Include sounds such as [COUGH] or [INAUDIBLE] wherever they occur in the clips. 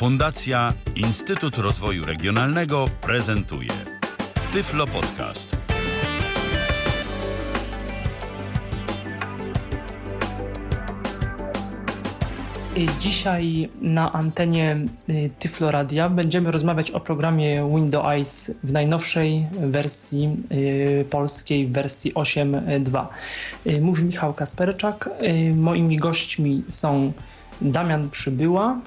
Fundacja Instytut Rozwoju Regionalnego prezentuje Tyflo Podcast. Dzisiaj na antenie y, Tyflo Radia będziemy rozmawiać o programie Windows Eyes w najnowszej wersji y, polskiej, wersji 8.2. Y, mówi Michał Kasperczak. Moimi gośćmi są Damian Przybyła,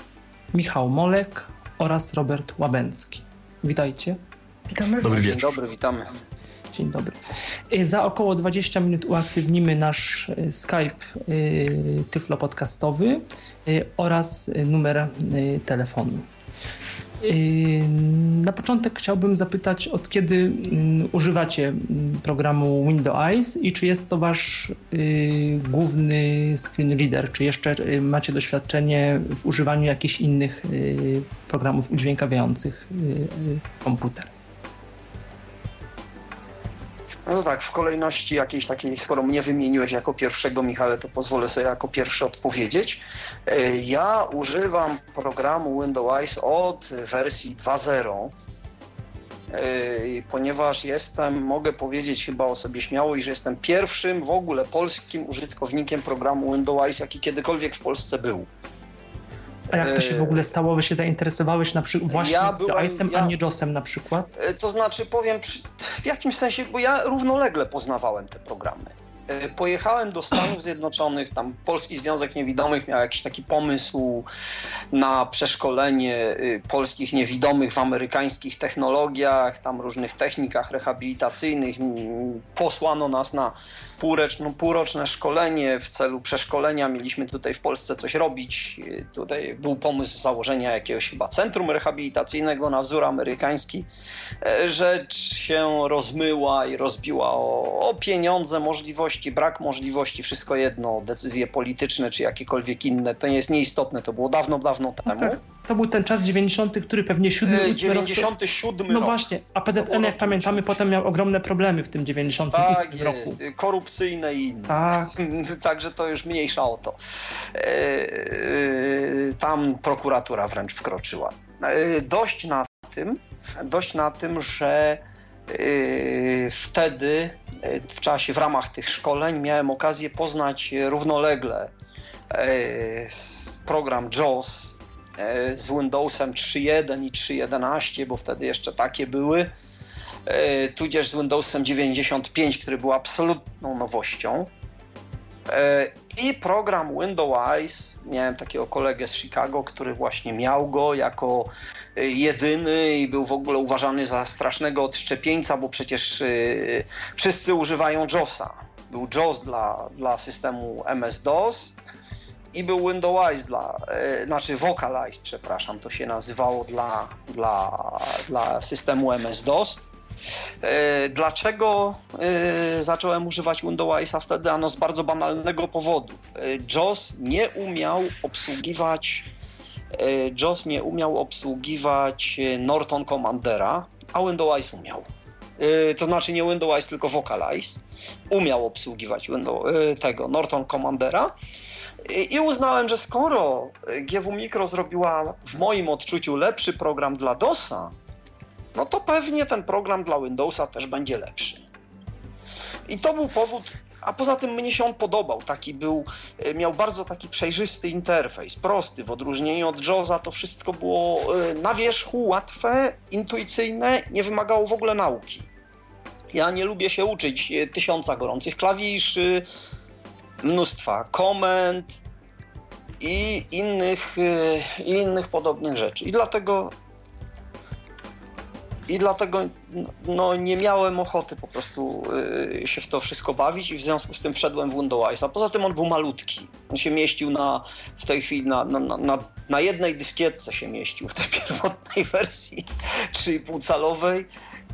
Michał Molek oraz Robert Łabęcki. Witajcie. Witamy. Dobry wieczór. Dzień dobry, witamy. Dzień dobry. Y, za około 20 minut uaktywnimy nasz y, Skype y, Tyflo Podcastowy oraz numer telefonu. Na początek chciałbym zapytać, od kiedy mm, używacie mm, programu Windows i czy jest to wasz główny screen reader, czy jeszcze macie doświadczenie w używaniu jakichś innych programów udźwiękawiających komputer? No tak, w kolejności jakiejś takiej, skoro mnie wymieniłeś jako pierwszego, Michale, to pozwolę sobie jako pierwszy odpowiedzieć. E, ja używam programu Windows od wersji 2.0 e, ponieważ jestem, mogę powiedzieć chyba o sobie śmiało, że jestem pierwszym w ogóle polskim użytkownikiem programu Windows jaki kiedykolwiek w Polsce był. A jak to się w ogóle stało? Wy się zainteresowałeś na przykład właśnie ja byłem, Ice'em, ja, a nie JOSem na przykład? E, to znaczy powiem w jakimś sensie, bo ja równolegle poznawałem te programy. E, pojechałem do Stanów [CLEARS THROAT] Zjednoczonych, tam Polski Związek Niewidomych miał jakiś taki pomysł na przeszkolenie polskich niewidomych w amerykańskich technologiach, tam różnych technikach rehabilitacyjnych. Posłano nas na półroczne, półroczne szkolenie w celu przeszkolenia. Mieliśmy tutaj w Polsce coś robić. Tutaj był pomysł założenia jakiegoś chyba centrum rehabilitacyjnego na wzór amerykański. E, rzecz się rozmyła i rozbiła o, o pieniądze, możliwości, brak możliwości, wszystko jedno, decyzje polityczne czy jakiekolwiek inne. To nie jest nieistotne, to było dawno, dawno no temu. No tak. To był ten czas 90., który pewnie 7 97 No właśnie, a PZN, jak pamiętamy, potem miał ogromne problemy w tym 98 tak roku. Jest. Korupcyjne i inne. Tak. [LAUGHS] Także to już mniejsza o to. E, e, tam prokuratura wręcz wkroczyła. E, dość na tym, dość na tym, że wtedy w czasie, w ramach tych szkoleń miałem okazję poznać równolegle program JAWS E, z Windowsem 3.1 i 3.11, bo wtedy jeszcze takie były, e, tudzież z Windowsem 95, który był absolutną nowością. E, I program Windows Eyes, miałem takiego kolegę z Chicago, który właśnie miał go jako jedyny i był w ogóle uważany za strasznego odszczepieńca, bo przecież wszyscy używają JOSa. Był JOS dla, dla systemu MS-DOS, i był Windows dla, e, znaczy Vocalize, przepraszam, to się nazywało dla, dla, dla systemu MS-DOS. E, dlaczego e, zacząłem używać Windowsa wtedy? Ano z bardzo banalnego powodu. JOS nie umiał obsługiwać JOS nie umiał obsługiwać Norton Commandera, a Windows umiał. To znaczy nie Windows, tylko Vocalize. Umiał obsługiwać Windows, tego Norton Commandera i uznałem, że skoro GW Micro zrobiła w moim odczuciu lepszy program dla DOSa, no to pewnie ten program dla Windowsa też będzie lepszy. I to był powód, a poza tym mnie się on podobał. Taki był, e, miał bardzo taki przejrzysty interfejs, prosty. W odróżnieniu od JOSa to wszystko było e, na wierzchu, łatwe, intuicyjne, nie wymagało w ogóle nauki. Ja nie lubię się uczyć tysiąca gorących klawiszy, mnóstwa komend i innych, y, i innych podobnych rzeczy. I dlatego i dlatego no, nie miałem ochoty po prostu y, się w to wszystko bawić i w związku z tym wszedłem w Windows. A poza tym on był malutki. On się mieścił na, w tej chwili na, na, na, na jednej dyskietce się mieścił w tej [LAUGHS] pierwotnej wersji 3,5 calowej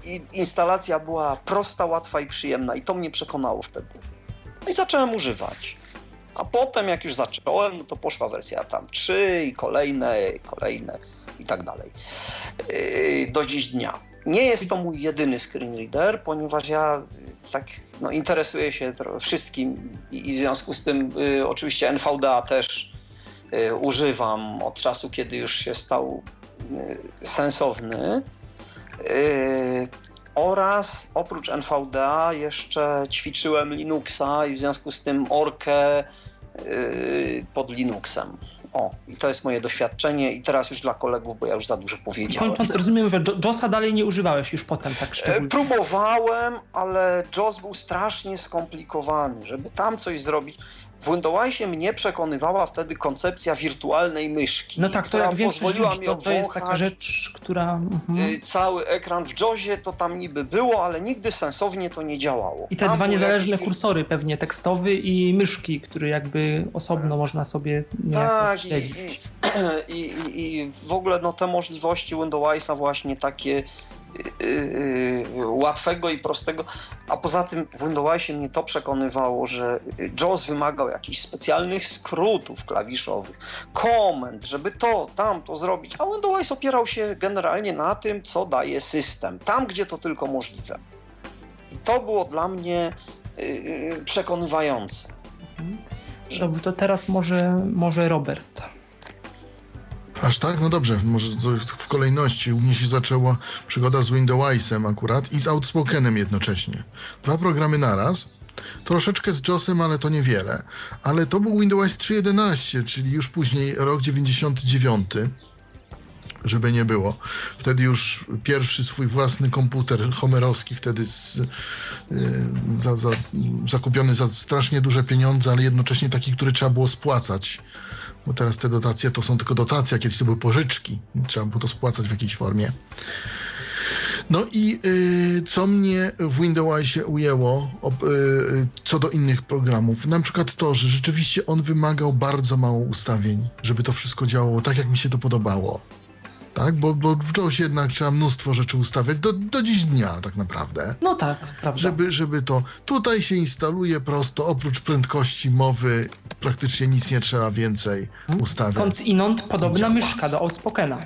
i instalacja była prosta, łatwa i przyjemna i to mnie przekonało wtedy. No i zacząłem używać. A potem, jak już zacząłem, no to poszła wersja tam 3 i kolejne, i kolejne i tak dalej. Yy, do dziś dnia. Nie jest to mój jedyny screen reader, ponieważ ja y, tak no, interesuję się wszystkim i w związku z tym y, oczywiście NVDA też używam od czasu, kiedy już się stał sensowny. Oraz oprócz NVDA jeszcze ćwiczyłem Linuxa i w związku z tym Orkę pod Linuxem. O, i to jest moje doświadczenie i teraz już dla kolegów, bo ja już za dużo powiedziałem. Kończąc, rozumiem, że JOSa dalej nie używałeś już potem tak szczególnie. E, próbowałem, ale JOS był strasznie skomplikowany. Żeby tam coś zrobić, w Windowsie mnie przekonywała wtedy koncepcja wirtualnej myszki. No tak, to jak większość ludzi, to, to jest taka rzecz, która... Mhm. Y, cały ekran w JOSie to tam niby było, ale nigdy sensownie to nie działało. I te tam dwa niezależne jakiś... kursory pewnie, tekstowy i myszki, które jakby osobno można sobie tak, śledzić. I, i, i, w ogóle no, te możliwości Windowsa właśnie takie łatwego i prostego, a poza tym w Windowsie mnie to przekonywało, że JAWS wymagał jakichś specjalnych skrótów klawiszowych, komend, żeby to, tamto zrobić, a Windows opierał się generalnie na tym, co daje system, tam gdzie to tylko możliwe. I to było dla mnie yy, przekonywające. Dobrze, to teraz może, może Robert. Aż tak? No dobrze, może w kolejności. U mnie się zaczęła przygoda z Windowsem akurat i z Outspokenem jednocześnie. Dwa programy naraz. Troszeczkę z JOSem, ale to niewiele. Ale to był Windows 3.11, czyli już później rok 99 żeby nie było. Wtedy już pierwszy swój własny komputer homerowski, wtedy z, yy, za, za, zakupiony za strasznie duże pieniądze, ale jednocześnie taki, który trzeba było spłacać bo teraz te dotacje to są tylko dotacje, kiedyś to były pożyczki. Trzeba było to spłacać w jakiejś formie. No i y, co mnie w Windowsie ujęło y, co do innych programów, na przykład to, że rzeczywiście on wymagał bardzo mało ustawień, żeby to wszystko działało tak, jak mi się to podobało. Tak, bo, bo w JAWSie jednak trzeba mnóstwo rzeczy ustawiać do, do dziś dnia tak naprawdę. No tak, prawda. Żeby, żeby to... Tutaj się instaluje prosto, oprócz prędkości mowy praktycznie nic nie trzeba więcej hmm? ustawiać. Skąd inąd podobna myszka do Outspokena.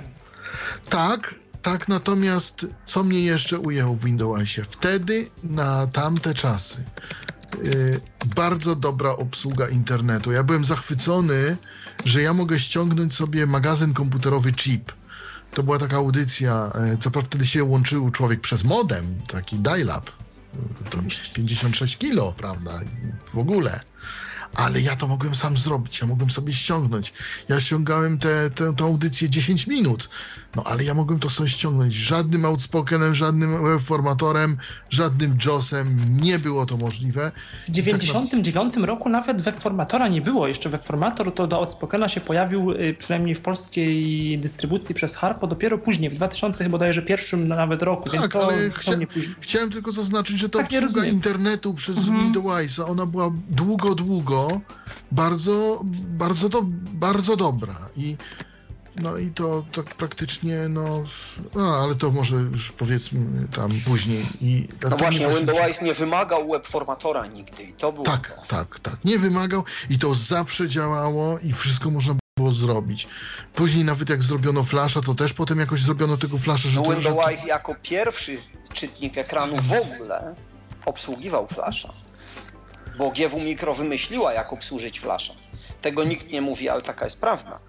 Tak, tak, natomiast co mnie jeszcze ujęło w Windowsie? Wtedy, na tamte czasy, yy, bardzo dobra obsługa internetu. Ja byłem zachwycony, że ja mogę ściągnąć sobie magazyn komputerowy Chip. To była taka audycja, yy, co prawda wtedy się łączył człowiek przez modem, taki dial-up. To 56 kilo, prawda? W ogóle ale ja to mogłem sam zrobić, ja mogłem sobie ściągnąć. Ja ściągałem tę audycję 10 minut, no ale ja mogłem to sobie ściągnąć. Żadnym outspokenem, żadnym webformatorem, żadnym JOSem nie było to możliwe. W 99 tak roku nawet webformatora nie było. Jeszcze webformator to do outspokena się pojawił y, przynajmniej w polskiej dystrybucji przez Harpo dopiero później, w 2000 bodajże pierwszym nawet roku, tak, więc to, ale chcia... Chciałem tylko zaznaczyć, że ta tak, obsługa internetu przez mhm. Windowsa, ona była długo, długo bardzo, bardzo, do, bardzo dobra i no i to tak praktycznie, no, no, ale to może już powiedzmy tam później. I no właśnie, Windows nie wymagał webformatora nigdy i to było Tak, to. tak, tak, nie wymagał i to zawsze działało i wszystko można było zrobić. Później nawet jak zrobiono flasza, to też potem jakoś zrobiono tego flasza, że no to... Windows że... jako pierwszy czytnik ekranu w ogóle obsługiwał flasza bo GW Mikro wymyśliła, jak obsłużyć flasza. Tego nikt nie mówi, ale taka jest prawda.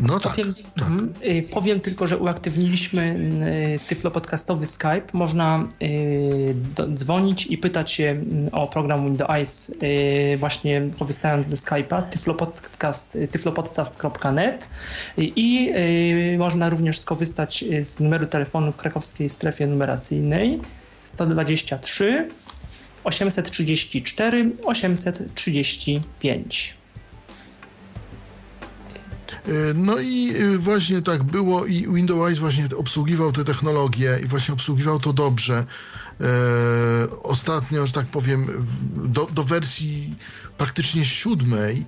No tak, powiem, tak. Mhm. Y, powiem tylko, że uaktywniliśmy y, Tyflo Podcastowy Skype. Można y, dzwonić i pytać się o program Windows właśnie korzystając ze Skype'a tyflopodcast, tyflopodcast.net i można również skorzystać z numeru telefonu w krakowskiej strefie numeracyjnej 123 834 835. No i y, właśnie tak było i Windows właśnie obsługiwał te technologie i właśnie obsługiwał to dobrze. E, ostatnio, że tak powiem, do, do wersji praktycznie siódmej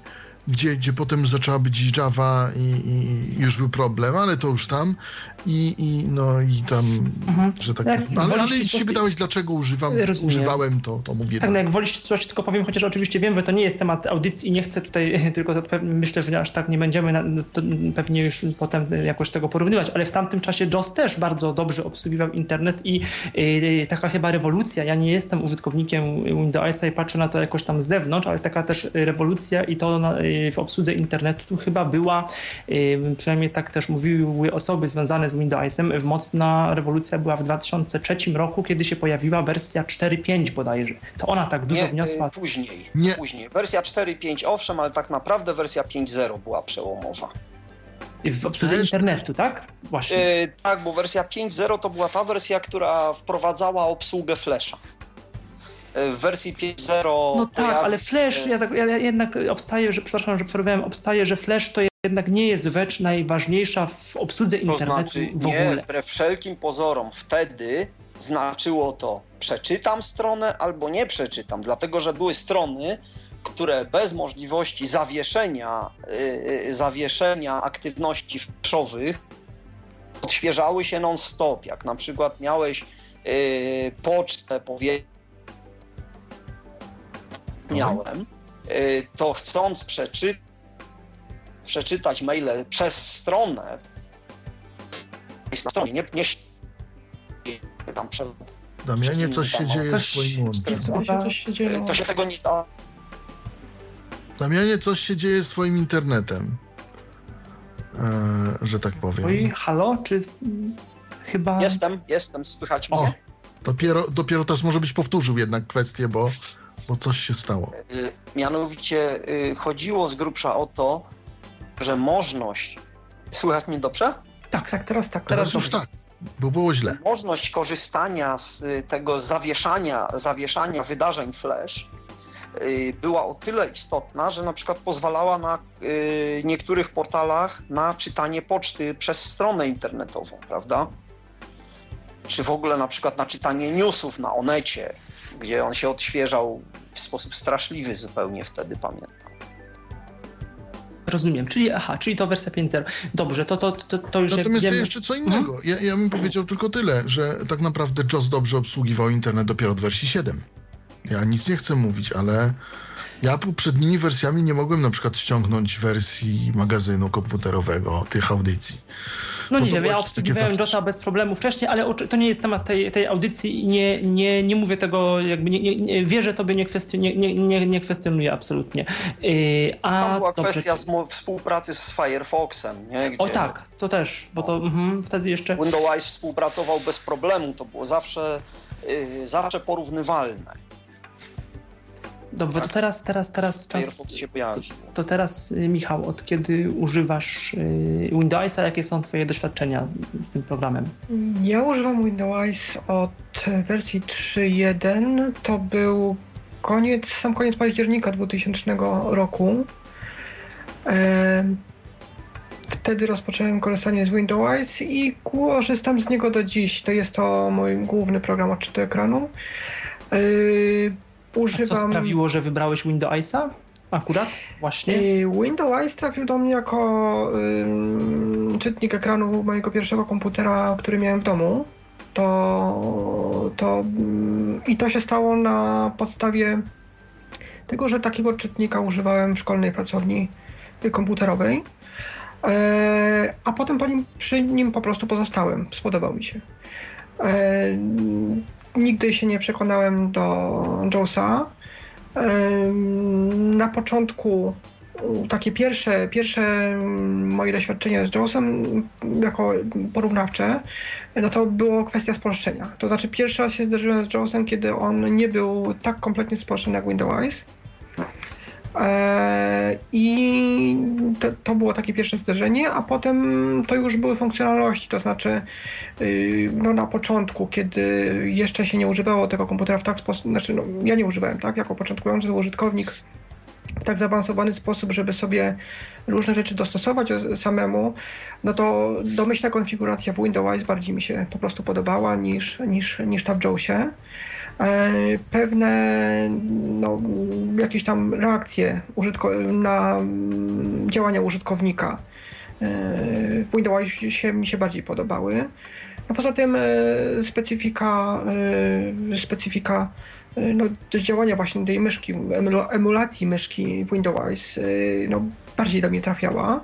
gdzie, gdzie potem zaczęła być Java i, i, już był problem, ale to już tam i, i no i tam, mhm. że tak powiem. Ale, ale jeśli się pytałeś, dlaczego używam, używałem, to, to mówię tak. Tak, no jak wolisz coś, tylko powiem, chociaż oczywiście wiem, że to nie jest temat audycji i nie chcę tutaj, [LAUGHS] tylko myślę, że aż tak nie będziemy na, pewnie już potem jakoś tego porównywać, ale w tamtym czasie JOS też bardzo dobrze obsługiwał internet i yy, taka chyba rewolucja, ja nie jestem użytkownikiem Windowsa i patrzę na to jakoś tam z zewnątrz, ale taka też rewolucja i to w obsłudze internetu chyba była, przynajmniej tak też mówiły osoby związane z Windowsem, mocna rewolucja była w 2003 roku, kiedy się pojawiła wersja 4.5 bodajże. To ona tak dużo Nie, wniosła. Później, Nie. później. Wersja 4.5 owszem, ale tak naprawdę wersja 5.0 była przełomowa. W obsłudze internetu, tak? Właśnie. Yy, tak, bo wersja 5.0 to była ta wersja, która wprowadzała obsługę Flasha. Yy, W wersji 5.0 No tak, pojawi ale Flash, ja, ja jednak obstaję, że, przepraszam, że przerwałem, obstaję, że Flash to jednak nie jest rzecz najważniejsza w obsłudze To internetu znaczy, w nie, ogóle. wbrew wszelkim pozorom, wtedy znaczyło to przeczytam stronę albo nie przeczytam, dlatego że były strony, które bez możliwości zawieszenia, yy, zawieszenia aktywności flashowych odświeżały się non-stop. Jak na przykład miałeś yy, pocztę, powie... miałem, yy, to chcąc przeczytać, przeczytać maile przez stronę, jest na stronie, nie, nie tam przed, Damianie, coś się dzieje Coś- z twoim łączem. coś- To się coś się dzieje. to się tego nie da. Damianie, coś się dzieje z twoim internetem. E, że tak powiem. Oj, halo, czy chyba... Jestem, jestem, słychać O, mnie. dopiero, dopiero teraz może być powtórzył jednak kwestię, bo, bo coś się stało. Y, Mianowicie y, chodziło z grubsza o to, że możność, słychać mnie dobrze? Tak, Tak, teraz tak. Teraz już dobrze. tak, bo było źle. Możność korzystania z y, tego zawieszania, zawieszania wydarzeń flash była o tyle istotna, że na przykład pozwalała na niektórych portalach na czytanie poczty przez stronę internetową, prawda? Czy w ogóle na przykład na czytanie newsów na Onecie, gdzie on się odświeżał w sposób straszliwy zupełnie wtedy, pamiętam. rozumiem. Czyli, aha, czyli to wersja 5.0. Dobrze, to, to, to, to już Natomiast wiemy... jeszcze co innego. Ja, ja bym powiedział tylko tyle, że tak naprawdę JOS dobrze obsługiwał internet dopiero od wersji 7. Ja nic nie chcę mówić, ale ja poprzednimi wersjami nie mogłem na przykład ściągnąć wersji magazynu komputerowego, tych audycji. No nie wiem, ja obsługiwałem zawsze- bez problemu wcześniej, ale to nie jest temat tej, tej audycji i nie, nie, nie mówię tego, jakby nie, nie, nie wierzę tobie, nie, kwestii, nie, nie, nie, nie kwestionuję absolutnie. Yy, a Tam była dobrze, kwestia współpracy z Firefoxem, nie? Gdzie O tak, to też, bo to mhm, wtedy jeszcze... Windows współpracował bez problemu, to było zawsze, yy, zawsze porównywalne. Dobrze, to teraz, teraz, teraz czas... Pojawił. To teraz, y, Michał, od kiedy używasz y, Windowsa, jakie są twoje doświadczenia z tym programem? Ja używam Windows od wersji 3.1. To był koniec, sam koniec października 2000 roku. Wtedy rozpocząłem korzystanie z Windows i korzystam z niego do dziś. To jest to mój główny program odczytu ekranu. Yy, A Używam... co sprawiło, że wybrałeś Windowsa? Akurat? Właśnie? Y, Windows trafił do mnie jako czytnik ekranu mojego pierwszego komputera, który miałem w domu. To, to, ym, I to się stało na podstawie tego, że takiego czytnika używałem w szkolnej pracowni komputerowej. E, a potem po nim, przy nim po prostu pozostałem. Spodobał mi się. E, nigdy się nie przekonałem do. Em, Na początku takie pierwsze, pierwsze mm, moje doświadczenie z JAWSem jako porównawcze, no to było kwestia spolszczenia. To znaczy pierwszy raz się zderzyłem z JAWSem, kiedy on nie był tak kompletnie spolszczony jak Windows. E, I to, to było takie pierwsze zderzenie, a potem to już były funkcjonalności, to znaczy y, no na początku, kiedy jeszcze się nie używało tego komputera w tak sposób, znaczy no, ja nie używałem, tak, jako początkujący użytkownik w tak zaawansowany sposób, żeby sobie różne rzeczy dostosować samemu, no to domyślna konfiguracja w Windows bardziej mi się po prostu podobała niż, niż, niż ta w JAWSie. E, Pewne no, jakieś tam reakcje na mm, działania użytkownika e, w Windowsie się, mi się bardziej podobały. No poza tym e, specyfika, e, specyfika e, no, też działania właśnie tej myszki, emula- emulacji myszki w Windows e, no, bardziej do mnie trafiała.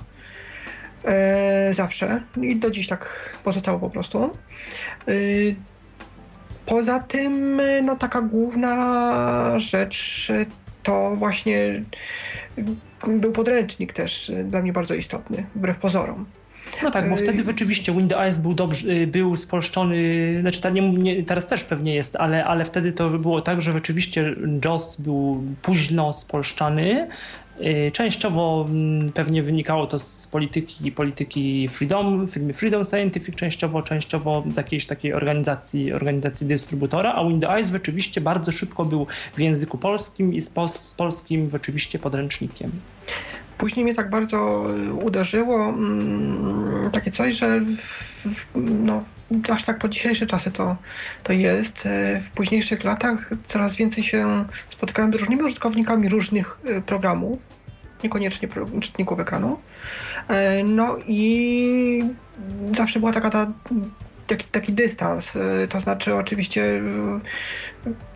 E, zawsze i do dziś tak pozostało po prostu. E, Poza tym, no taka główna rzecz to właśnie był podręcznik też dla mnie bardzo istotny, wbrew pozorom. No tak, bo wtedy rzeczywiście Windows był dobrze, był spolszczony, znaczy ta- nie, nie, teraz też pewnie jest, ale, ale wtedy to było tak, że rzeczywiście JOS był późno spolszczany. Y, Częściowo mm, pewnie wynikało to z polityki, polityki Freedom, firmy Freedom Scientific, częściowo, częściowo z jakiejś takiej organizacji, organizacji dystrybutora, a Windows rzeczywiście bardzo szybko był w języku polskim i z, pol, z polskim rzeczywiście podręcznikiem. Później mnie tak bardzo y, uderzyło mm, takie coś, że w, no, aż tak po dzisiejsze czasy to, to jest. Y, W późniejszych latach coraz więcej się spotykałem z różnymi użytkownikami różnych y, programów, niekoniecznie czytników ekranu. Y, No i zawsze była taka ta, taki, taki dystans, to znaczy oczywiście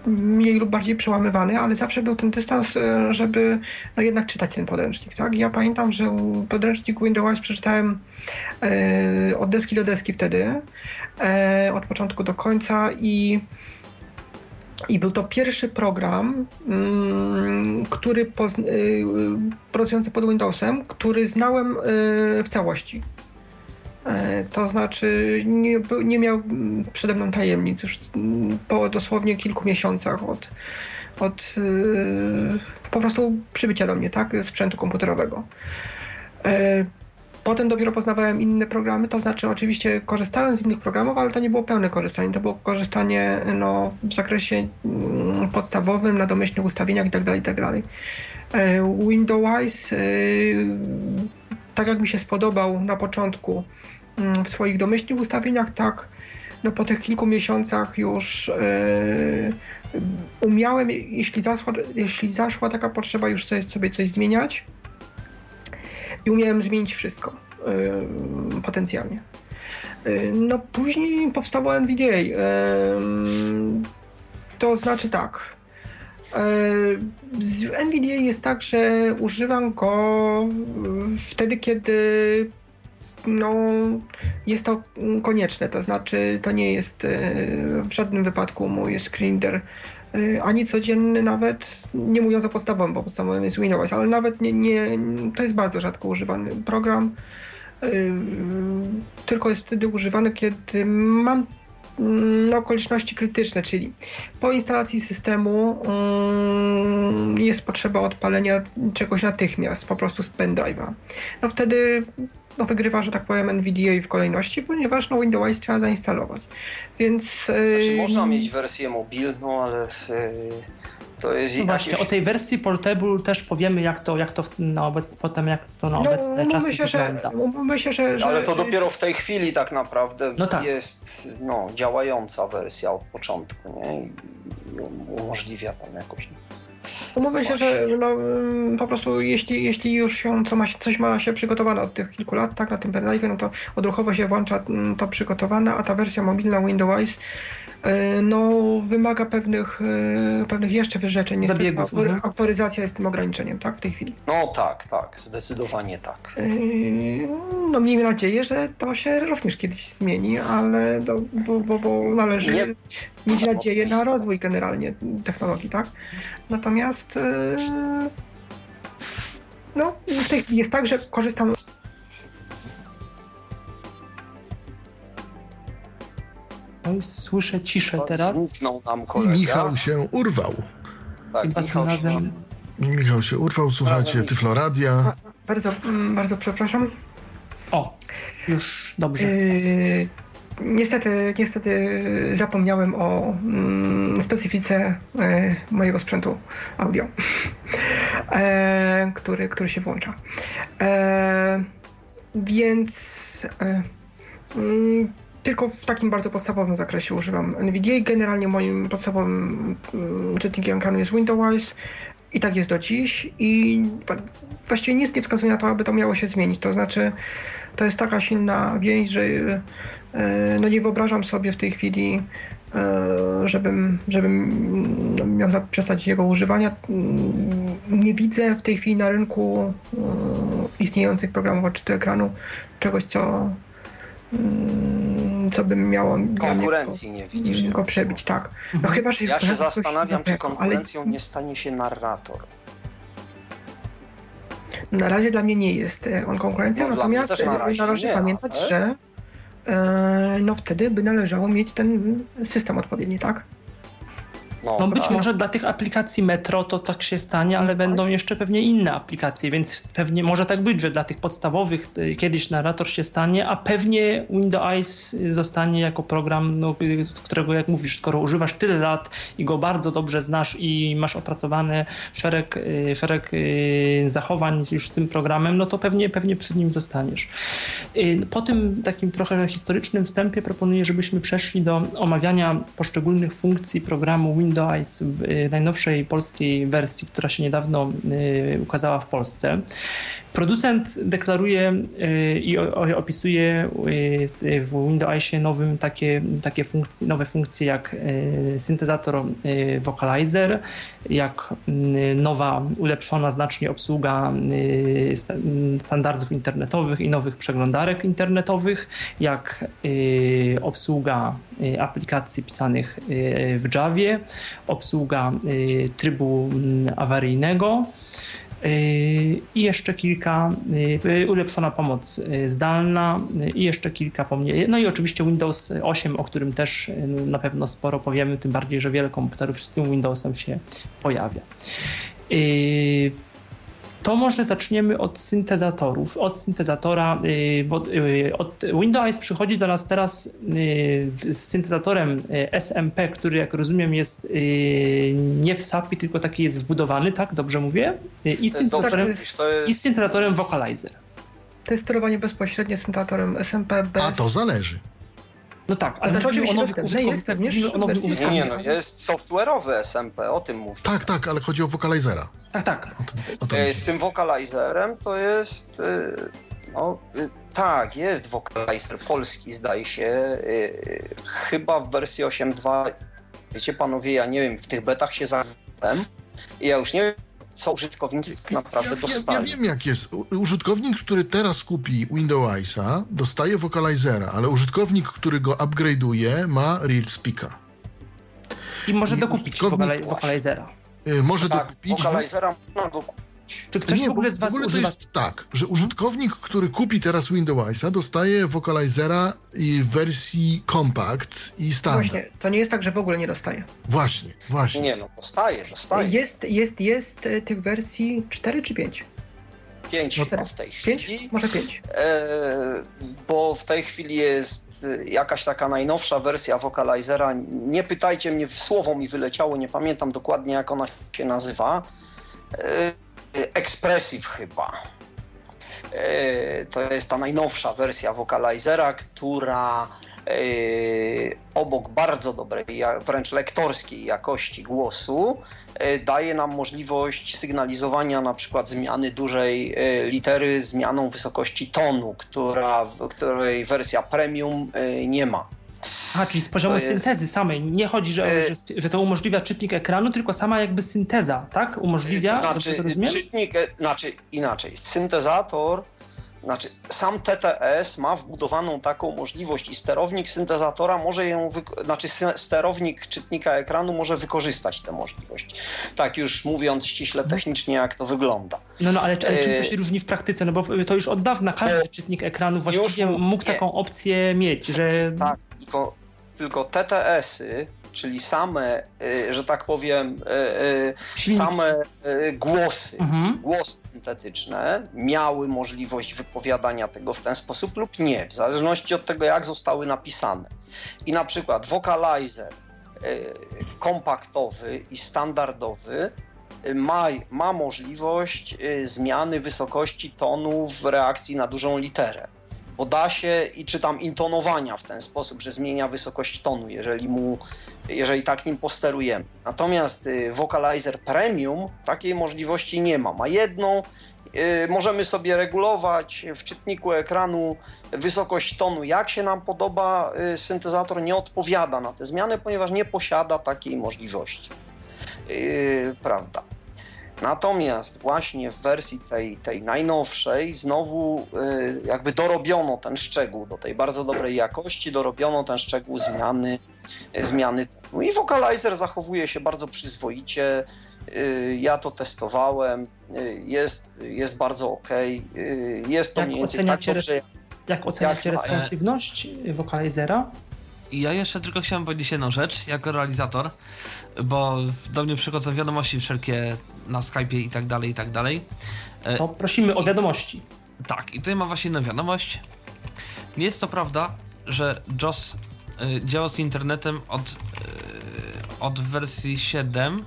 mniej lub bardziej przełamywany, ale zawsze był ten dystans, żeby no jednak czytać ten podręcznik, tak? Ja pamiętam, że podręcznik Windows przeczytałem e, od deski do deski wtedy, e, od początku do końca i i był to pierwszy program, mm, który y, pracujący pod Windowsem, który znałem w całości. E, To znaczy nie, nie miał przede mną tajemnic już po dosłownie kilku miesiącach od, od po prostu przybycia do mnie, tak, sprzętu komputerowego. Potem dopiero poznawałem inne programy, to znaczy oczywiście korzystałem z innych programów, ale to nie było pełne korzystanie, to było korzystanie no, w zakresie mm, podstawowym, na domyślnych ustawieniach itd. itd. E, Windows, e, tak jak mi się spodobał na początku mm, w swoich domyślnych ustawieniach, tak no, po tych kilku miesiącach już e, umiałem, jeśli zaszła, jeśli zaszła taka potrzeba, już sobie coś zmieniać i umiałem zmienić wszystko potencjalnie. No później powstało NVDA. To znaczy tak. Z NVDA jest tak, że używam go wtedy, kiedy no, jest to konieczne, to znaczy to nie jest w żadnym wypadku mój screen reader yy, ani codzienny nawet, nie mówiąc o podstawowym, bo podstawowym jest Windows, ale nawet nie, nie to jest bardzo rzadko używany program, yy, tylko jest wtedy używany, kiedy mam mm, okoliczności krytyczne, czyli po instalacji systemu mm, jest potrzeba odpalenia czegoś natychmiast, po prostu z pendrive'a. No wtedy no, wygrywa, że tak powiem, NVDA w kolejności, ponieważ no, Windows trzeba zainstalować. Więc. Znaczy, yy, można mieć wersję mobilną, ale y, to jest No właśnie, jakieś- o tej wersji Portable też powiemy, jak to, jak to na obecne, potem jak to na obecne no, czasy myślę, że, wygląda. myślę, że, że. Ale to dopiero w tej chwili tak naprawdę No tak. jest no, działająca wersja od początku, nie? I i umożliwia tam jakoś. Umówmy się, że no, mm, po prostu jeśli, jeśli już się, co ma coś ma się przygotowane od tych kilku lat, tak, na tym pendrive, no to odruchowo się włącza mm, to przygotowane, a ta wersja mobilna Windows no, wymaga pewnych, y, pewnych jeszcze wyrzeczeń. Niestety Zabiegów, autory- mhm. Autoryzacja jest tym ograniczeniem, tak, w tej chwili. No tak, tak, zdecydowanie tak. Yy, No miejmy nadzieję, że to się również kiedyś zmieni, ale no, bo, bo, bo należy Nie- mieć nadzieję na rozwój generalnie technologii, tak? Natomiast no, jest tak, że korzystam Oj, Słyszę ciszę teraz. Zniknął nam I kolega. Michał się urwał. tak, Chyba tym Michał się razem. Michał się urwał, słuchacie Razem. Tyfloradia. bardzo, mm, bardzo przepraszam. O, już dobrze. Yy, niestety, niestety zapomniałem o mm, specyfice e, mojego sprzętu audio, [LAUGHS] e, który, który się włącza. E, więc mm, tylko w takim bardzo podstawowym zakresie używam NVDA. Generalnie moim podstawowym mm, czytnikiem ekranu jest Windows. I tak jest do dziś i właściwie nic nie wskazuje na to, aby to miało się zmienić. To znaczy, to jest taka silna więź, że e, no nie wyobrażam sobie w tej chwili, e, żebym, żebym no, miał zaprzestać jego używania. Mm, Nie widzę w tej chwili na rynku e, istniejących programów odczytu ekranu czegoś, co, mm, co by miało dla mnie konkurencji nie widzisz. go przebić, tak. No Mhm. chyba, że Ja się zastanawiam, czy nowego, ale- konkurencją nie stanie się narrator. Na razie dla mnie nie jest on konkurencją, No, natomiast na razie należy pamiętać, ale- że e, no wtedy by należało mieć ten system odpowiedni, tak? No być prawda. może dla tych aplikacji Metro to tak się stanie, ale będą jeszcze pewnie inne aplikacje, więc pewnie może tak być, że dla tych podstawowych y, kiedyś narrator się stanie, a pewnie Windows Eyes zostanie jako program, no, y, którego jak mówisz, skoro używasz tyle lat i go bardzo dobrze znasz i masz opracowany szereg, y, szereg y, zachowań już z tym programem, no to pewnie, pewnie przy nim zostaniesz. Y, Po tym takim trochę historycznym wstępie proponuję, żebyśmy przeszli do omawiania poszczególnych funkcji programu Windows Eyes w y, najnowszej polskiej wersji, która się niedawno y, ukazała w Polsce. Producent deklaruje y, i opisuje y, w Windows Eyesie nowym takie, takie funkcje, nowe funkcje jak y, syntezator Vocalizer, jak nowa, ulepszona znacznie obsługa sta- standardów internetowych i nowych przeglądarek internetowych, jak obsługa aplikacji pisanych w Javie, obsługa trybu mm, awaryjnego. Y, I jeszcze kilka, y, ulepszona pomoc y, zdalna y, i jeszcze kilka pomnie. No i oczywiście Windows 8, o którym też y, na pewno sporo powiemy, tym bardziej, że wiele komputerów z tym Windowsem się pojawia. Y, To może zaczniemy od syntezatorów. Od syntezatora, y, bo y, od Windows przychodzi do nas teraz y, z syntezatorem y, SMP, który jak rozumiem jest y, nie w SAPI, tylko taki jest wbudowany, tak? Dobrze mówię? Y, I syntezatorem, i syntezatorem Vocalizer. To jest sterowanie bezpośrednie syntezatorem SMP bez... A to zależy. No tak, ale znaczy chodzi o nowych mówimy o nowych nie, nie, no jest software'owy SMP, o tym mówię. Tak, tak, ale chodzi o Vocalizera. Tak, tak. O tym, o tym E. Z tym vocalizerem to jest. e, No, e, tak, jest vocalizer polski, zdaje się. Chyba w wersji 8.2. Wiecie, panowie, ja nie wiem, w tych betach się zagrałem i ja już nie wiem, co użytkownicy tak naprawdę ja, ja, ja dostali. wiem jak jest. Użytkownik, który teraz kupi Windows Eyesa, dostaje Vocalizera, ale użytkownik, który go upgrade'uje, ma Real Speaka. I może I dokupić. Vocalizera. Y, Może tak, dokupić. vocalizera można go kupić. Czy ktoś nie, w ogóle z Was w ogóle to używa jest tak, że użytkownik, który kupi teraz Windows Eyesa, dostaje Vocalizera i w wersji Compact i Standard. Właśnie, to nie jest tak, że w ogóle nie dostaje. Właśnie, właśnie. Nie, no, dostaje, dostaje. Jest, jest, jest e, tych wersji 4 czy 5? Pięć No chyba tak. w tej 5? chwili. Może 5. E, bo w tej chwili jest e, jakaś taka najnowsza wersja Vocalizera. Nie pytajcie mnie, słowo mi wyleciało, nie pamiętam dokładnie jak ona się nazywa. E, Expressive chyba. E, To jest ta najnowsza wersja Vocalizera, która e, obok bardzo dobrej, wręcz lektorskiej jakości głosu, e, daje nam możliwość sygnalizowania na przykład zmiany dużej e, litery zmianą wysokości tonu, która, której wersja premium e, nie ma. A, czyli z poziomu jest- syntezy samej. Nie chodzi, że, E, że, że to umożliwia czytnik ekranu, tylko sama jakby synteza, tak? Umożliwia? Dobrze znaczy, to rozumiem? czytnik, e, znaczy inaczej, syntezator, znaczy sam TTS ma wbudowaną taką możliwość i sterownik syntezatora może ją, znaczy sterownik czytnika ekranu może wykorzystać tę możliwość. Tak już mówiąc ściśle Mhm. technicznie, jak to wygląda. No, no, ale, ale czym to e, się różni w praktyce? No bo to już od dawna każdy E, czytnik ekranu właściwie mu- mógł nie. taką opcję mieć, że Tak, tylko, tylko TTS-y, czyli same, y, że tak powiem, y, y, silnik... same głosy, Mhm. głosy syntetyczne miały możliwość wypowiadania tego w ten sposób lub nie, w zależności od tego, jak zostały napisane. I na przykład vocalizer kompaktowy i standardowy ma, ma możliwość zmiany wysokości tonu w reakcji na dużą literę. Bo da się i czy tam intonowania w ten sposób, że zmienia wysokość tonu, jeżeli mu, jeżeli tak nim posterujemy. Natomiast y, Vocalizer Premium takiej możliwości nie ma. Ma jedną, y, możemy sobie regulować w czytniku ekranu wysokość tonu, jak się nam podoba. y, Syntezator nie odpowiada na te zmiany, ponieważ nie posiada takiej możliwości. Prawda. Natomiast właśnie w wersji tej, tej najnowszej znowu y, jakby dorobiono ten szczegół do tej bardzo dobrej jakości, dorobiono ten szczegół zmiany, zmiany tonu. I Vocalizer zachowuje się bardzo przyzwoicie. y, ja to testowałem, y, jest, jest bardzo ok. Jest to Jak mniej więcej tak oceniacie dobrze. Jak oceniacie Jak- responsywność wokalizera? I ja jeszcze tylko chciałem powiedzieć jedną rzecz, jako realizator, bo do mnie przychodzą wiadomości wszelkie na Skype'ie i tak dalej, i tak dalej. To prosimy o wiadomości. Tak, i tutaj mam właśnie jedną wiadomość. Nie jest to prawda, że JOS y, działa z internetem od, y, od wersji 7,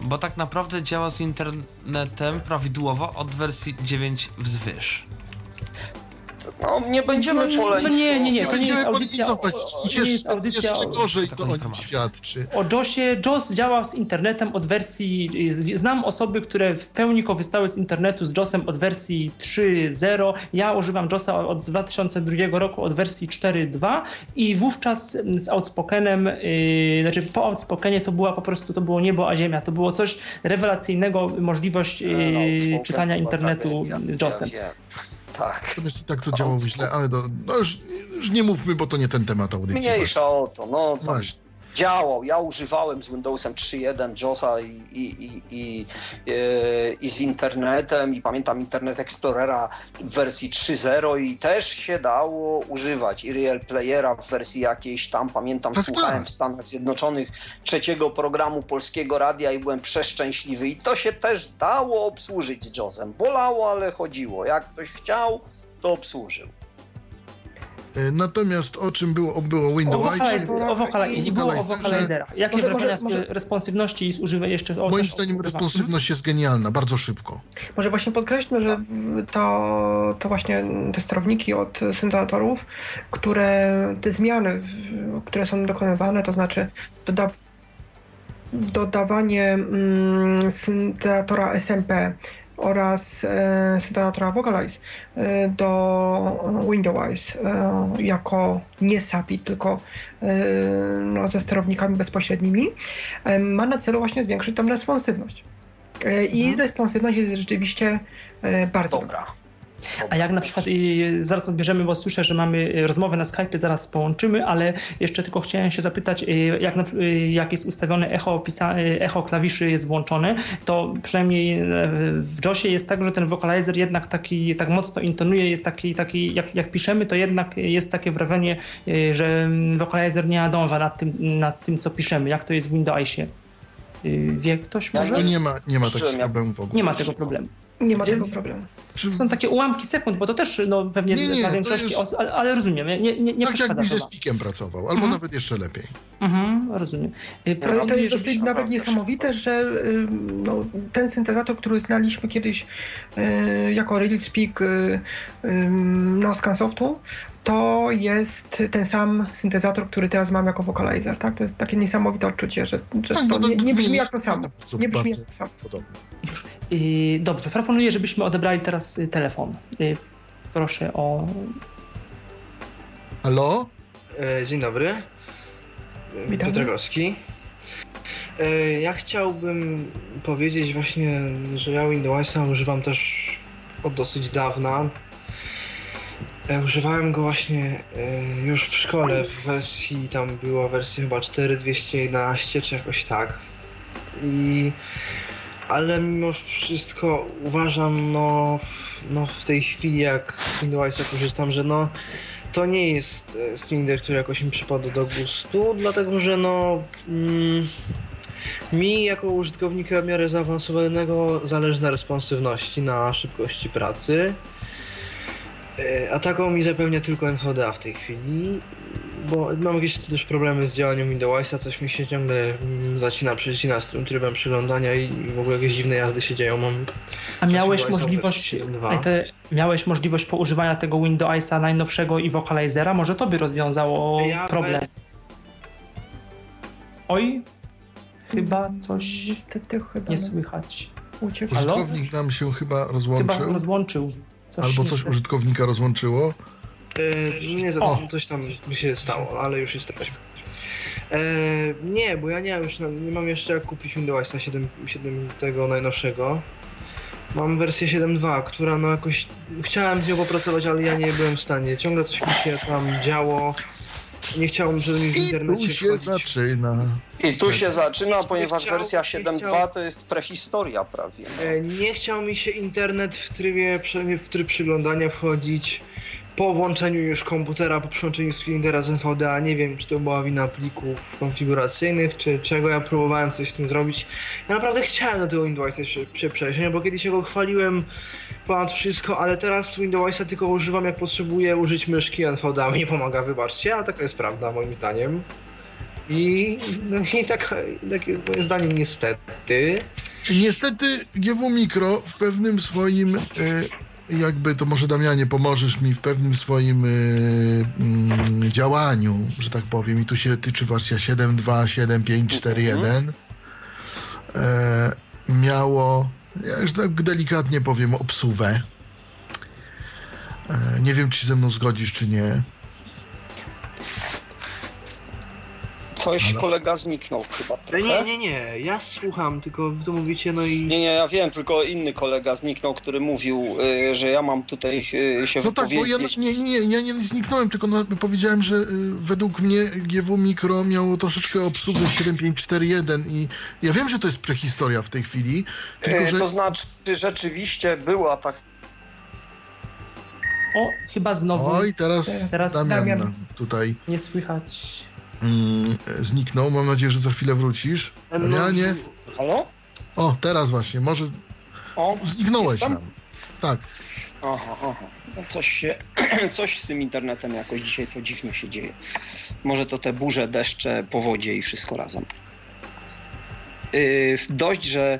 bo tak naprawdę działa z internetem prawidłowo od wersji 9 wzwyż. No, nie będziemy No, polemizować. no nie, nie, nie, to nie jest Będziemy audycja o- o- nie jest Jeszcze, audycja jeszcze gorzej to o nim świadczy. O JOSie. JOS działa z internetem od wersji. Znam osoby, które w pełni korzystały z internetu z JOSem od wersji 3.0. Ja używam JOSa od 2002 roku, od wersji 4.2 i wówczas z Outspokenem, yy, znaczy po Outspokenie to była po prostu, to było niebo a ziemia. To było coś rewelacyjnego, możliwość yy, No, Outspoken czytania internetu JOSem. Tak. Natomiast i tak to działało źle, ale do, no już, już nie mówmy, bo to nie ten temat audycji. Mniejsza o to. No, tam Właśnie. Działał. Ja używałem z Windowsem 3.1 JOSa i, i, i, i, e, i z internetem i pamiętam Internet Explorera w wersji 3.0 i też się dało używać i Real Playera w wersji jakiejś tam, pamiętam, Tak, słuchałem tak. w Stanach Zjednoczonych trzeciego programu Polskiego Radia i byłem przeszczęśliwy i to się też dało obsłużyć z JOSem. Bolało, ale chodziło. Jak ktoś chciał, to obsłużył. E, Natomiast o czym było, było Windows o, wokali- i było o wokalizerach. Jakie Może- wrażenia może- z responsywności i zużywa jeszcze... O, Moim zdaniem używa. responsywność jest genialna, bardzo szybko. Może właśnie podkreślmy, że to, to właśnie te sterowniki od syntezatorów, które te zmiany, które są dokonywane, to znaczy doda, dodawanie mm, syntezatora SMP oraz e, syntezatora Vocalize e, do Windows e, jako nie SAPI, tylko e, no, ze sterownikami bezpośrednimi, ma na celu właśnie zwiększyć tam responsywność. I Mhm. responsywność jest rzeczywiście bardzo dobra. Dobra. A jak na przykład, y, zaraz odbierzemy, bo słyszę, że mamy y, rozmowę na Skype, zaraz połączymy, ale jeszcze tylko chciałem się zapytać, y, jak, na, y, jak jest ustawione echo, pisa, echo klawiszy jest włączone, to przynajmniej w JOSie jest tak, że ten vocalizer jednak taki, tak mocno intonuje, jest taki, taki jak, jak piszemy, to jednak jest takie wrażenie, że vocalizer nie nadąża nad tym, nad tym, co piszemy. Jak to jest w Windowsie? Y, Wie ktoś może? Nie ma, nie ma takich problemów w ogóle. Nie ma tego problemu. Nie ma tego problemu. Są takie ułamki sekund, bo to też no, pewnie Nie, nie, dla większości jest- osób, ale, ale rozumiem, nie, nie, nie tak jakbyś ze spikiem pracował, albo Mhm. nawet jeszcze lepiej. Mhm, rozumiem. Y, Ale to jest dosyć nawet niesamowite, że y, no, ten syntezator, który znaliśmy kiedyś y, jako RealSpeak y, y, no, Scansoftu, to jest ten sam syntezator, który teraz mam jako vocalizer. Tak? To jest takie niesamowite odczucie, że, że Tak, to no nie, nie brzmi jak to samo. bardzo, Nie brzmi bardzo jak to samo. Podobnie. Już. Y, dobrze, proponuję, żebyśmy odebrali teraz y, telefon. Y, proszę o... Halo? E, Dzień dobry. Witamy. Piotrowski. E, Ja chciałbym powiedzieć właśnie, że ja Windowsa używam też od dosyć dawna. Używałem go właśnie e, już w szkole w wersji, tam była wersja chyba 4211 czy jakoś tak. I ale mimo wszystko uważam no, no w tej chwili jak z Windowsa korzystam, że no to nie jest e, screenreader, który jakoś mi przypadł do gustu, dlatego że no mm, mi jako użytkownika w miarę zaawansowanego zależy na responsywności, na szybkości pracy. E, A taką mi zapewnia tylko NVDA w tej chwili, bo mam jakieś też problemy z działaniem Windowsa, coś mi się ciągle mm, zacina, przecina z tym trybem przeglądania i w ogóle jakieś dziwne jazdy się dzieją. Mam A miałeś możliwość, wersji 7.2. a te, miałeś możliwość poużywania tego Windowsa najnowszego i vocalizera? Może to by rozwiązało Ja problem. we- Oj, chyba coś Niestety chyba nie słychać. uciekł. Użytkownik nam się chyba Chyba rozłączył, rozłączył. Coś albo coś użytkownika rozłączyło. E, nie, za O. coś tam mi się stało, ale już jesteśmy. E, nie, bo ja nie mam, już, nie mam jeszcze jak kupić Windowsa 7, 7 tego najnowszego. Mam wersję 7.2, która no jakoś... Chciałem z nią popracować, ale ja nie byłem w stanie. Ciągle coś mi się tam działo. Nie chciałbym, żeby mi w I internecie tu się wchodzić. zaczyna. I tu się zaczyna, ponieważ chciał- wersja nie 7.2 chciał. to jest prehistoria prawie. no. E, Nie chciał mi się internet w trybie, przynajmniej w tryb przyglądania wchodzić. Po włączeniu już komputera, po przyłączeniu screendera z NVDA, nie wiem czy to była wina plików konfiguracyjnych, czy czego, ja próbowałem coś z tym zrobić. Ja naprawdę chciałem do tego Windowsa się, się przejść, bo kiedyś go chwaliłem ponad wszystko, ale teraz Windowsa tylko używam jak potrzebuję użyć myszki, NVDA mi nie pomaga, wybaczcie, ale taka jest prawda moim zdaniem. I, no, i taka, takie moje zdanie niestety. Niestety GW Mikro w pewnym swoim, e, jakby to może Damianie pomożesz mi, w pewnym swoim e, mm, działaniu, że tak powiem, i tu się tyczy wersja 7.2, 7.5.4.1, e, miało, ja już tak delikatnie powiem, obsuwę. E, nie wiem, czy się ze mną zgodzisz, czy nie. Coś Halo? kolega zniknął chyba E, trochę. Nie, nie, nie, ja słucham, tylko wy to mówicie, no i... Nie, nie, ja wiem, tylko inny kolega zniknął, który mówił, y, że ja mam tutaj y, się No tak, bo ja wypowiedzieć. nie, nie, nie, ja nie zniknąłem, tylko no, powiedziałem, że y, według mnie GW Mikro miało troszeczkę obsługę 7541 i ja wiem, że to jest prehistoria w tej chwili, tylko E, że... To znaczy, rzeczywiście była tak. O, chyba znowu Oj, teraz, Teraz Damian, Damian. tutaj nie słychać. Mm, zniknął. Mam nadzieję, że za chwilę wrócisz. Damianie? Halo? O, teraz właśnie, może O, zniknąłeś Jestem? nam. Tak. aha, aha. No coś się, [CLEARS THROAT] coś z tym internetem jakoś dzisiaj to dziwnie się dzieje. Może to te burze, deszcze, powodzie i wszystko razem. Yy, dość, że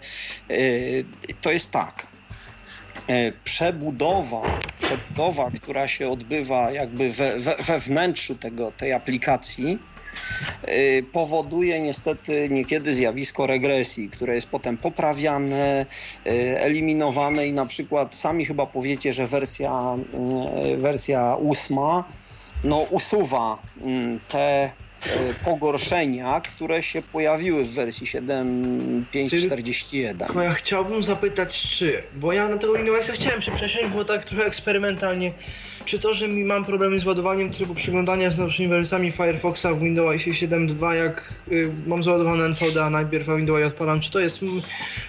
yy, to jest tak. Yy, Przebudowa, przebudowa, która się odbywa jakby we, we, we wnętrzu tego, tej aplikacji, powoduje niestety niekiedy zjawisko regresji, które jest potem poprawiane, yy, eliminowane i na przykład sami chyba powiecie, że wersja, yy, wersja ósma no, usuwa mm, te pogorszenia, które się pojawiły w wersji 7.5.41. Tylko ja chciałbym zapytać, czy, bo ja na tego Windowsa chciałem się przesiąść, bo tak trochę eksperymentalnie, czy to, że mi mam problemy z ładowaniem trybu przeglądania z nowszymi wersjami Firefoxa w Windowsie 7.2, jak y, mam załadowane NVDA najpierw, a Windowsa odpalam, czy to jest,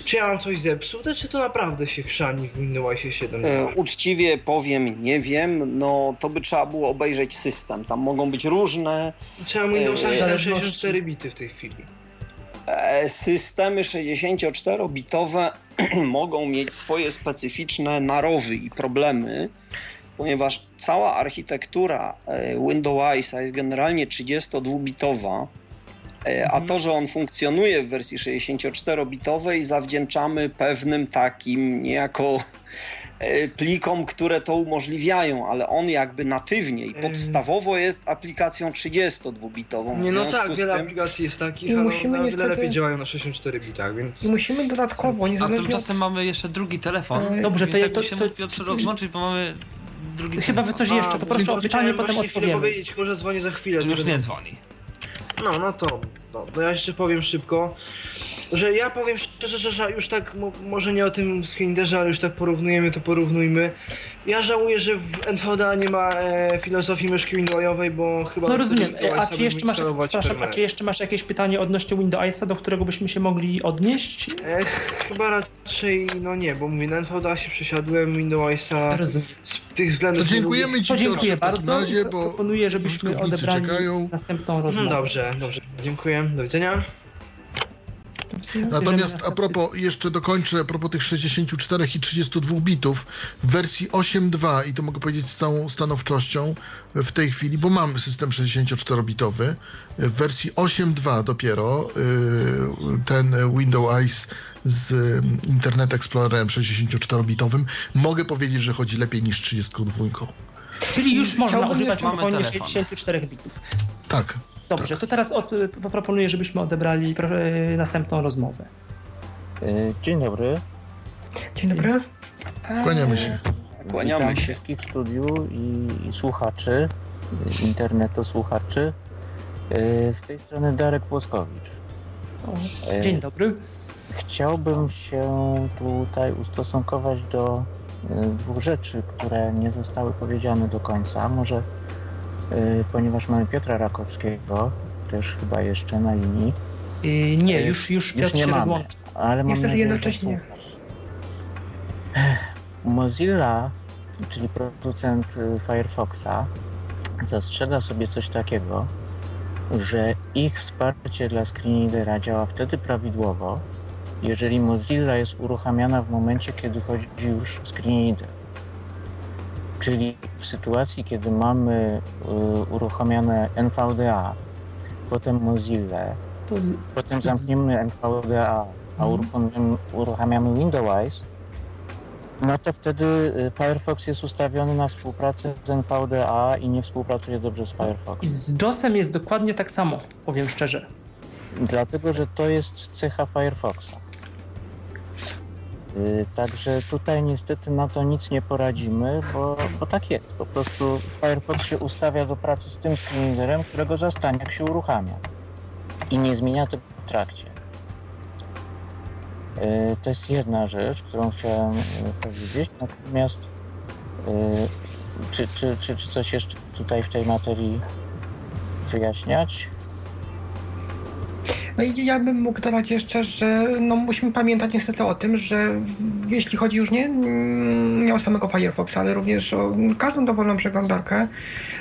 czy ja mam coś zepsute, czy to naprawdę się chrzani w Windowsie 7.2? E, uczciwie powiem, nie wiem, no to by trzeba było obejrzeć system. Tam mogą być różne Trzeba Windowsa e, 64 bity w tej chwili. e, systemy 64-bitowe [CLEARS THROAT] mogą mieć swoje specyficzne narowy i problemy, ponieważ cała architektura e, Windowsa jest generalnie 32-bitowa, e, a to, że on funkcjonuje w wersji 64-bitowej zawdzięczamy pewnym takim niejako e, plikom, które to umożliwiają, ale on jakby natywnie i podstawowo jest aplikacją 32-bitową. Nie no tak, wiele tym- aplikacji jest takich, I ale musimy one niestety- lepiej działają na 64 bitach, więc... I musimy dodatkowo, A niezależnie od... tymczasem mamy jeszcze drugi telefon. Dobrze, to to- się to- mógł Piotr to- rozłączyć, bo mamy drugi Chyba wy coś jeszcze, to proszę o pytanie, potem odpowiemy. powiedzieć, tylko że dzwonię za chwilę. Już żeby- nie dzwoni. No, no to, no, to ja jeszcze powiem szybko, że ja powiem szczerze, że, że już tak, mo, może nie o tym Screenderze, ale już tak porównujemy, to porównujmy. Ja żałuję, że w NVDA nie ma e, filozofii myszki Windowsowej, bo chyba... No rozumiem, a czy jeszcze masz, przepraszam, a czy jeszcze masz jakieś pytanie odnośnie Windowsa, do którego byśmy się mogli odnieść? E, chyba raczej, no nie, bo mówię, na NVDA się przesiadłem, Windowsa Rozumiem. z tych względów... To dziękujemy. Ci To dziękuję bardzo. razie, bo Proponuję, żebyśmy odebrali czekają. następną No rozmowę. dobrze, dobrze, dziękuję, do widzenia. Natomiast a propos, jeszcze dokończę, a propos tych 64 i 32 bitów, w wersji 8.2, i to mogę powiedzieć z całą stanowczością w tej chwili, bo mam system 64-bitowy, w wersji 8.2 dopiero y, ten Windows Eyes z y, Internet Explorerem 64-bitowym, mogę powiedzieć, że chodzi lepiej niż 32. Czyli już można używać spokojnie telefon. 64 bitów. Tak. Dobrze, to teraz od, proponuję, żebyśmy odebrali pro, e, następną rozmowę. Y, Dzień dobry. Dzień dobry. Kłaniamy się. Kłaniamy Witam się. wszystkich w studiu i, i słuchaczy, internetu słuchaczy. Z tej strony Darek Włoskowicz. O, E, Dzień dobry. Chciałbym się tutaj ustosunkować do dwóch rzeczy, które nie zostały powiedziane do końca. Może ponieważ mamy Piotra Rakowskiego, też chyba jeszcze na linii. Y, nie, już, już Piotr nie się mamy, rozłączył. ale Niestety nadzieję, jednocześnie. Mozilla, czyli producent y, Firefoxa, zastrzega sobie coś takiego, że ich wsparcie dla screenreadera działa wtedy prawidłowo, jeżeli Mozilla jest uruchamiana w momencie, kiedy chodzi już screenreader. Czyli w sytuacji, kiedy mamy y, uruchomione NVDA, potem Mozilla, To potem zamkniemy NVDA, a Mhm. uruchamiamy, uruchamiamy Windows, no to wtedy y, Firefox jest ustawiony na współpracę z NVDA i nie współpracuje dobrze z I Firefoxem. z JOSem jest dokładnie tak samo, powiem szczerze. Dlatego, że to jest cecha Firefoxa. Y, Także tutaj niestety na to nic nie poradzimy, bo, bo tak jest. Po prostu Firefox się ustawia do pracy z tym screenreaderem, którego zastanie, jak się uruchamia. I nie zmienia tego w trakcie. Y, To jest jedna rzecz, którą chciałem y, powiedzieć. Natomiast czy, czy, czy, czy coś jeszcze tutaj w tej materii wyjaśniać? No i ja bym mógł dodać jeszcze, że no musimy pamiętać niestety o tym, że jeśli chodzi już nie, nie o samego Firefoxa, ale również o każdą dowolną przeglądarkę,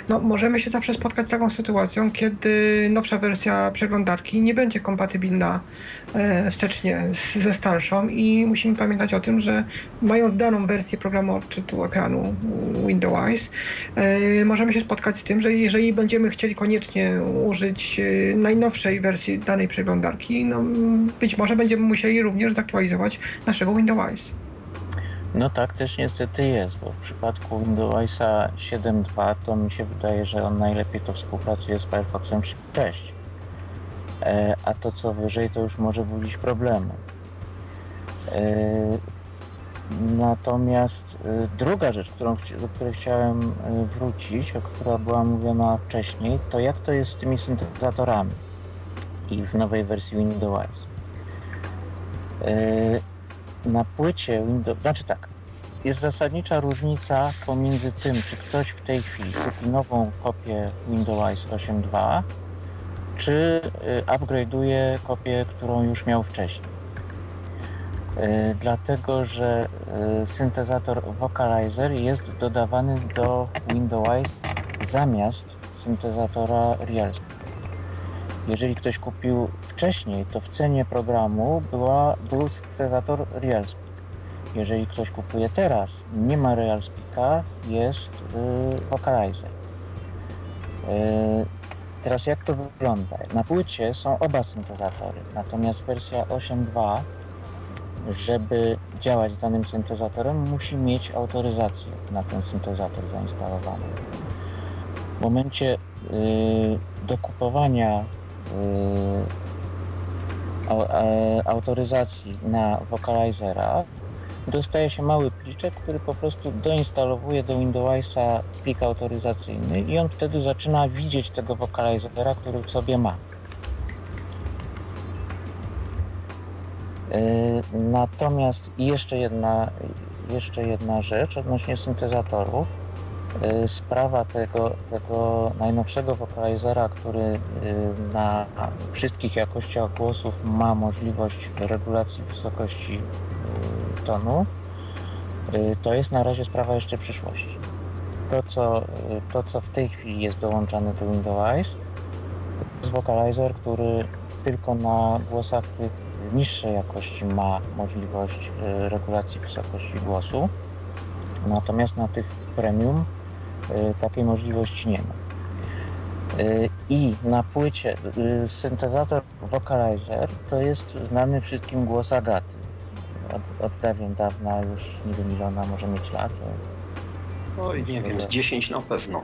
no możemy się zawsze spotkać z taką sytuacją, kiedy nowsza wersja przeglądarki nie będzie kompatybilna e, wstecznie z, ze starszą i musimy pamiętać o tym, że mając daną wersję programu odczytu ekranu Windows, e, możemy się spotkać z tym, że jeżeli będziemy chcieli koniecznie użyć e, najnowszej wersji danej przeglądarki, no być może będziemy musieli również zaktualizować naszego Windows. No tak też niestety jest, bo w przypadku Windowsa 7.2 to mi się wydaje, że on najlepiej to współpracuje z Firefoxem 6. E, a to co wyżej to już może budzić problemy. E, natomiast e, druga rzecz, którą, do której chciałem wrócić, o która była mówiona wcześniej, to jak to jest z tymi syntezatorami i w nowej wersji Windows. Na płycie Windows, znaczy tak, jest zasadnicza różnica pomiędzy tym, czy ktoś w tej chwili kupi nową kopię Windows 8.2, czy y, upgrade'uje kopię, którą już miał wcześniej. Y, Dlatego, że y, syntezator Vocalizer jest dodawany do Windows zamiast syntezatora Reelspeak. Jeżeli ktoś kupił wcześniej, to w cenie programu była, był syntezator Reelspeak. Jeżeli ktoś kupuje teraz, nie ma Reelspeaka, jest y, Vocalizer. Teraz jak to wygląda? Na płycie są oba syntezatory, natomiast wersja 8.2, żeby działać z danym syntezatorem, musi mieć autoryzację na ten syntezator zainstalowany. W momencie y, dokupowania y, e, autoryzacji na Vocalizera dostaje się mały pliczek, który po prostu doinstalowuje do Windowsa plik autoryzacyjny i on wtedy zaczyna widzieć tego Vocalizera, który w sobie ma. Yy, Natomiast jeszcze jedna, jeszcze jedna rzecz odnośnie syntezatorów. Yy, Sprawa tego, tego najnowszego Vocalizera, który yy, na wszystkich jakościach głosów ma możliwość regulacji wysokości tonu, yy, to jest na razie sprawa jeszcze przyszłości. To co, yy, to, co w tej chwili jest dołączane do Windows, to jest Vocalizer, który tylko na głosach niższej jakości ma możliwość y, regulacji wysokości głosu, natomiast na tych premium y, takiej możliwości nie ma. Y, I na płycie y, syntezator Vocalizer to jest znany wszystkim głos Agaty. Od, od dawien dawna już nie wiem ile ona może mieć lat. Oj, nie wiem, z 10 na pewno.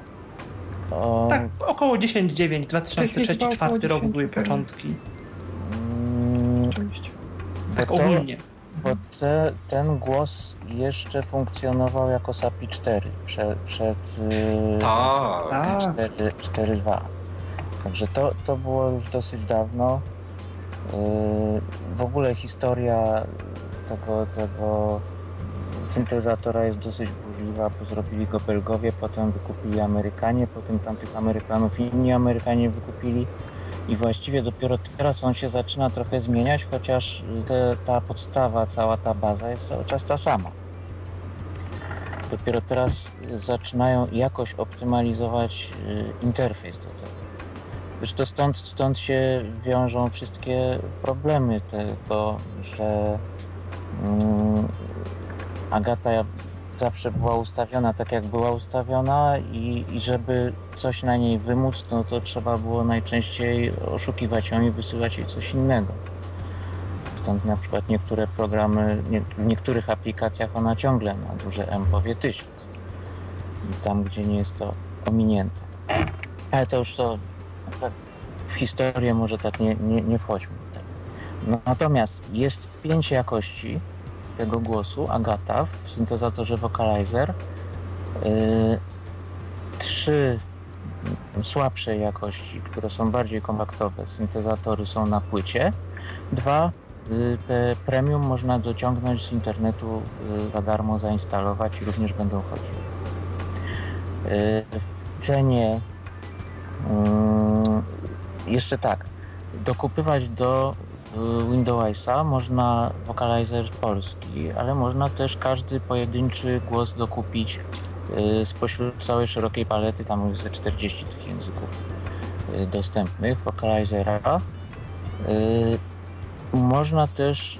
O, Tak, około 10-9, 2003-2004 rok około były 10, początki. mm, Oczywiście. Tak bo to- ogólnie. Bo te, ten głos jeszcze funkcjonował jako SAPI 4 prze, przed yy, Tak. Tak. 4 4.2. Także to, to było już dosyć dawno. Yy, w ogóle historia tego, tego syntezatora jest dosyć możliwa, bo zrobili go Belgowie, potem wykupili Amerykanie, potem tamtych Amerykanów inni Amerykanie wykupili i właściwie dopiero teraz on się zaczyna trochę zmieniać, chociaż te, ta podstawa, cała ta baza jest cały czas ta sama. Dopiero teraz zaczynają jakoś optymalizować y, interfejs do tego. Zresztą stąd, stąd się wiążą wszystkie problemy tego, że Agata zawsze była ustawiona tak, jak była ustawiona i, i żeby coś na niej wymóc, no to trzeba było najczęściej oszukiwać ją i wysyłać jej coś innego. Stąd na przykład niektóre programy, nie, w niektórych aplikacjach ona ciągle na duże M powie 1000. I tam, gdzie nie jest to ominięte. Ale to już to tak, w historię może tak nie, nie, nie wchodźmy. Natomiast jest pięć jakości tego głosu, Agata, w syntezatorze Vocalizer. Yy, trzy słabsze jakości, które są bardziej kompaktowe, syntezatory są na płycie. Dwa, yy, te premium można dociągnąć z internetu yy, za darmo, zainstalować i również będą chodziły. Yy, w cenie jeszcze tak, dokupywać do Windowsa można Vocalizer polski, ale można też każdy pojedynczy głos dokupić y, spośród całej szerokiej palety, tam jest ze 40 tych języków y, dostępnych Vocalizera. Y, można też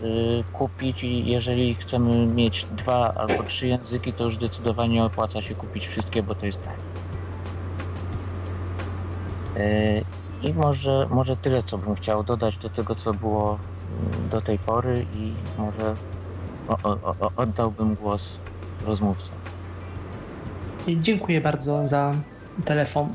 kupić, jeżeli chcemy mieć dwa albo trzy języki, to już zdecydowanie opłaca się kupić wszystkie, bo to jest taniej. I może, może tyle, co bym chciał dodać do tego, co było mm, do tej pory i może o, o, oddałbym głos rozmówcom. Dziękuję bardzo za telefon.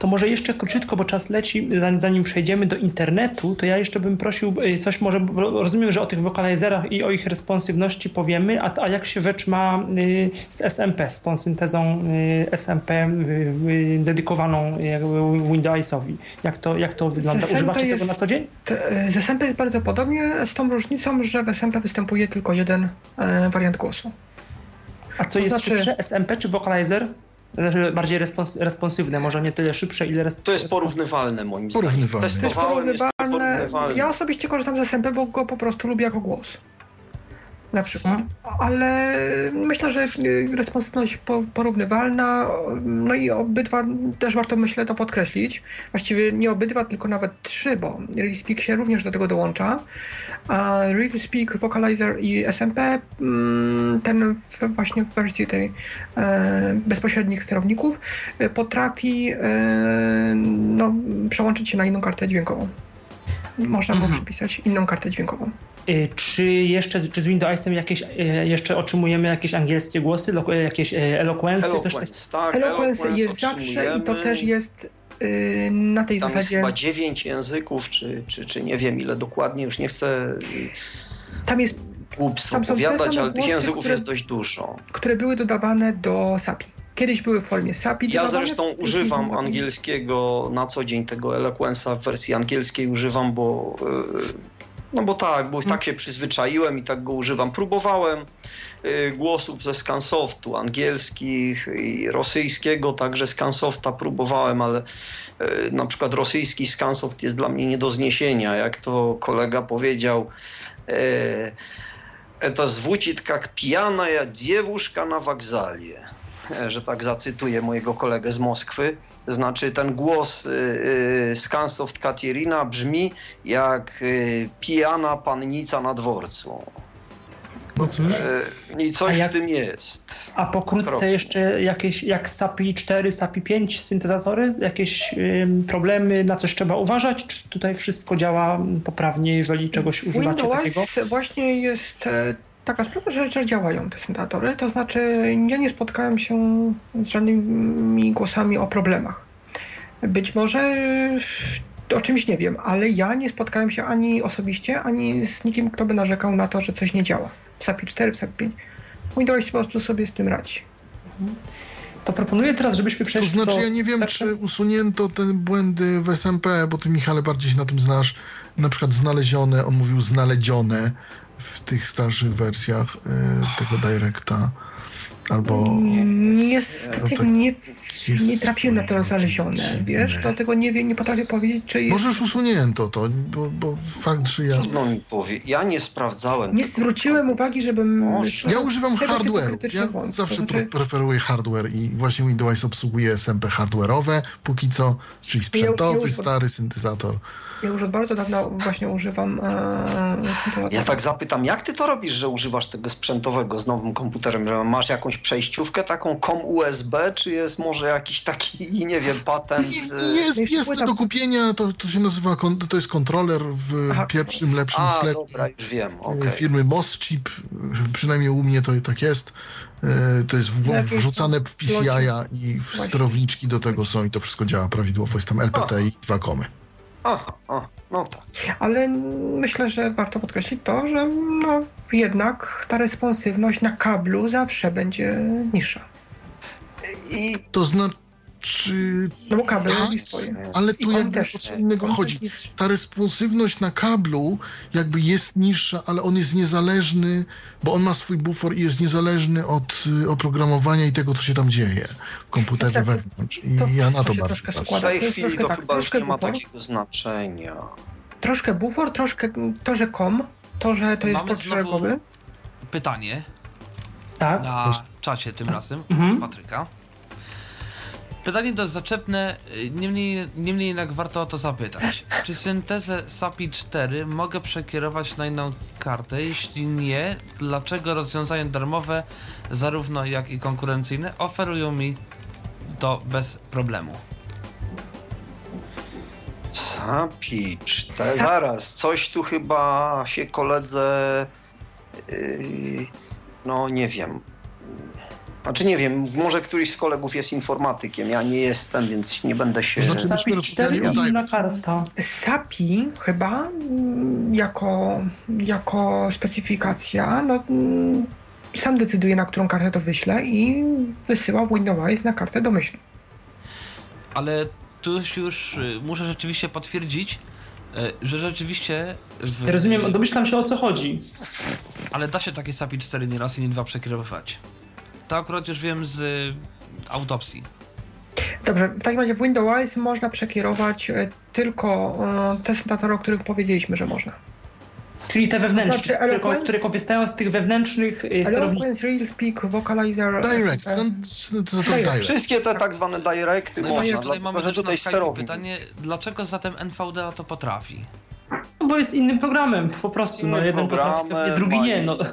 To może jeszcze króciutko, bo czas leci, zanim przejdziemy do internetu, to ja jeszcze bym prosił y, coś może, rozumiem, że o tych wokalizerach i o ich responsywności powiemy, a, a jak się rzecz ma y, z SMP, z tą syntezą y, SMP dedykowaną Windowsowi? Jak to, jak to wygląda? Używacie jest, tego na co dzień? Z SMP jest bardzo podobnie, z tą różnicą, że w SMP występuje tylko jeden e, wariant głosu. A co to jest znaczy... szybsze, SMP czy Vocalizer? Znaczy, bardziej respons responsywne, może nie tyle szybsze, ile responsywne. To jest porównywalne moim zdaniem. Porównywalne. Testowałem, jest porównywalne. Ja osobiście korzystam z SMP, bo go po prostu lubię jako głos na przykład. Hmm. Ale myślę, że responsywność porównywalna, no i obydwa, też warto myślę to podkreślić. Właściwie nie obydwa, tylko nawet trzy, bo RealSpeak się również do tego dołącza. A RealSpeak, Vocalizer i SMP, mm, ten właśnie w wersji tej e, bezpośrednich sterowników, e, potrafi e, no, przełączyć się na inną kartę dźwiękową. Można mhm. było przypisać inną kartę dźwiękową. Y, czy jeszcze czy z Windowsem jakieś, y, jeszcze otrzymujemy jakieś angielskie głosy, jakieś eloquence? Eloquence, coś tak, eloquence, eloquence jest zawsze i to też jest y, na tej Tam zasadzie. Jest chyba dziewięć języków, czy, czy, czy nie wiem ile dokładnie, już nie chcę. Tam jest. Głupstwo tam są powiadać, ale tych języków które, jest dość dużo. Które były dodawane do SAPI. Kiedyś były w formie SAPI. Ja zresztą używam angielskiego na co dzień, tego Eloquence'a w wersji angielskiej używam, bo no bo tak, bo mm. tak się przyzwyczaiłem i tak go używam. Próbowałem y, głosów ze skansoftu angielskich i rosyjskiego, także skansofta próbowałem, ale y, na przykład rosyjski skansoft jest dla mnie nie do zniesienia. Jak to kolega powiedział, y, to zwrócić jak pijana dziewuszka na wagzalie, że tak zacytuję mojego kolegę z Moskwy. Znaczy ten głos y, y, Skansoft Katerina brzmi jak y, pijana pannica na dworcu. No cóż. I coś jak, w tym jest. A pokrótce jeszcze jakieś jak SAPI 4, SAPI 5 syntezatory? Jakieś problemy, na coś trzeba uważać? Czy tutaj wszystko działa poprawnie, jeżeli czegoś używacie Windows takiego? właśnie jest e, taka sprawa, że, że działają te syntezatory, to znaczy ja nie spotkałem się z żadnymi głosami o problemach. Być może o czymś nie wiem, ale ja nie spotkałem się ani osobiście, ani z nikim, kto by narzekał na to, że coś nie działa. W SAPI 4, w SAPI 5. Windows po prostu sobie z tym radzi. To proponuję teraz, żebyśmy przeszli To znaczy, do... ja nie wiem, czy usunięto te błędy w SMP, bo ty, Michale, bardziej się na tym znasz. Na przykład znalezione, on mówił znalezione w tych starszych wersjach y, tego Directa albo... Niestety No tak nie, nie trafiłem na to dziwne. wiesz, dlatego nie, wiem, nie potrafię powiedzieć, czy jest... Może już usunięto to, bo, bo fakt, że ja... No mi powie, ja nie sprawdzałem. Nie tego. zwróciłem uwagi, żebym... Może. Ja używam tego hardware'u. krytyczny Ja zawsze To znaczy- pre- preferuję hardware i właśnie Windows obsługuje SMP hardware'owe póki co, czyli sprzętowy, stary syntezator. Ja już od bardzo dawna właśnie używam e. Ja tak zapytam, jak ty to robisz, że używasz tego sprzętowego z nowym komputerem? Masz jakąś przejściówkę taką COM USB, czy jest może jakiś taki, nie wiem, patent? I Jest, Jest jest płyta- do kupienia, to, to się nazywa, to jest kontroler w Aha. pierwszym, lepszym A, sklepie dobra, już wiem, e, okej. firmy Moschip, przynajmniej u mnie to tak jest. E, To jest w, wrzucane w PCI-a i w sterowniczki do tego są i to wszystko działa prawidłowo. Jest tam LPT i dwa komy. Aha, a, no tak. Ale myślę, że warto podkreślić to, że no, jednak ta responsywność na kablu zawsze będzie niższa. I To znaczy, No bo kabel Tak, robi swoje. ale tu jakby o co innego On chodzi. jest- Ta responsywność na kablu jakby jest niższa, ale on jest niezależny, bo on ma swój bufor i jest niezależny od y, oprogramowania i tego, co się tam dzieje w komputerze Tak, wewnątrz. I To ja na to bardzo troszkę patrzę. w tej jest chwili troszkę to tak, chyba już troszkę nie ma takiego znaczenia. Troszkę bufor, troszkę to, że kom, to, że to jest Mamy port znowu- szeregowy. Pytanie Tak? na czacie tym razem, Mhm. Patryka. Pytanie dość zaczepne, y, niemniej, niemniej jednak warto o to zapytać. Czy syntezę SAPI 4 mogę przekierować na inną kartę? Jeśli nie, dlaczego rozwiązania darmowe, zarówno jak i konkurencyjne, oferują mi to bez problemu? Sapicz, te, Sa- zaraz, coś tu chyba się koledze, yy, no nie wiem, znaczy nie wiem, może któryś z kolegów jest informatykiem, ja nie jestem, więc nie będę się... Znaczy- SAPI myśmy 4 rozmawiali o i inna karta. SAPI chyba mm, jako, jako specyfikacja, no, mm, sam decyduje na którą kartę to wyśle i wysyła Windows na kartę domyślną. Ale tu już, już y, muszę rzeczywiście potwierdzić, y, że rzeczywiście... W, rozumiem, domyślam się o co chodzi. Ale da się takie SAPI 4 nie raz i nie dwa przekierowywać. To akurat już wiem z y, autopsji. Dobrze, w takim razie w Windows można przekierować e, tylko e, te syntezatory, o których powiedzieliśmy, że można. Czyli te wewnętrzne, Znaczy które, Eloquence? które korzystają z tych wewnętrznych y, sterowników. Eloquence, RealSpeak, Vocalizer... Direct, e, syn- syntezator Direct. Wszystkie te tak zwane directy No i można, tutaj dlatego, mamy że tutaj sterownik. pytanie, dlaczego zatem NVDA to potrafi? No bo jest innym programem, po prostu. No, jeden potrafi, drugi nie, no. no.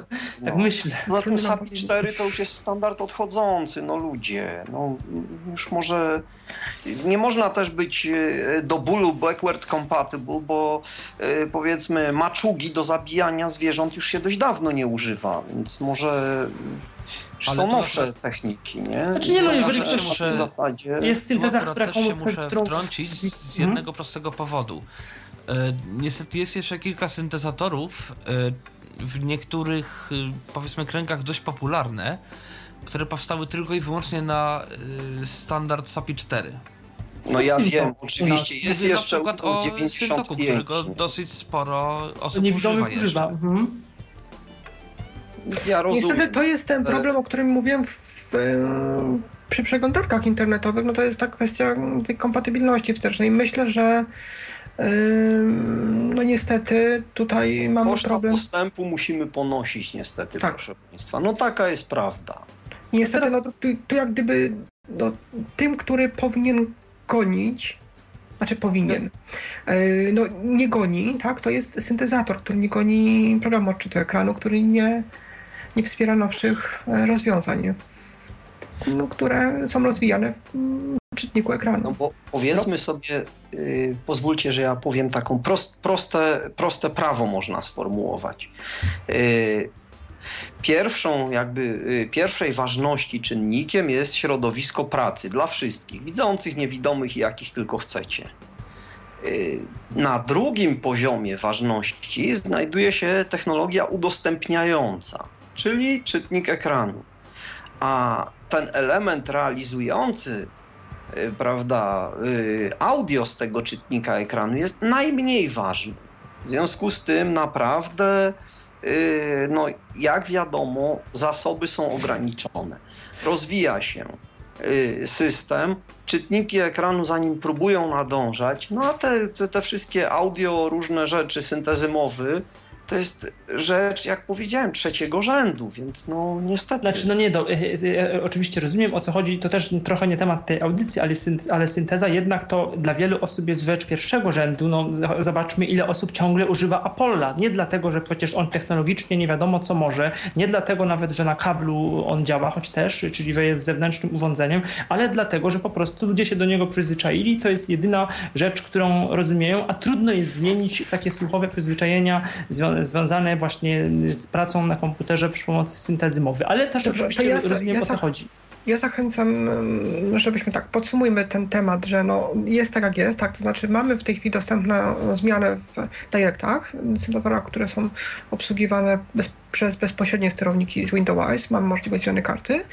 Tak myślę. No ten Trudno SAPI powiedzieć. 4 to już jest standard odchodzący, no ludzie. No już może. Nie można też być e, do bólu backward compatible, bo e, powiedzmy maczugi do zabijania zwierząt już się dość dawno nie używa, więc może. Są to nowsze akurat- techniki, nie? Znaczy nie, no, jeżeli ktoś- tej zasadzie. Jest synteza, która też się komu- muszę którą... wtrącić z, jednego prostego powodu. E, niestety jest jeszcze kilka syntezatorów, e, w niektórych, e, powiedzmy, kręgach dość popularne, które powstały tylko i wyłącznie na standard SAPI 4. No ja wiem, oczywiście nas. jest jeszcze na przykład o Syntoku, 95. którego nie? dosyć sporo osób Niewidomy używa używa. Mhm. Ja rozumiem. Niestety to jest ten problem, o którym mówiłem w, w, przy przeglądarkach internetowych, no to jest ta kwestia tej kompatybilności wstecznej. Myślę, że no niestety tutaj mamy Koszta problem. postępu musimy ponosić niestety, Tak. proszę Państwa. No taka jest prawda. Niestety Teraz- no, tu, tu jak gdyby no, tym, który powinien gonić, znaczy powinien, yy, no nie goni, tak, to jest syntezator, który nie goni programu odczytu ekranu, który nie, nie wspiera nowszych e, rozwiązań, w, no, które są rozwijane w mm, czytniku No ekranu. bo powiedzmy sobie, y, pozwólcie, że ja powiem taką prost, proste, proste prawo można sformułować. Y, Pierwszą, jakby y, pierwszej ważności czynnikiem jest środowisko pracy dla wszystkich, widzących, niewidomych i jakich tylko chcecie. Y, Na drugim poziomie ważności znajduje się technologia udostępniająca, czyli czytnik ekranu. A ten element realizujący y, prawda, y, audio z tego czytnika ekranu jest najmniej ważny. W związku z tym naprawdę no jak wiadomo, zasoby są ograniczone. Rozwija się system, czytniki ekranu za nim próbują nadążać, no a te, te, te wszystkie audio, różne rzeczy, syntezy mowy, to jest rzecz, jak powiedziałem, trzeciego rzędu, więc no niestety. Znaczy, no nie, do, e, e, e, oczywiście rozumiem o co chodzi, to też trochę nie temat tej audycji, ale, ale synteza jednak to dla wielu osób jest rzecz pierwszego rzędu. No, zobaczmy, ile osób ciągle używa Apolla. Nie dlatego, że przecież on technologicznie nie wiadomo co może, nie dlatego nawet, że na kablu on działa, choć też, czyli że jest zewnętrznym urządzeniem, ale dlatego, że po prostu ludzie się do niego przyzwyczaili. To jest jedyna rzecz, którą rozumieją, a trudno jest zmienić takie słuchowe przyzwyczajenia związane związane właśnie z pracą na komputerze przy pomocy syntezy mowy, ale też oczywiście ja, rozumiem ja, o co chodzi. Ja zachęcam, żebyśmy tak podsumujmy ten temat, że no jest tak jak jest, tak, to znaczy mamy w tej chwili dostępne zmiany w directach, syntezatorach, które są obsługiwane bez, przez bezpośrednie sterowniki z Windows, mamy możliwość zmiany karty.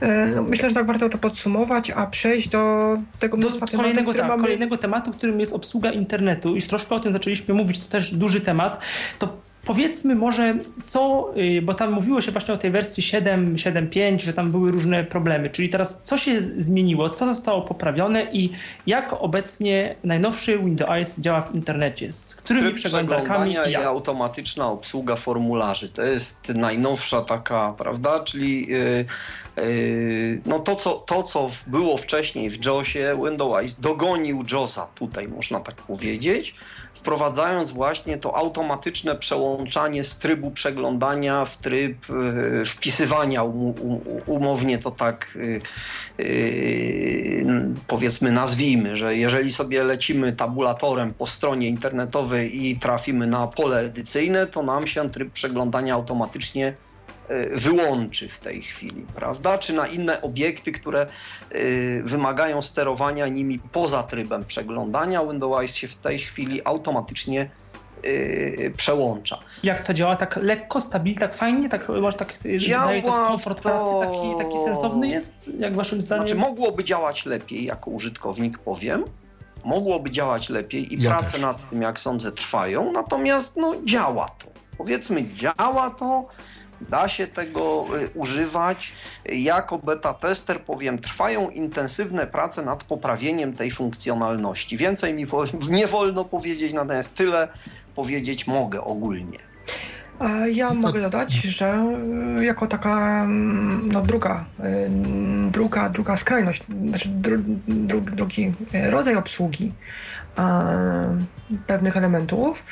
E, no, myślę, że tak warto to podsumować, a przejść do tego do kolejnego, tak, mamy... kolejnego tematu, którym jest obsługa internetu. Już troszkę o tym zaczęliśmy mówić, to też duży temat. To Powiedzmy może co, y, bo tam mówiło się właśnie o tej wersji 7, 7.5, że tam były różne problemy, czyli teraz co się zmieniło, co zostało poprawione i jak obecnie najnowszy Windows działa w internecie, z którymi Tryb przeglądarkami i, i automatyczna obsługa formularzy. To jest najnowsza taka, prawda, czyli yy, yy, no to co, to, co było wcześniej w JOSie, Windows dogonił JOSa tutaj, można tak powiedzieć wprowadzając właśnie to automatyczne przełączanie z trybu przeglądania w tryb e, wpisywania, umownie to tak e, e, powiedzmy nazwijmy, że jeżeli sobie lecimy tabulatorem po stronie internetowej i trafimy na pole edycyjne, to nam się tryb przeglądania automatycznie wyłączy w tej chwili, prawda? Czy na inne obiekty, które y, wymagają sterowania nimi poza trybem przeglądania. Windows się w tej chwili automatycznie y, przełącza. Jak to działa? Tak lekko, stabilnie, tak fajnie? Tak, może tak, działa daje to komfort to... pracy taki, taki sensowny jest, jak waszym zdaniem? Znaczy, mogłoby działać lepiej, jako użytkownik powiem. Mogłoby działać lepiej i ja prace też. nad tym, jak sądzę, trwają, natomiast no, działa to. Powiedzmy, działa to, Da się tego y, używać. Jako beta tester powiem, trwają intensywne prace nad poprawieniem tej funkcjonalności. Więcej mi [LAUGHS] nie wolno powiedzieć, natomiast tyle powiedzieć mogę ogólnie. Ja mogę dodać, że y, jako taka mm, no, druga, y, druga, druga skrajność, znaczy dru, dru, drugi rodzaj obsługi pewnych elementów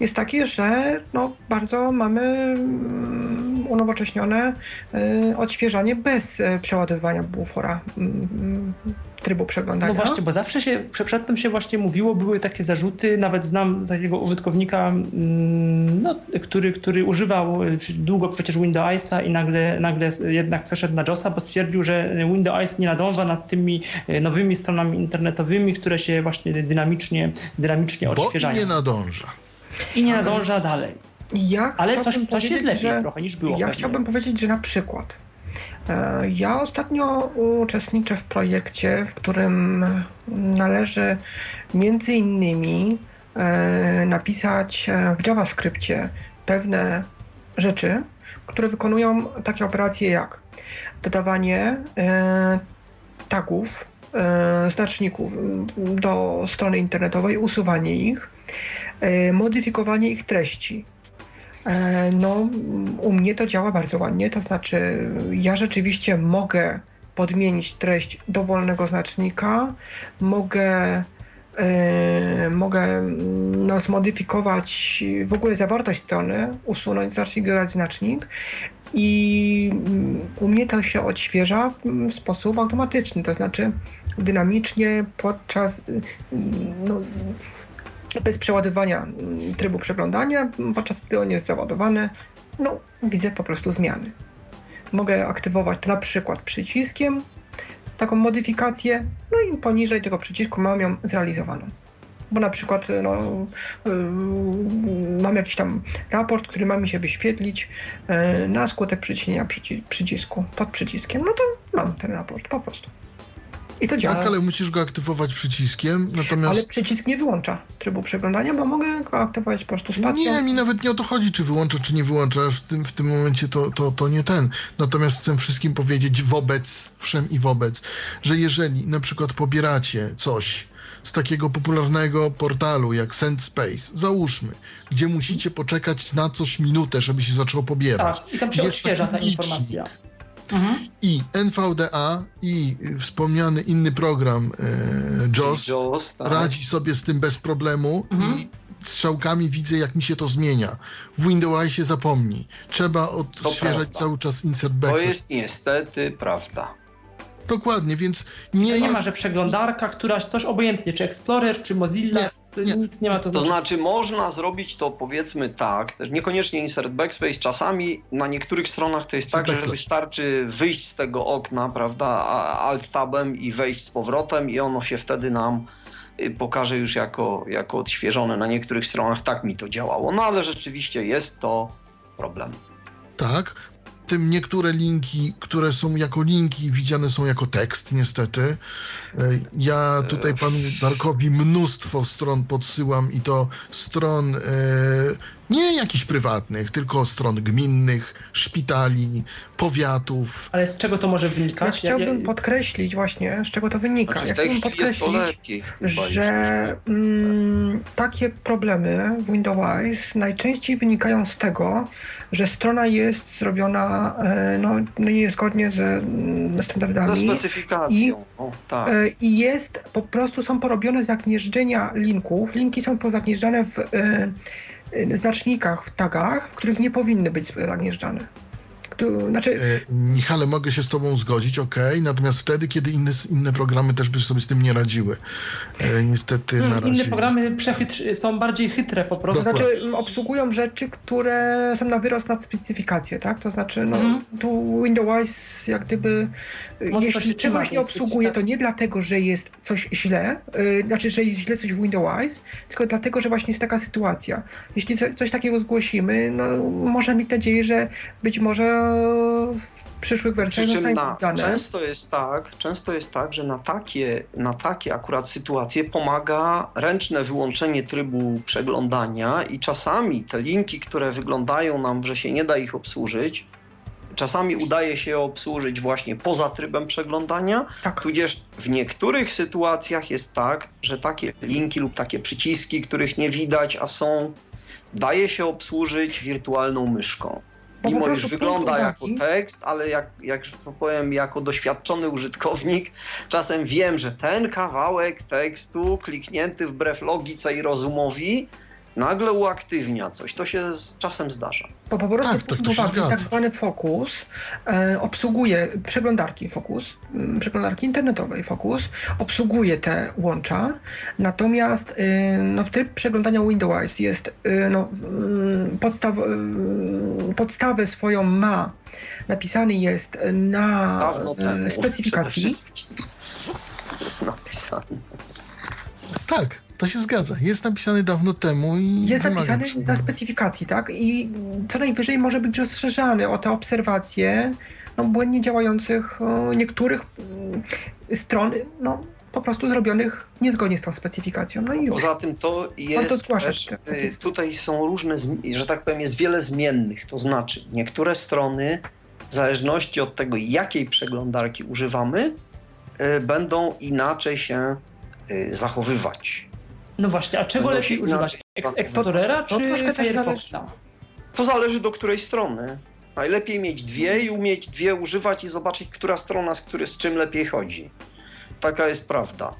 jest taki, że no, bardzo mamy mm, unowocześnione y, odświeżanie bez przeładowywania bufora. Mm, trybu przeglądania. No właśnie, bo zawsze się, przedtem się właśnie mówiło, były takie zarzuty, nawet znam takiego użytkownika, mm, no, który, który używał długo przecież Windowsa i nagle, nagle jednak przeszedł na JOSa, bo stwierdził, że Windows nie nadąża nad tymi e, nowymi stronami internetowymi, które się właśnie dynamicznie, dynamicznie odświeżają. Bo nie nadąża. I nie nadąża dalej. Ja Ale coś, coś jest lepiej że, trochę niż było. Ja pewnie. chciałbym powiedzieć, że na przykład ja ostatnio uczestniczę w projekcie, w którym należy między innymi e, napisać e, w JavaScriptie pewne rzeczy, które wykonują takie operacje jak dodawanie tagów, znaczników do strony internetowej, usuwanie ich, modyfikowanie ich treści. E, no, u mnie to działa bardzo ładnie, to znaczy ja rzeczywiście mogę podmienić treść dowolnego znacznika, mogę Yy, mogę no, zmodyfikować w ogóle zawartość strony, usunąć znacznik, dodać znacznik i mm, u mnie to się odświeża w sposób automatyczny, to znaczy dynamicznie podczas no, bez przeładowania mm, trybu przeglądania, podczas gdy on jest załadowany, no widzę po prostu zmiany. Mogę aktywować na przykład przyciskiem, taką modyfikację, no i poniżej tego przycisku mam ją zrealizowaną. Bo na przykład no, yy, mam jakiś tam raport, który ma mi się wyświetlić yy, na skutek przyciśnięcia przycisku pod przyciskiem, no to mam ten raport po prostu. I to działa. Tak, ale musisz go aktywować przyciskiem, natomiast... Ale przycisk nie wyłącza trybu przeglądania, bo mogę go aktywować po prostu spacją. Nie, mi nawet nie o to chodzi, czy wyłącza, czy nie wyłącza. W tym, w tym momencie to, to, to nie ten. Natomiast chcę wszystkim powiedzieć wobec, wszem i wobec, że jeżeli na przykład pobieracie coś z takiego popularnego portalu jak SendSpace, załóżmy, gdzie musicie poczekać na coś minutę, żeby się zaczęło pobierać. Tak, i tam się Jest odświeża ta informacja. Licznik. I NVDA i wspomniany inny program e, JOS JOS, tak. radzi sobie z tym bez problemu i strzałkami widzę, jak mi się to zmienia. W Windowsie zapomnij. Trzeba odświeżać cały czas insert To backslash. jest niestety prawda. Dokładnie, więc nie, Nie, nie jest... ma, że przeglądarka, któraś coś obojętnie, czy Explorer, czy Mozilla, Nie, to nie. nic nie ma to To znaczy można zrobić to powiedzmy tak, też niekoniecznie insert backspace, czasami na niektórych stronach to jest tak, że wystarczy wyjść z tego okna, prawda, alt tabem i wejść z powrotem i ono się wtedy nam y, pokaże już jako, jako odświeżone. Na niektórych stronach tak mi to działało, no ale rzeczywiście jest to problem. Tak. Tym niektóre linki, które są jako linki, widziane są jako tekst, niestety. E, Ja tutaj panu Darkowi mnóstwo stron podsyłam i to stron e, nie jakichś prywatnych, tylko stron gminnych, szpitali, powiatów. Ale z czego to może Ja wynikać? chciałbym podkreślić właśnie, z czego to wynika. Znaczy, Ja chciałbym podkreślić, lepiej. że mm, takie problemy w Windows najczęściej wynikają z tego, że strona jest zrobiona e, no, no niezgodnie ze mm, Ze standardami specyfikacją, o, tak. e, i jest, po prostu są porobione zagnieżdżenia linków. Linki są pozagnieżdżane w e, znacznikach, w tagach, w których nie powinny być zagnieżdżane. Znaczy, E, Michale, mogę się z tobą zgodzić, ok, natomiast wtedy, kiedy inne, inne programy też by sobie z tym nie radziły. E, niestety na Hmm, razie Inne programy jest... są bardziej chytre po To prostu. znaczy m, obsługują rzeczy, które są na wyrost nad specyfikację, tak? To znaczy, no, Mhm. tu Windows jak gdyby, y, Mocno jeśli czegoś nie obsługuje, to nie dlatego, że jest coś źle, y, znaczy, że jest źle coś w Windows, tylko dlatego, że właśnie jest taka sytuacja. Jeśli co, coś takiego zgłosimy, no, może mieć nadzieję, że być może w przyszłych wersjach Przy zostanie na, dane. często jest tak, często jest tak, że na takie, na takie akurat sytuacje pomaga ręczne wyłączenie trybu przeglądania i czasami te linki, które wyglądają nam, że się nie da ich obsłużyć, czasami udaje się je obsłużyć właśnie poza trybem przeglądania, Tak. tudzież w niektórych sytuacjach jest tak, że takie linki lub takie przyciski, których nie widać, a są, daje się obsłużyć wirtualną myszką. Bo Mimo iż wygląda jako tekst, ale jak, jak to powiem, jako doświadczony użytkownik, czasem wiem, że ten kawałek tekstu kliknięty wbrew logice i rozumowi nagle uaktywnia coś. To się z czasem zdarza. Bo po prostu Tak, tak, to się uwagi, tak zwany Focus e, obsługuje przeglądarki Focus, m, przeglądarki internetowej Focus, obsługuje te łącza, natomiast e, no, tryb przeglądania Windows jest, e, no, mm, podstaw, e, podstawę swoją ma, napisany jest na Dawno e, temu. specyfikacji. Jest napisane. Tak, to się zgadza. Jest napisany dawno temu i Jest napisany na specyfikacji, tak? I co najwyżej może być rozszerzany o te obserwacje no, błędnie działających o, niektórych mm, stron, no po prostu zrobionych niezgodnie z tą specyfikacją. No i już. Poza tym to jest zgłaszać też, te naciski. tutaj są różne, że tak powiem, jest wiele zmiennych. To znaczy, niektóre strony, w zależności od tego, jakiej przeglądarki używamy, y, będą inaczej się y, zachowywać. No właśnie, a czego Będą lepiej używać? zachowywać. Explorera No czy tak Firefoxa? To zależy do której strony. Najlepiej mieć dwie i umieć dwie używać i zobaczyć, która strona z, który, z czym lepiej chodzi. Taka jest prawda.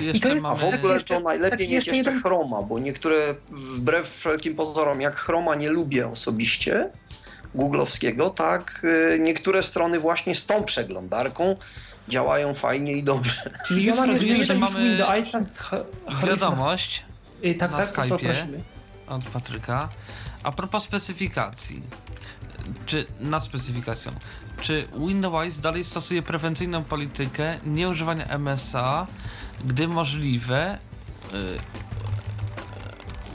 Jest- A w ogóle jeszcze- to najlepiej taki mieć jeszcze jeden- Chroma, bo niektóre, wbrew wszelkim pozorom, jak Chroma nie lubię osobiście, googlowskiego, tak, y, niektóre strony właśnie z tą przeglądarką działają fajnie i dobrze. [LAUGHS] Czyli już rozumiem, że mamy Wiadomość Y, Tak, na tak, Skype'ie. od Patryka. A propos specyfikacji. Czy nad specyfikacją. Czy Windows dalej stosuje prewencyjną politykę nieużywania MSA, gdy możliwe y,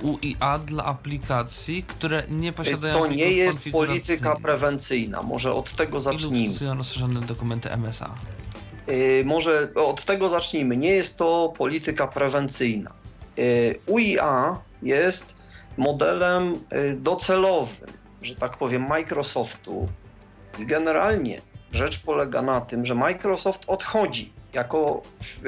UIA dla aplikacji, które nie posiadają To nie jest polityka prewencyjna, może od tego zacznijmy. stosują rozszerzone dokumenty MSA. Może od tego zacznijmy. Nie jest to polityka prewencyjna. UIA jest modelem docelowym, że tak powiem, Microsoftu. I generalnie rzecz polega na tym, że Microsoft odchodzi jako w,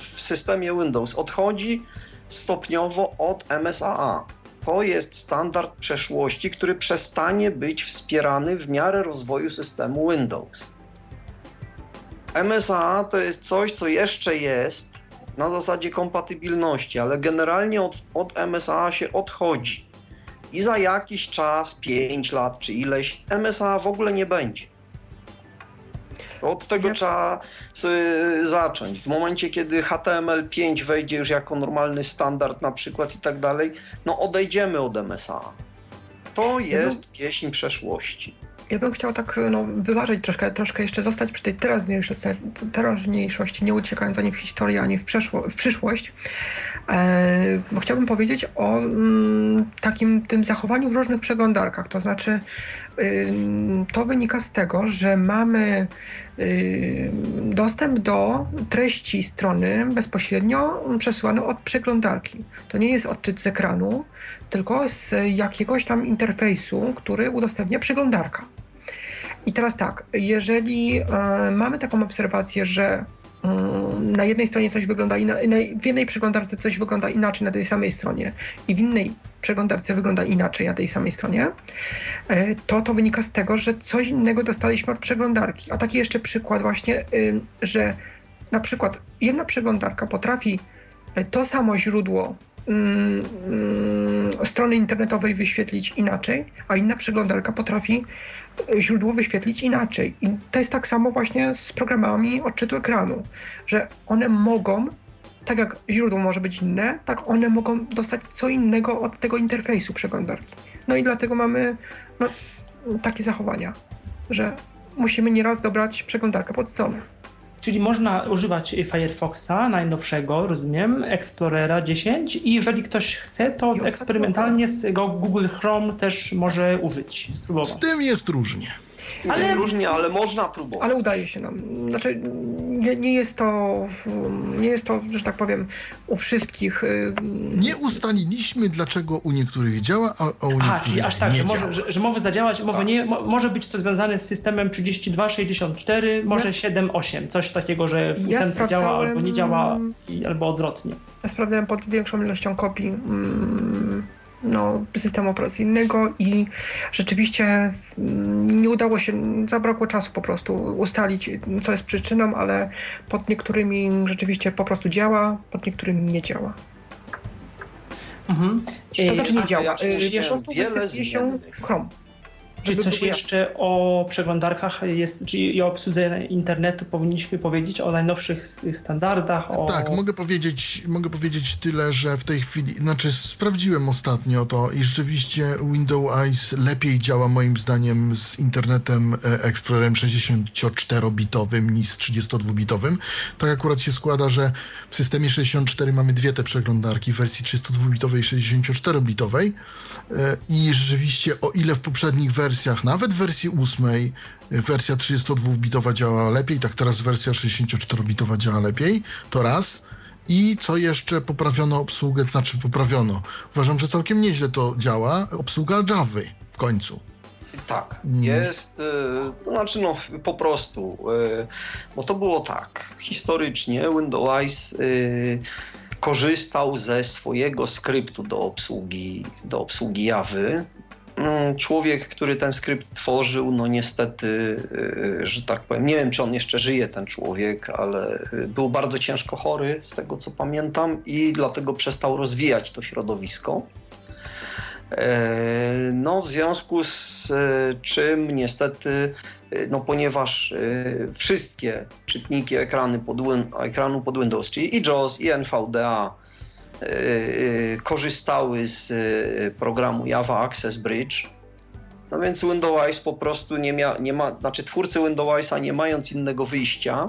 w systemie Windows, odchodzi stopniowo od MSAA. To jest standard przeszłości, który przestanie być wspierany w miarę rozwoju systemu Windows. MSA to jest coś, co jeszcze jest na zasadzie kompatybilności, ale generalnie od, od MSA się odchodzi. I za jakiś czas, 5 lat czy ileś, MSA w ogóle nie będzie. Od tego trzeba zacząć. W momencie, kiedy HTML5 wejdzie już jako normalny standard na przykład i tak dalej, no odejdziemy od MSA. To jest pieśń przeszłości. Ja bym chciał tak no, wyważyć troszkę, troszkę jeszcze zostać przy tej teraźniejszości, nie uciekając ani w historię, ani w, w przyszłość. E, bo chciałbym powiedzieć o mm, takim tym zachowaniu w różnych przeglądarkach. To znaczy, y, to wynika z tego, że mamy y, dostęp do treści strony bezpośrednio przesyłany od przeglądarki. To nie jest odczyt z ekranu, tylko z jakiegoś tam interfejsu, który udostępnia przeglądarka. I teraz tak, jeżeli e, mamy taką obserwację, że mm, na jednej stronie coś wygląda inaczej, w jednej przeglądarce coś wygląda inaczej na tej samej stronie i w innej przeglądarce wygląda inaczej na tej samej stronie, e, to to wynika z tego, że coś innego dostaliśmy od przeglądarki. A taki jeszcze przykład właśnie, y, że na przykład jedna przeglądarka potrafi e, to samo źródło strony internetowej wyświetlić inaczej, a inna przeglądarka potrafi źródło wyświetlić inaczej. I to jest tak samo właśnie z programami odczytu ekranu, że one mogą, tak jak źródło może być inne, tak one mogą dostać co innego od tego interfejsu przeglądarki. No i dlatego mamy no, takie zachowania, że musimy nieraz dobrać przeglądarkę pod stronę. Czyli można używać Firefoxa najnowszego, rozumiem, Explorera 10 i jeżeli ktoś chce, to eksperymentalnie z go Google Chrome też może użyć, spróbować. Z tym jest różnie. Ale, jest różnie, ale można próbować. Ale udaje się nam. Znaczy, nie, nie, jest to, nie jest to, że tak powiem, u wszystkich. Y, nie ustaliliśmy, dlaczego u niektórych działa, a, u niektórych Aha, czyli aż tak, że, może, że, że może zadziałać, może, tak. nie, może być to związane z systemem 3264, może ja 7.8, coś takiego, że w ósemce ja działa albo nie działa, albo odwrotnie. Ja sprawdzałem pod większą ilością kopii. Mm, no, systemu operacyjnego i rzeczywiście mm, nie udało się, zabrakło czasu po prostu ustalić, co jest przyczyną, ale pod niektórymi rzeczywiście po prostu działa, pod niektórymi nie działa. Mhm. To znaczy nie działa. Po prostu wysypie się Chrome. Czy coś jeszcze o przeglądarkach jest, czy i o obsłudze internetu powinniśmy powiedzieć, o najnowszych standardach? O... Tak, mogę powiedzieć, mogę powiedzieć tyle, że w tej chwili, znaczy sprawdziłem ostatnio to i rzeczywiście Windows Eyes lepiej działa moim zdaniem z internetem e, Explorerem 64-bitowym niż z 32-bitowym. Tak akurat się składa, że w systemie 64 mamy dwie te przeglądarki w wersji 32-bitowej i 64-bitowej e, i rzeczywiście o ile w poprzednich wersjach nawet w wersji 8 wersja 32-bitowa działa lepiej, tak teraz wersja 64-bitowa działa lepiej, to raz. I co jeszcze poprawiono obsługę, znaczy poprawiono. Uważam, że całkiem nieźle to działa. Obsługa Java w końcu. Tak, mm. jest, y, to znaczy no po prostu, bo to było tak, historycznie Windows korzystał ze swojego skryptu do obsługi, do obsługi Jawy, Mm, człowiek, który ten skrypt tworzył, no niestety, y, że tak powiem, nie wiem czy on jeszcze żyje, ten człowiek, ale y, był bardzo ciężko chory, z tego co pamiętam, i dlatego przestał rozwijać to środowisko. E, no, w związku z y, czym niestety, no ponieważ wszystkie czytniki ekrany pod, ekranu pod Windows, czyli i JAWS, i NVDA, E, e, korzystały z e, programu Java Access Bridge. No więc Windows po prostu nie, mia, nie ma, znaczy twórcy Windowsa nie mając innego wyjścia,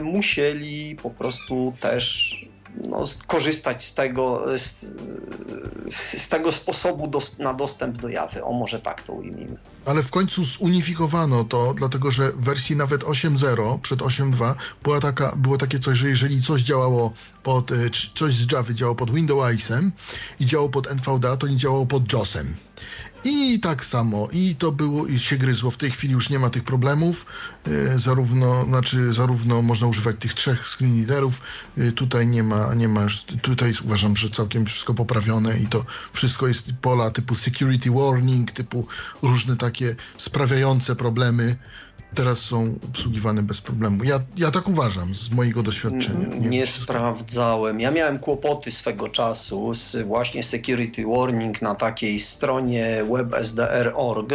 musieli po prostu też no, korzystać z tego, z, z tego sposobu dos na dostęp do Jawy. O, może tak to ujmijmy. Ale w końcu zunifikowano to, dlatego że w wersji nawet 8.0 przed 8.2 była taka, było takie coś, że jeżeli coś działało pod, y, coś z Java działało pod Windowsem i działało pod NVDA, to nie działało pod JOSem. I tak samo, i to było, i się gryzło. W tej chwili już nie ma tych problemów. Yy, zarówno, znaczy, zarówno można używać tych trzech screen. Yy, tutaj nie ma, nie ma, tutaj uważam, że całkiem wszystko poprawione i to wszystko jest pola typu security warning, typu różne takie sprawiające problemy teraz są obsługiwane bez problemu. Ja, ja tak uważam z mojego doświadczenia. Nie, nie sprawdzałem. Ja miałem kłopoty swego czasu z właśnie security warning na takiej stronie websdr.org.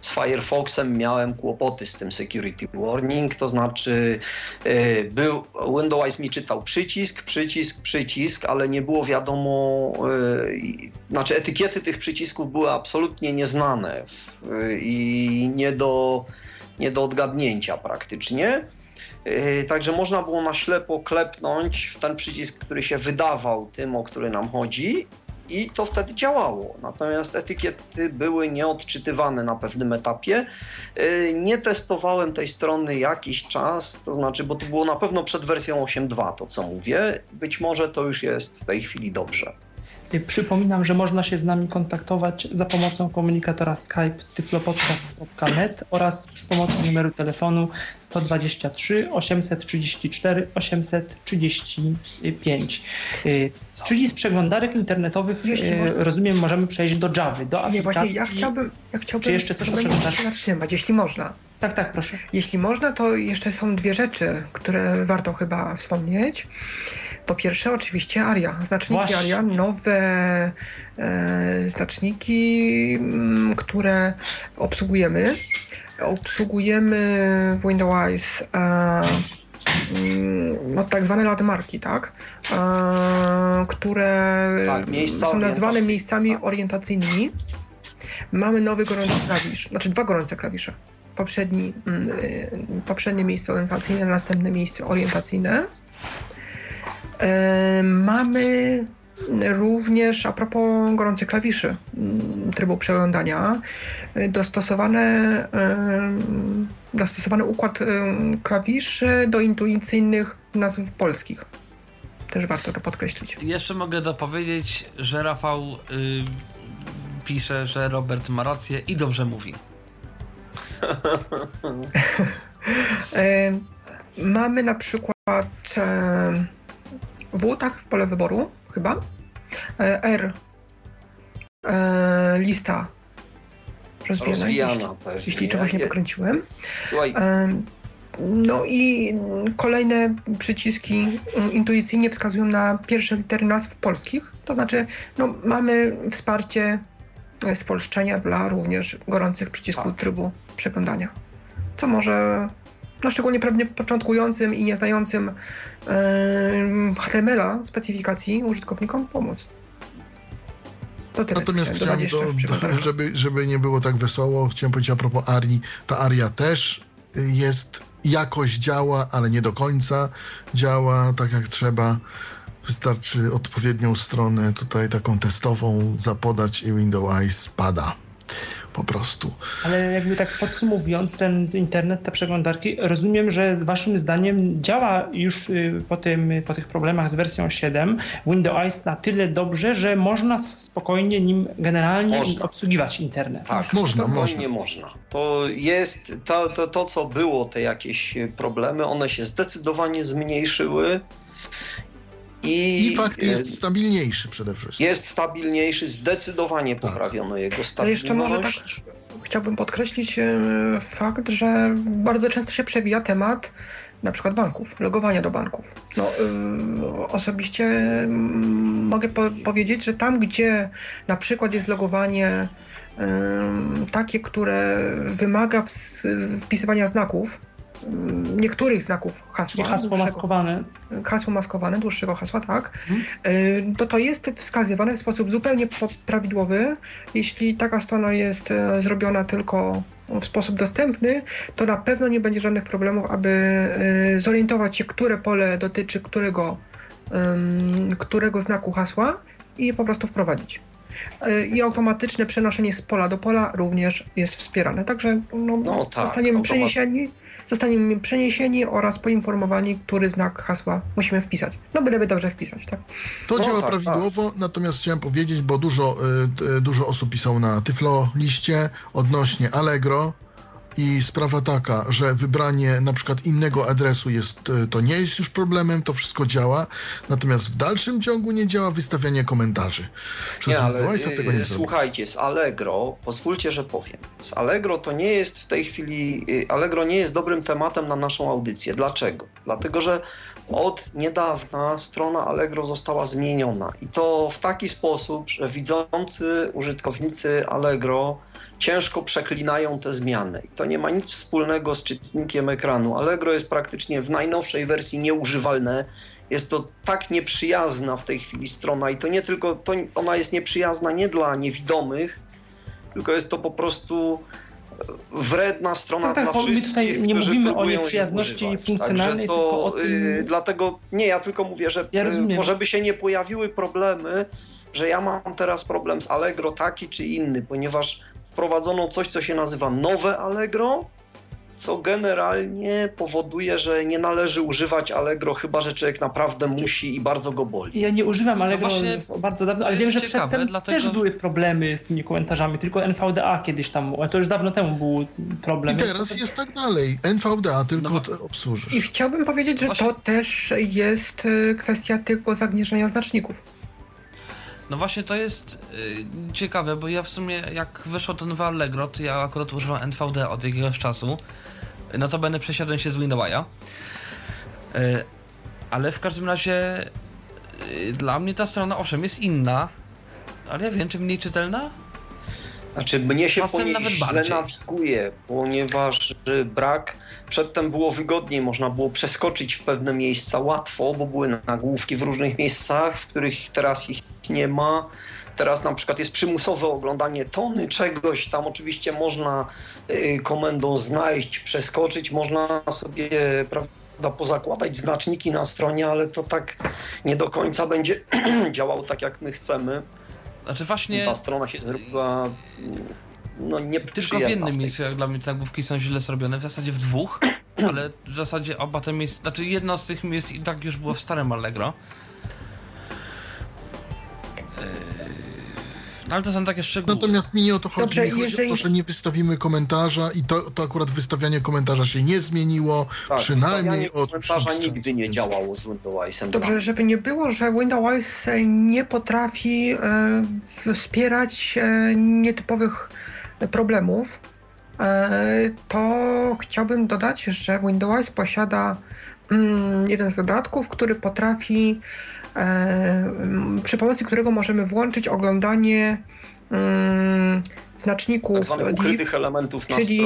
Z Firefoxem miałem kłopoty z tym security warning, to znaczy yy, był Windows mi czytał przycisk, przycisk, przycisk, ale nie było wiadomo, yy, znaczy etykiety tych przycisków były absolutnie nieznane yy, i nie do nie do odgadnięcia praktycznie. Yy, także można było na ślepo klepnąć w ten przycisk, który się wydawał tym, o który nam chodzi, i to wtedy działało. Natomiast etykiety były nieodczytywane na pewnym etapie. Yy, nie testowałem tej strony jakiś czas, to znaczy, bo to było na pewno przed wersją 8.2, to co mówię. Być może to już jest w tej chwili dobrze. Przypominam, że można się z nami kontaktować za pomocą komunikatora Skype tyflopodcast.net oraz przy pomocy numeru telefonu 123 834 835. Czyli z przeglądarek internetowych rozumiem możemy przejść do Java, do aplikacji. Nie, właśnie ja chciałbym, ja chciałbym Czy jeszcze coś o przeglądarce? jeśli można. Tak, tak, proszę. Jeśli można, to jeszcze są dwie rzeczy, które warto chyba wspomnieć. Po pierwsze, oczywiście ARIA, znaczniki Właśnie. ARIA, nowe e, znaczniki, m, mm, które obsługujemy. Obsługujemy w Windows e, mm, no, tak zwane landmarki, tak? E, które tak, są nazwane miejscami tak. orientacyjnymi. Mamy nowy gorący klawisz, znaczy dwa gorące klawisze. Poprzedni, mm, y, poprzednie miejsce orientacyjne, następne miejsce orientacyjne. Mamy również, a propos gorących klawiszy mm, trybu przeglądania, dostosowane, e, dostosowany układ klawiszy do intuicyjnych nazw polskich. Też warto to podkreślić. Jeszcze mogę dopowiedzieć, że Rafał y, pisze, że Robert ma rację i dobrze mówi. [LAUGHS] Mamy na przykład w, tak, w pole wyboru chyba. E, R. E, lista rozwijana, rozwijana jeśli, pewnie. jeśli czegoś nie pokręciłem. Słuchaj. No i kolejne przyciski intuicyjnie wskazują na pierwsze litery nazw polskich. To znaczy, no, mamy wsparcie spolszczenia dla również gorących przycisków tak. trybu przeglądania. Co może no szczególnie pewnie początkującym i nieznającym yy, HTML-a specyfikacji użytkownikom pomóc. To tyle Natomiast chciałem, do, [LAUGHS] żeby, żeby nie było tak wesoło, chciałem powiedzieć a propos Arii, ta Aria też jest, jakoś działa, ale nie do końca działa tak jak trzeba. Wystarczy odpowiednią stronę tutaj taką testową zapodać i Windows Eyes pada po prostu. Ale jakby tak podsumowując ten internet, te przeglądarki, rozumiem, że waszym zdaniem działa już y, po, tym, po tych problemach z wersją 7 Windows na tyle dobrze, że można spokojnie nim generalnie można. obsługiwać internet. Tak, można, można. można. To jest to, to, to, co było, te jakieś problemy, one się zdecydowanie zmniejszyły. I, I fakt jest e, stabilniejszy przede wszystkim. Jest stabilniejszy, zdecydowanie tak. poprawiono jego stabilność. Ale jeszcze może tak chciałbym podkreślić e, fakt, że bardzo często się przewija temat na przykład banków, logowania do banków. No, yy, osobiście mogę po powiedzieć, że tam, gdzie na przykład jest logowanie yy, takie, które wymaga wpisywania znaków, niektórych znaków hasła. Czyli hasło maskowane. Hasło maskowane, dłuższego hasła, tak. Hmm. To to jest wskazywane w sposób zupełnie prawidłowy. Jeśli taka strona jest e, zrobiona tylko w sposób dostępny, to na pewno nie będzie żadnych problemów, aby e, zorientować się, które pole dotyczy którego którego znaku hasła i je po prostu wprowadzić. E, I automatyczne przenoszenie z pola do pola również jest wspierane. Także no, no tak, zostaniemy, przeniesieni, zostaniemy przeniesieni oraz poinformowani, który znak hasła musimy wpisać. No byleby dobrze wpisać, tak? To no, działa tak, prawidłowo, tak. natomiast chciałem powiedzieć, bo dużo, y, dużo osób pisało na Tyflo liście odnośnie Allegro, i sprawa taka, że wybranie na przykład innego adresu jest, e, to nie jest już problemem, to wszystko działa, natomiast w dalszym ciągu nie działa wystawianie komentarzy. Przez nie, ale, tego nie Słuchajcie, z Allegro, pozwólcie, że powiem, z Allegro to nie jest w tej chwili, y, Allegro nie jest dobrym tematem na naszą audycję. Dlaczego? Dlatego, że od niedawna strona Allegro została zmieniona i to w taki sposób, że widzący użytkownicy Allegro ciężko przeklinają te zmiany. I to nie ma nic wspólnego z czytnikiem ekranu. Allegro jest praktycznie w najnowszej wersji nieużywalne. Jest to tak nieprzyjazna w tej chwili strona i to nie tylko, to ona jest nieprzyjazna nie dla niewidomych, tylko jest to po prostu wredna strona tak, tak, dla wszystkich, tutaj nie mówimy o nieprzyjazności funkcjonalnej, to, tylko o tym... Yy, dlatego, nie, ja tylko mówię, że ja yy, może by się nie pojawiły problemy, że ja mam teraz problem z Allegro taki czy inny, ponieważ wprowadzono coś, co się nazywa nowe Allegro, co generalnie powoduje, że nie należy używać Allegro, chyba że człowiek naprawdę musi i bardzo go boli. Ja nie używam Allegro no bardzo dawno, ale wiem, że ciekawe, przedtem dlatego... też były problemy z tymi komentarzami, tylko NVDA kiedyś tam, ale to już dawno temu był problem. I teraz jest tak dalej, NVDA tylko no, obsłużysz. I chciałbym powiedzieć, że Właśnie... to też jest y, kwestia tylko zagnieżdżenia znaczników. No właśnie to jest yy, ciekawe, bo ja w sumie jak wyszło to nowe Allegro, to ja akurat używam NVD od jakiegoś czasu. No to będę przesiadłem się z Windowsa. Yy, ale w każdym razie yy, dla mnie ta strona owszem jest inna, ale ja wiem, czy mniej czytelna? Znaczy mnie się Czasem po niej nawet źle bardziej. nawiguje, ponieważ brak Przedtem było wygodniej, można było przeskoczyć w pewne miejsca łatwo, bo były nagłówki w różnych miejscach, w których teraz ich nie ma. Teraz na przykład jest przymusowe oglądanie tony czegoś, tam oczywiście można y, komendą znaleźć, przeskoczyć, można sobie prawda, pozakładać znaczniki na stronie, ale to tak nie do końca będzie [CLEARS THROAT] działało tak, jak my chcemy. Znaczy właśnie... Ta strona się zrobiła no nie Tylko w jednym miejscu, jak dla mnie te nagłówki są źle zrobione, w zasadzie w dwóch, [CLEARS THROAT] ale w zasadzie oba te miejsca, znaczy jedno z tych miejsc i tak już było w starym Allegro. Ale to są takie szczegóły. Natomiast mi nie o to chodzi. Dobrze, mi chodzi jeżeli... o to, że nie wystawimy komentarza i to, to akurat wystawianie komentarza się nie zmieniło, tak, przynajmniej od komentarza nigdy nie działało z Windowsem. Dobrze, żeby nie było, że Windows nie potrafi e, wspierać e, nietypowych problemów, e, to chciałbym dodać, że Windows posiada mm, jeden z dodatków, który potrafi, przy pomocy którego możemy włączyć oglądanie mm, znaczników tak ukrytych elementów na czyli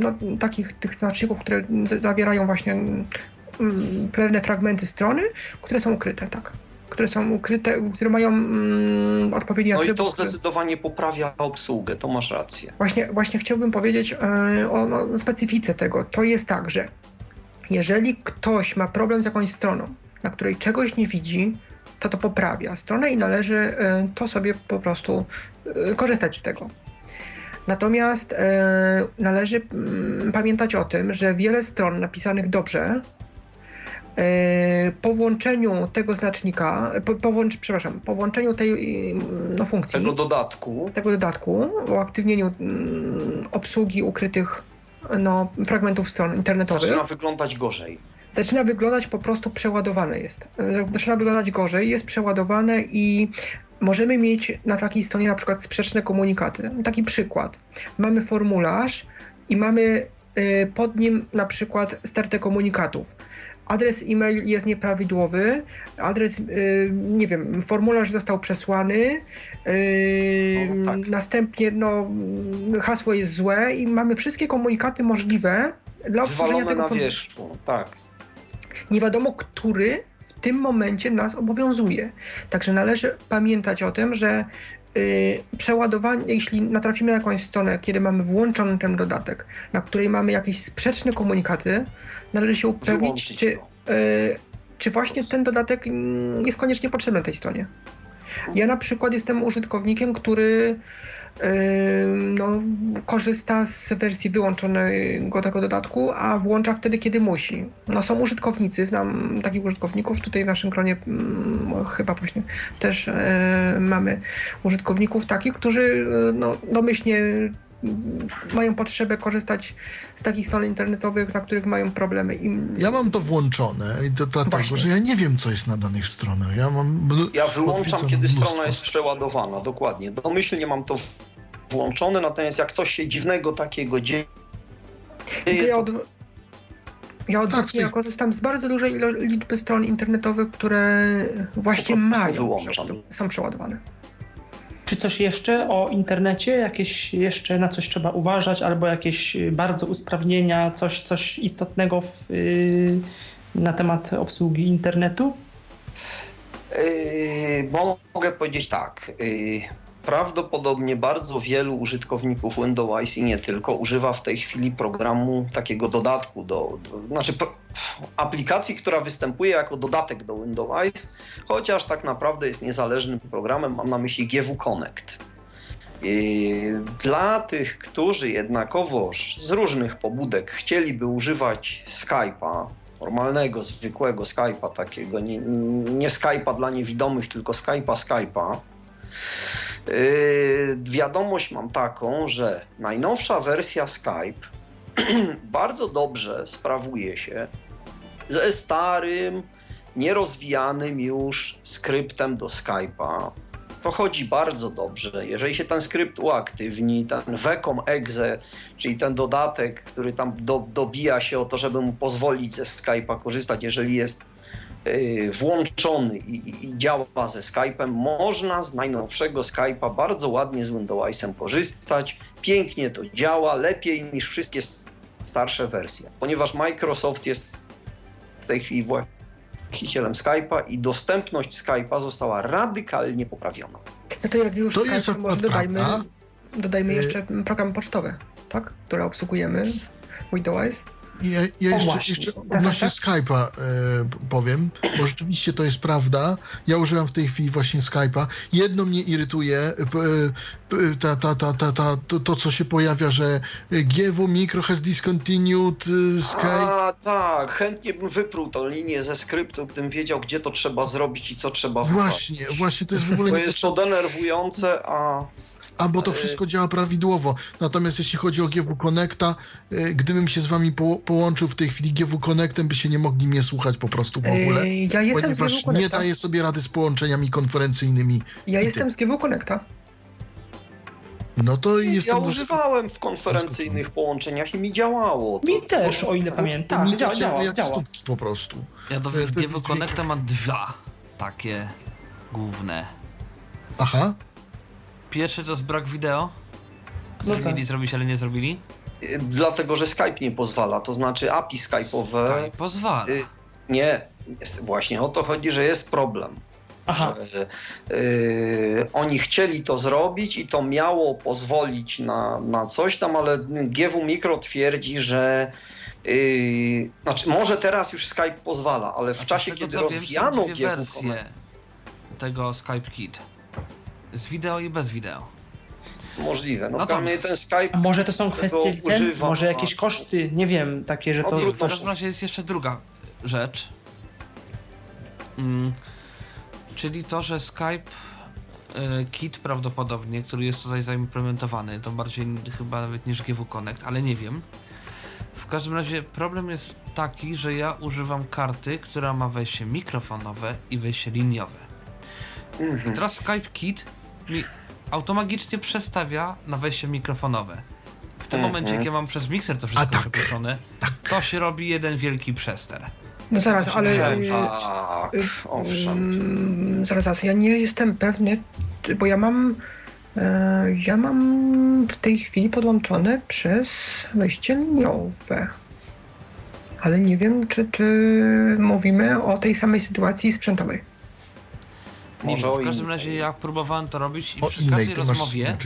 no, takich tych znaczników, które zawierają właśnie mm, pewne fragmenty strony, które są ukryte, tak które są ukryte, które mają mm, odpowiednie atrybuty. No i to zdecydowanie poprawia obsługę, to masz rację. Właśnie, właśnie chciałbym powiedzieć e, o no, specyfice tego. To jest tak, że jeżeli ktoś ma problem z jakąś stroną, na której czegoś nie widzi, to to poprawia stronę i należy e, to sobie po prostu e, korzystać z tego. Natomiast e, należy mm, pamiętać o tym, że wiele stron napisanych dobrze po włączeniu tego znacznika, po, po włącz, przepraszam, po włączeniu tej no, funkcji, tego dodatku, tego dodatku, uaktywnieniu mm, obsługi ukrytych no, fragmentów stron internetowych. Zaczyna wyglądać gorzej. Zaczyna wyglądać po prostu przeładowane jest. E, zaczyna wyglądać gorzej, jest przeładowane i możemy mieć na takiej stronie na przykład sprzeczne komunikaty. Taki przykład. Mamy formularz i mamy e, pod nim na przykład stertę komunikatów adres e-mail jest nieprawidłowy, adres, yy, nie wiem, formularz został przesłany, no, tak. następnie no, hasło jest złe i mamy wszystkie komunikaty możliwe dla obsłużenia tego na wierzchu, tak. Nie wiadomo, który w tym momencie nas obowiązuje. Także należy pamiętać o tym, że yy, przeładowanie, jeśli natrafimy na jakąś stronę, kiedy mamy włączony ten dodatek, na której mamy jakieś sprzeczne komunikaty, należy się upewnić, czy, yy, czy właśnie ten dodatek mm, jest koniecznie potrzebny tej stronie. Ja na przykład jestem użytkownikiem, który no, korzysta z wersji wyłączonego tego dodatku, a włącza wtedy, kiedy musi. No, są użytkownicy, znam takich użytkowników, tutaj w naszym gronie mm, chyba właśnie też yy, mamy użytkowników takich, którzy yy, no, domyślnie mają potrzebę korzystać z takich stron internetowych, na których mają problemy. I... Ja mam to włączone i to dlatego, że ja nie wiem, co jest na danych stronach. Ja mam. Ja wyłączam, kiedy mnóstwo strona jest przeładowana, dokładnie. Domyślnie mam to włączone, natomiast jak coś się dziwnego takiego dzieje, ja, od... ja Tak, odwrotnie, ty- ja korzystam z bardzo dużej liczby stron internetowych, które właśnie mają, wyłączam. są przeładowane. Czy coś jeszcze o internecie? Jakieś jeszcze na coś trzeba uważać, albo jakieś y, bardzo usprawnienia, coś, coś istotnego w, y, na temat obsługi internetu? Yy, mogę powiedzieć tak. Prawdopodobnie bardzo wielu użytkowników Windows i nie tylko używa w tej chwili programu takiego dodatku do, do znaczy pro, aplikacji, która występuje jako dodatek do Windows, chociaż tak naprawdę jest niezależnym programem, mam na myśli GW Connect. Yy, Dla tych, którzy jednakowoż z różnych pobudek chcieliby używać Skype'a, normalnego, zwykłego Skype'a, takiego nie, nie Skype'a dla niewidomych, tylko Skype'a Skype'a. Yy, wiadomość mam taką, że najnowsza wersja Skype [CLEARS THROAT] bardzo dobrze sprawuje się ze starym, nierozwijanym już skryptem do Skype'a. To chodzi bardzo dobrze. Jeżeli się ten skrypt uaktywni, ten Vecom Exe, czyli ten dodatek, który tam do, dobija się o to, żeby mu pozwolić ze Skype'a korzystać, jeżeli jest włączony i, i, działa ze Skype'em, można z najnowszego Skype'a bardzo ładnie z Windowsem korzystać. Pięknie to działa, lepiej niż wszystkie starsze wersje, ponieważ Microsoft jest w tej chwili właścicielem Skype'a i dostępność Skype'a została radykalnie poprawiona. No to jak już To jest Skype, może dodajmy, dodajmy Y- jeszcze programy pocztowe, tak? Które obsługujemy Windows. Ja, ja jeszcze, właśnie. jeszcze Tak, odnośnie tak, Skype'a e, powiem, bo rzeczywiście to jest prawda. Ja używam w tej chwili właśnie Skype'a. Jedno mnie irytuje, e, ta, ta, ta, ta, ta, to, to co się pojawia, że GW Micro has discontinued e, Skype. A tak, chętnie bym wyprół tą linię ze skryptu, gdybym wiedział, gdzie to trzeba zrobić i co trzeba Właśnie, właśnie to jest w ogóle To jest to denerwujące, a A bo to wszystko działa prawidłowo. Natomiast jeśli chodzi o GW Connecta, e, gdybym się z wami po, połączył w tej chwili GW Connectem, byście nie mogli mnie słuchać po prostu w ogóle. Ej, ja jestem z Ponieważ GW nie daję sobie rady z połączeniami konferencyjnymi. Ja jestem z GW Connecta. No to ja jestem... dos- używałem w konferencyjnych połączeniach i mi działało. To, Mi też, o ile pamiętam. mi Działa, działa jak działa. stópki po prostu. Ja do E, GW Connecta mam dwa takie główne. Aha. Pierwszy to jest brak wideo, który No tak. mieli zrobić, ale nie zrobili. Y, Dlatego, że Skype nie pozwala, to znaczy API Skype'owe. Skype pozwala. Y, Nie, jest, właśnie o to chodzi, że jest problem. Aha, Że, y, oni chcieli to zrobić i to miało pozwolić na, na coś tam, ale GW Micro twierdzi, że y, znaczy może teraz już Skype pozwala, ale w Znaczy, czasie, kiedy dwie GW wersje tego Skype Kit. Z wideo i bez wideo. możliwe. No, Natomiast- ten Skype a może to są kwestie licencji, używam, może jakieś koszty, nie wiem, takie, że No to... W każdym razie jest jeszcze druga rzecz. Mm, czyli to, że Skype y, Kit prawdopodobnie, który jest tutaj zaimplementowany, to bardziej chyba nawet niż GW Connect, ale nie wiem. W każdym razie problem jest taki, że ja używam karty, która ma wejście mikrofonowe i wejście liniowe. Mhm. Teraz Skype Kit mi automagicznie przestawia na wejście mikrofonowe. W tym Mhm. momencie, jak ja mam przez mikser to wszystko tak. przepuszczone, to się robi jeden wielki przester. No zaraz, ale... y, tak, y, owszem. mm, zaraz, zaraz, ja nie jestem pewny, czy, bo ja mam... E, ja mam w tej chwili podłączone przez wejście liniowe. Ale nie wiem, czy, czy mówimy o tej samej sytuacji sprzętowej. Nie Może wiem, w każdym razie ja próbowałem to robić i O przy innej każdej rozmowie.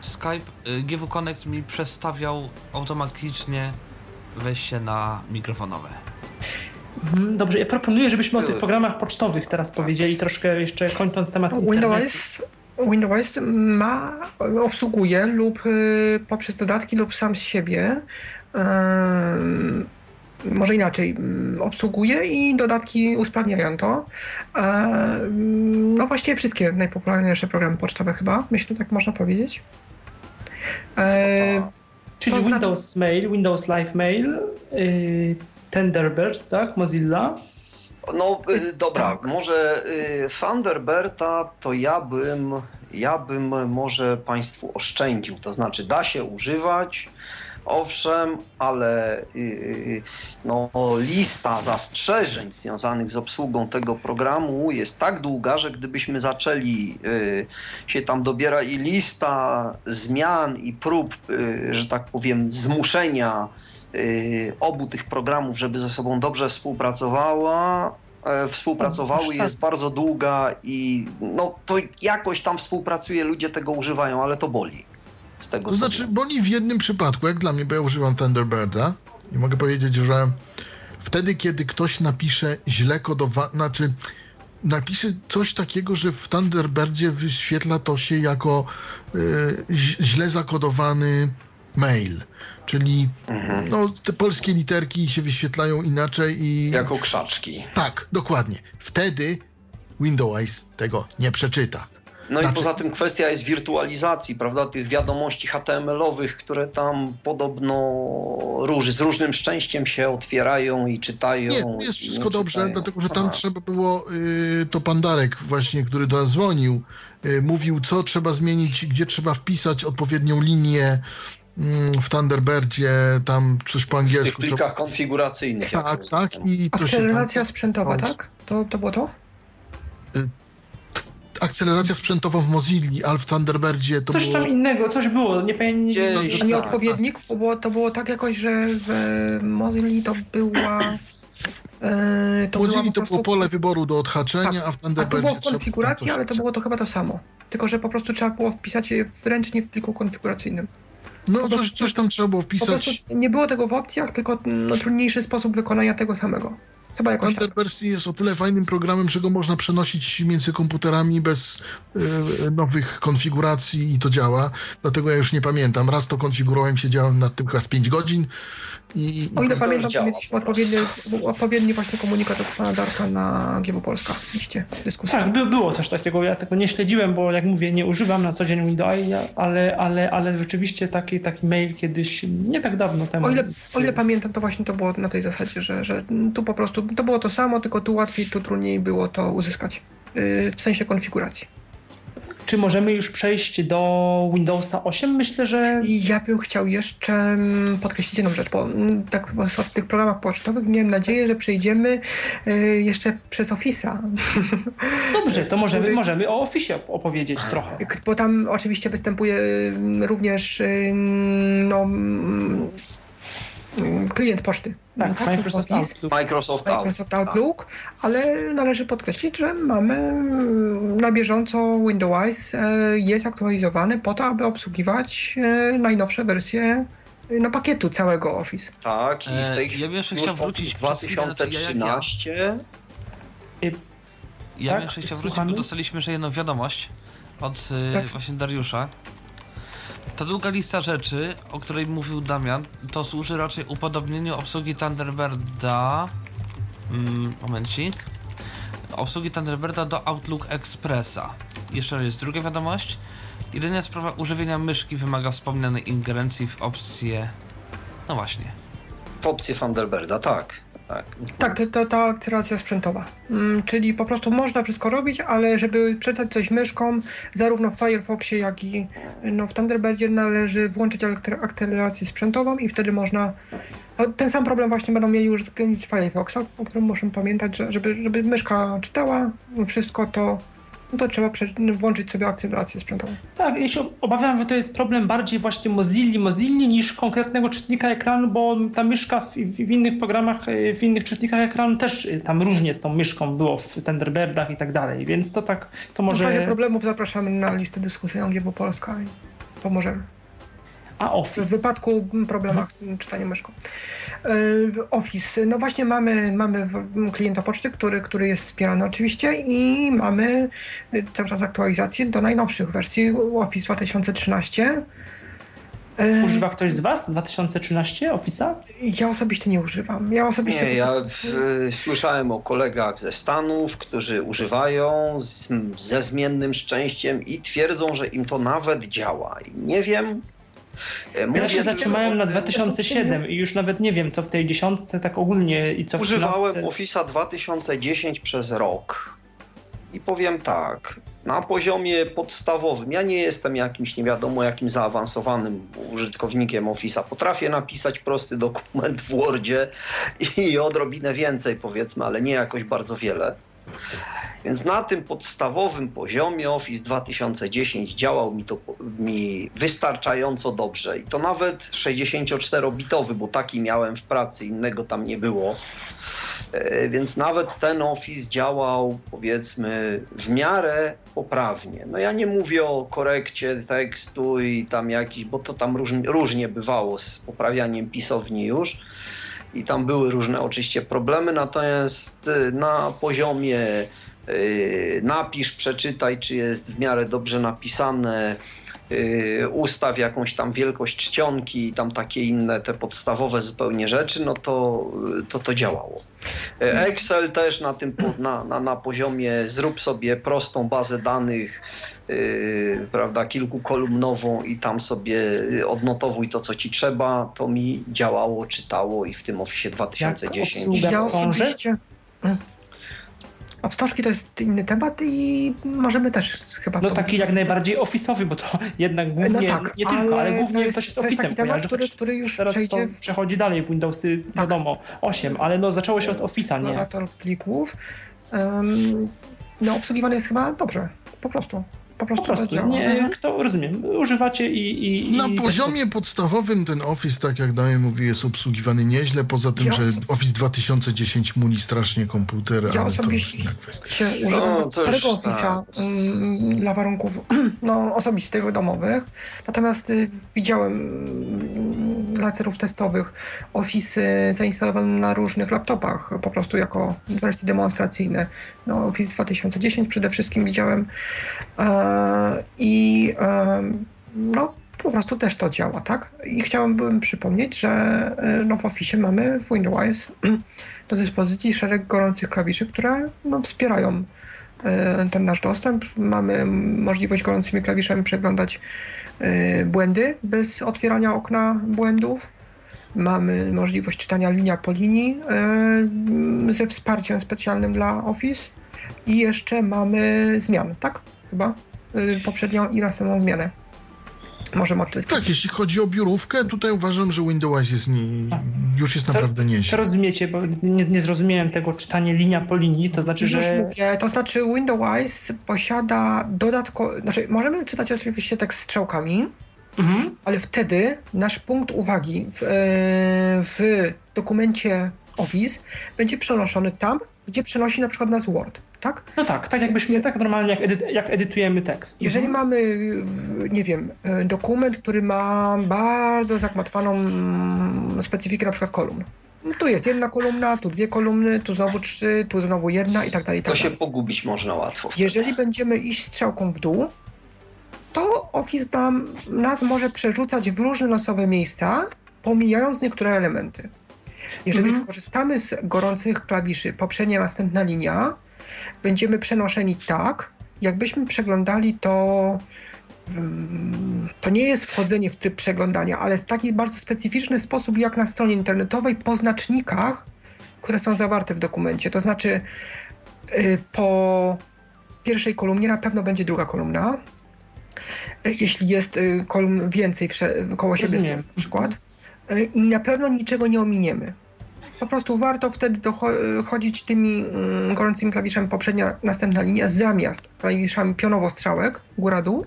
Skype, y, GW Connect mi przestawiał automatycznie wejście na mikrofonowe. Mhm, dobrze, ja proponuję, żebyśmy o tych programach pocztowych teraz powiedzieli, troszkę jeszcze kończąc temat Windows, Windows ma, obsługuje lub y, poprzez dodatki lub sam z siebie może inaczej, obsługuje i dodatki usprawniają to. No właściwie wszystkie najpopularniejsze programy pocztowe chyba, myślę, tak można powiedzieć. E, Czyli to Windows znaczy... Mail, Windows Live Mail, yy, Thunderbird, tak? Mozilla. No y, dobra, tak. może y, Thunderbirda to ja bym, ja bym może Państwu oszczędził. To znaczy da się używać, Owszem, ale yy, no, lista zastrzeżeń związanych z obsługą tego programu jest tak długa, że gdybyśmy zaczęli yy, się tam dobierać i lista zmian i prób, yy, że tak powiem, zmuszenia y, obu tych programów, żeby ze sobą dobrze współpracowała, e, współpracowały jest bardzo długa i no, to jakoś tam współpracuje, ludzie tego używają, ale to boli z tego. To znaczy, wiem. boli w jednym przypadku, jak dla mnie, bo ja używam Thunderbirda i mogę powiedzieć, że wtedy, kiedy ktoś napisze źle kodowane, znaczy napisze coś takiego, że w Thunderbirdzie wyświetla to się jako y, źle zakodowany mail. Czyli mhm. no, te polskie literki się wyświetlają inaczej i. Jako krzaczki. Tak, dokładnie. Wtedy Windows tego nie przeczyta. No znaczy... i poza tym kwestia jest wirtualizacji, prawda, tych wiadomości HTML-owych, które tam podobno róż, z różnym szczęściem się otwierają i czytają. Nie, jest wszystko dobrze, czytają. dlatego że tam Aha. trzeba było, y, to pan Darek właśnie, który do nas dzwonił, y, mówił, co trzeba zmienić, gdzie trzeba wpisać odpowiednią linię, mm, w Thunderbirdzie, tam coś po angielsku. W tych plikach konfiguracyjnych. Tak, tak. I to Akceleracja tam... sprzętowa, tak? To, to było to? Akceleracja sprzętowa w Mozilla, ale w Thunderbirdzie to coś było... tam innego, coś było, nie pamiętam. Nie, nieodpowiednik, tak, tak. Bo to było tak jakoś, że w Mozilla to była... E, to Mozilla to prostu... było pole wyboru do odhaczenia, tak, a w Thunderbirdzie... to było w konfiguracji, ale to było to chyba to samo. Tylko, że po prostu trzeba było wpisać je ręcznie w pliku konfiguracyjnym. No, coś, coś tam trzeba było wpisać. nie było tego w opcjach, tylko no, trudniejszy sposób wykonania tego samego. Chyba jakoś Thunderbird tak. jest o tyle fajnym programem, że go można przenosić między komputerami bez y, nowych konfiguracji i to działa. Dlatego ja już nie pamiętam. Raz to konfigurowałem, siedziałem nad tym chyba z 5 godzin. I, o ile pamiętam, to mieliśmy odpowiedni, odpowiedni właśnie komunikat od pana Darka na GW Polska. Liście dyskusji. Tak, by, było coś takiego. Ja tego nie śledziłem, bo jak mówię, nie używam na co dzień Windows, ale, ale, ale rzeczywiście taki, taki mail kiedyś, nie tak dawno temu. O ile, o ile pamiętam, to właśnie to było na tej zasadzie, że, że tu po prostu to było to samo, tylko tu łatwiej, tu trudniej było to uzyskać. Yy, w sensie konfiguracji. Czy możemy już przejść do Windowsa 8? Myślę, że. Ja bym chciał jeszcze mm, podkreślić jedną rzecz, bo mm, tak w tych programach pocztowych miałem nadzieję, że przejdziemy y, jeszcze przez Office'a. [LAUGHS] Dobrze, to możemy, możemy o Office opowiedzieć trochę. Bo tam oczywiście występuje mm, również no, klient poczty. Tak, tak Microsoft, Outlook. Microsoft, Microsoft Outlook, ale należy podkreślić, że mamy na bieżąco Windows e, jest aktualizowany po to, aby obsługiwać e, najnowsze wersje no, pakietu całego Office. Tak, i w tej chwili ja bym jeszcze chciał wrócić 2013. Ja, ja bym jeszcze chciał wrócić, bo dostaliśmy jeszcze jedną wiadomość od tak. właśnie Dariusza, ta długa lista rzeczy, o której mówił Damian, to służy raczej upodobnieniu obsługi Thunderbirda. Mm, momencik. Obsługi Thunderbirda do Outlook Expressa. Jeszcze jest druga wiadomość. Jedyna sprawa używienia myszki wymaga wspomnianej ingerencji w opcję. No właśnie. W opcję Thunderbirda, tak tak. Tak, to, to ta akceleracja sprzętowa. Mm, czyli po prostu można wszystko robić, ale żeby przeczytać coś myszką, zarówno w Firefoxie, jak i no, w Thunderbirdzie należy włączyć akcelerację sprzętową i wtedy można... Ten sam problem właśnie będą mieli użytkownicy Firefoxa, o którym muszę pamiętać, że żeby, żeby myszka czytała wszystko, to no to trzeba włączyć sobie akcelerację sprzętową. Tak, ja się obawiam, że to jest problem bardziej właśnie Mozilla, Mozilla niż konkretnego czytnika ekranu, bo ta myszka w, w, innych programach, e, w innych czytnikach ekranu też e, tam różnie z tą myszką było w Thunderbirdach i tak dalej, więc to tak, to może... W razie problemów zapraszamy na listę dyskusyjną GW Polska i pomożemy. A Office? W wypadku problemach mhm. czytania myszką. Office. No właśnie mamy, mamy klienta poczty, który, który jest wspierany oczywiście i mamy cały czas aktualizację do najnowszych wersji Office 2013. Używa ktoś z Was 2013 Office'a? Ja osobiście nie używam. Ja osobiście. Nie, ja w, słyszałem o kolegach ze Stanów, którzy używają z, ze zmiennym szczęściem i twierdzą, że im to nawet działa. I nie wiem. E, mówię, ja się zatrzymałem na 2007 i już nawet nie wiem, co w tej dziesiątce tak ogólnie i co w Używałem 13... Office'a 2010 przez rok. I powiem tak, na poziomie podstawowym. Ja nie jestem jakimś nie wiadomo jakim zaawansowanym użytkownikiem Office'a. Potrafię napisać prosty dokument w Wordzie i odrobinę więcej powiedzmy, ale nie jakoś bardzo wiele. Więc na tym podstawowym poziomie Office 2010 działał mi to mi wystarczająco dobrze. I to nawet 64-bitowy, bo taki miałem w pracy, innego tam nie było. E, więc nawet ten Office działał powiedzmy w miarę poprawnie. No ja nie mówię o korekcie tekstu i tam jakiś, bo to tam różnie, różnie bywało z poprawianiem pisowni już i tam były różne oczywiście problemy, natomiast e, na poziomie napisz, przeczytaj, czy jest w miarę dobrze napisane, Y, ustaw jakąś tam wielkość czcionki i tam takie inne te podstawowe zupełnie rzeczy, no to to, to działało. Y, Excel też na tym na, na, na poziomie zrób sobie prostą bazę danych Yy, prawda, kilkukolumnową i tam sobie odnotowuj to, co ci trzeba, to mi działało, czytało i w tym Office 2010. Jak obsługa a wstążki to jest inny temat i możemy też chyba... No taki jak najbardziej ofisowy, bo to [LAUGHS] jednak no głównie, no tak, nie tylko, ale, głównie to jest, coś Office'em temat, który, który już Teraz przejdzie... to przechodzi dalej w Windowsy, tak. wiadomo, 8, ale no zaczęło się od Office'a, nie? Generator plików. Um, no obsługiwany jest chyba dobrze, po prostu po prostu, po prostu. nie, kto, rozumiem, używacie i... i Na i poziomie podstawowym ten Office, tak jak Damian mówi, jest obsługiwany nieźle, poza tym, ja że Office 2010 muli strasznie komputer, ja ale to już inna kwestia. Się używam no, starego Office'a mm, dla warunków [CLEARS THROAT] no, osobistych, domowych, natomiast y, widziałem mm, lacerów testowych Office zainstalowane na różnych laptopach, po prostu jako wersje demonstracyjne. No, Office 2010 przede wszystkim widziałem i no, po prostu też to działa, tak? I chciałbym przypomnieć, że e, no, w Office mamy w Windows [CLEARS THROAT] do dyspozycji szereg gorących klawiszy, które no, wspierają e, ten nasz dostęp. Mamy możliwość gorącymi klawiszami przeglądać e, błędy bez otwierania okna błędów. Mamy możliwość czytania linia po linii ze wsparciem specjalnym dla Office. I jeszcze mamy zmian, tak? Chyba? Y, poprzednią i następną zmianę. Możemy odczytać. Tak, jeśli chodzi o biurówkę, tutaj uważam, że Windows jest nie, już jest co, naprawdę nieźle. Co rozumiecie, bo nie, nie, zrozumiałem tego czytanie linia po linii, to znaczy, już że... Mówię, to znaczy Windows posiada dodatkowo... Znaczy, możemy czytać oczywiście tekst strzałkami, mhm. ale wtedy nasz punkt uwagi w, e, w dokumencie Office będzie przenoszony tam, gdzie przenosi na przykład nas Word tak? No tak, tak jakbyśmy, tak normalnie jak, edy, jak edytujemy tekst. Jeżeli mhm. mamy, nie wiem, e, dokument, który ma bardzo zagmatwaną mm, specyfikę na przykład kolumn. No tu jest jedna kolumna, tu dwie kolumny, tu znowu trzy, tu znowu jedna i tak dalej. I tak to się pogubić można łatwo. Jeżeli będziemy iść strzałką w dół, to Office nam, nas może przerzucać w różne losowe miejsca, pomijając niektóre elementy. Jeżeli mhm. skorzystamy z gorących klawiszy, poprzednia, następna linia, będziemy przenoszeni tak, jakbyśmy przeglądali to. Mm, to nie jest wchodzenie w tryb przeglądania, ale w taki bardzo specyficzny sposób, jak na stronie internetowej, po znacznikach, które są zawarte w dokumencie. To znaczy, y, po pierwszej kolumnie na pewno będzie druga kolumna. Jeśli jest y, kolumn więcej koło siebie, na przykład. Y, I na pewno niczego nie ominiemy po prostu warto wtedy dochodzić tymi mm, gorącymi klawiszami poprzednia, następna linia zamiast klawiszami pionowo-strzałek, góra-dół.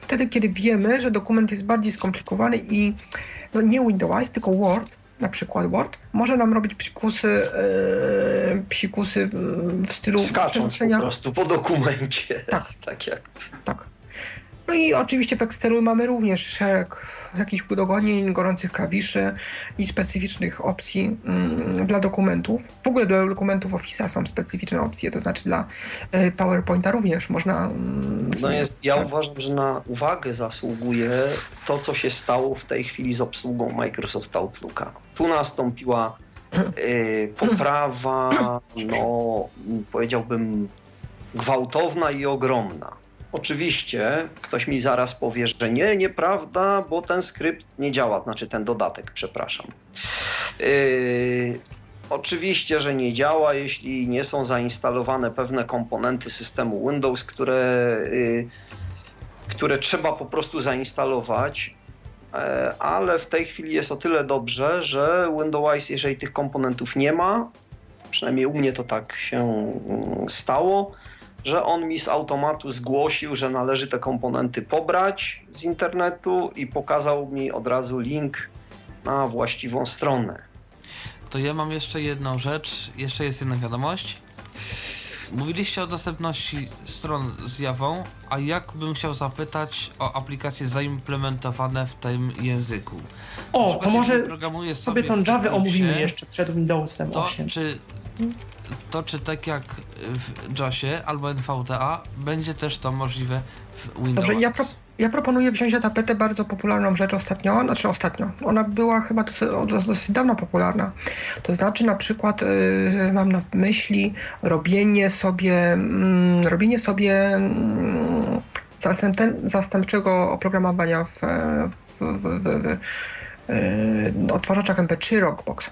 Wtedy, kiedy wiemy, że dokument jest bardziej skomplikowany i no nie Windows, tylko Word, na przykład Word, może nam robić psikusy, yy, psikusy w, w stylu... Skacząc po prostu po dokumencie. Tak. [LAUGHS] tak jak... Tak. No i oczywiście w Excelu mamy również szereg jakichś udogodnień, gorących klawiszy i specyficznych opcji mm, dla dokumentów. W ogóle dla dokumentów Office'a są specyficzne opcje, to znaczy dla y, PowerPointa również można. Mm, No jest, ja uważam, że na uwagę zasługuje to, co się stało w tej chwili z obsługą Microsoft Outlooka. Tu nastąpiła y, poprawa, [CLEARS THROAT] no powiedziałbym, gwałtowna i ogromna. Oczywiście ktoś mi zaraz powie, że nie, nieprawda, bo ten skrypt nie działa, znaczy ten dodatek, przepraszam. Yy, oczywiście, że nie działa, jeśli nie są zainstalowane pewne komponenty systemu Windows, które, yy, które trzeba po prostu zainstalować. E, Ale w tej chwili jest o tyle dobrze, że Windows, jeżeli tych komponentów nie ma, przynajmniej u mnie to tak się mm, stało, że on mi z automatu zgłosił, że należy te komponenty pobrać z internetu i pokazał mi od razu link na właściwą stronę. To ja mam jeszcze jedną rzecz, jeszcze jest jedna wiadomość. Mówiliście o dostępności stron z Jawą, a jak bym chciał zapytać o aplikacje zaimplementowane w tym języku? O, przykład, to może programuję sobie tą Eclipsie, omówimy jeszcze przed Windowsem To 8. czy, to czy tak jak w JOSie albo NVDA, będzie też to możliwe w Windows? Dobrze, ja, pro, ja proponuję wziąć na tapetę bardzo popularną rzecz ostatnio, znaczy ostatnio. Ona była chyba dosyć, dosyć, dawno popularna. To znaczy na przykład yy, mam na myśli robienie sobie, mm, robienie sobie mm, zastępczego oprogramowania w, w, w, w, w yy, odtwarzaczach MP3 Rockbox.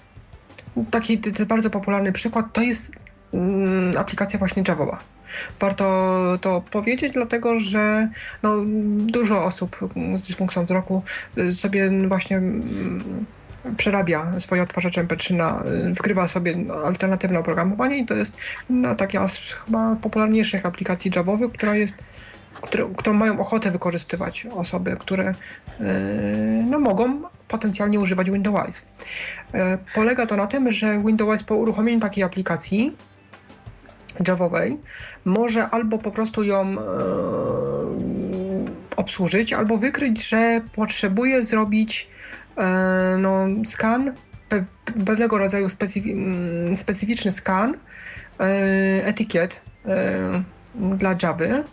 Taki bardzo popularny przykład to jest mm, aplikacja właśnie Javowa. Warto to powiedzieć, dlatego że no, dużo osób z dysfunkcją wzroku y, sobie właśnie mm, przerabia swoje odtwarzacze MP3 na, y, sobie alternatywne oprogramowanie i to jest no, taka z chyba popularniejszych aplikacji Javowych, która jest które, którą mają ochotę wykorzystywać osoby, które yy, no, mogą potencjalnie używać Windows. Yy, polega to na tym, że Windows po uruchomieniu takiej aplikacji Javowej może albo po prostu ją yy, obsłużyć, albo wykryć, że potrzebuje zrobić yy, no, skan, pe, pewnego rodzaju specyfi, specyficzny skan etykiet dla Javy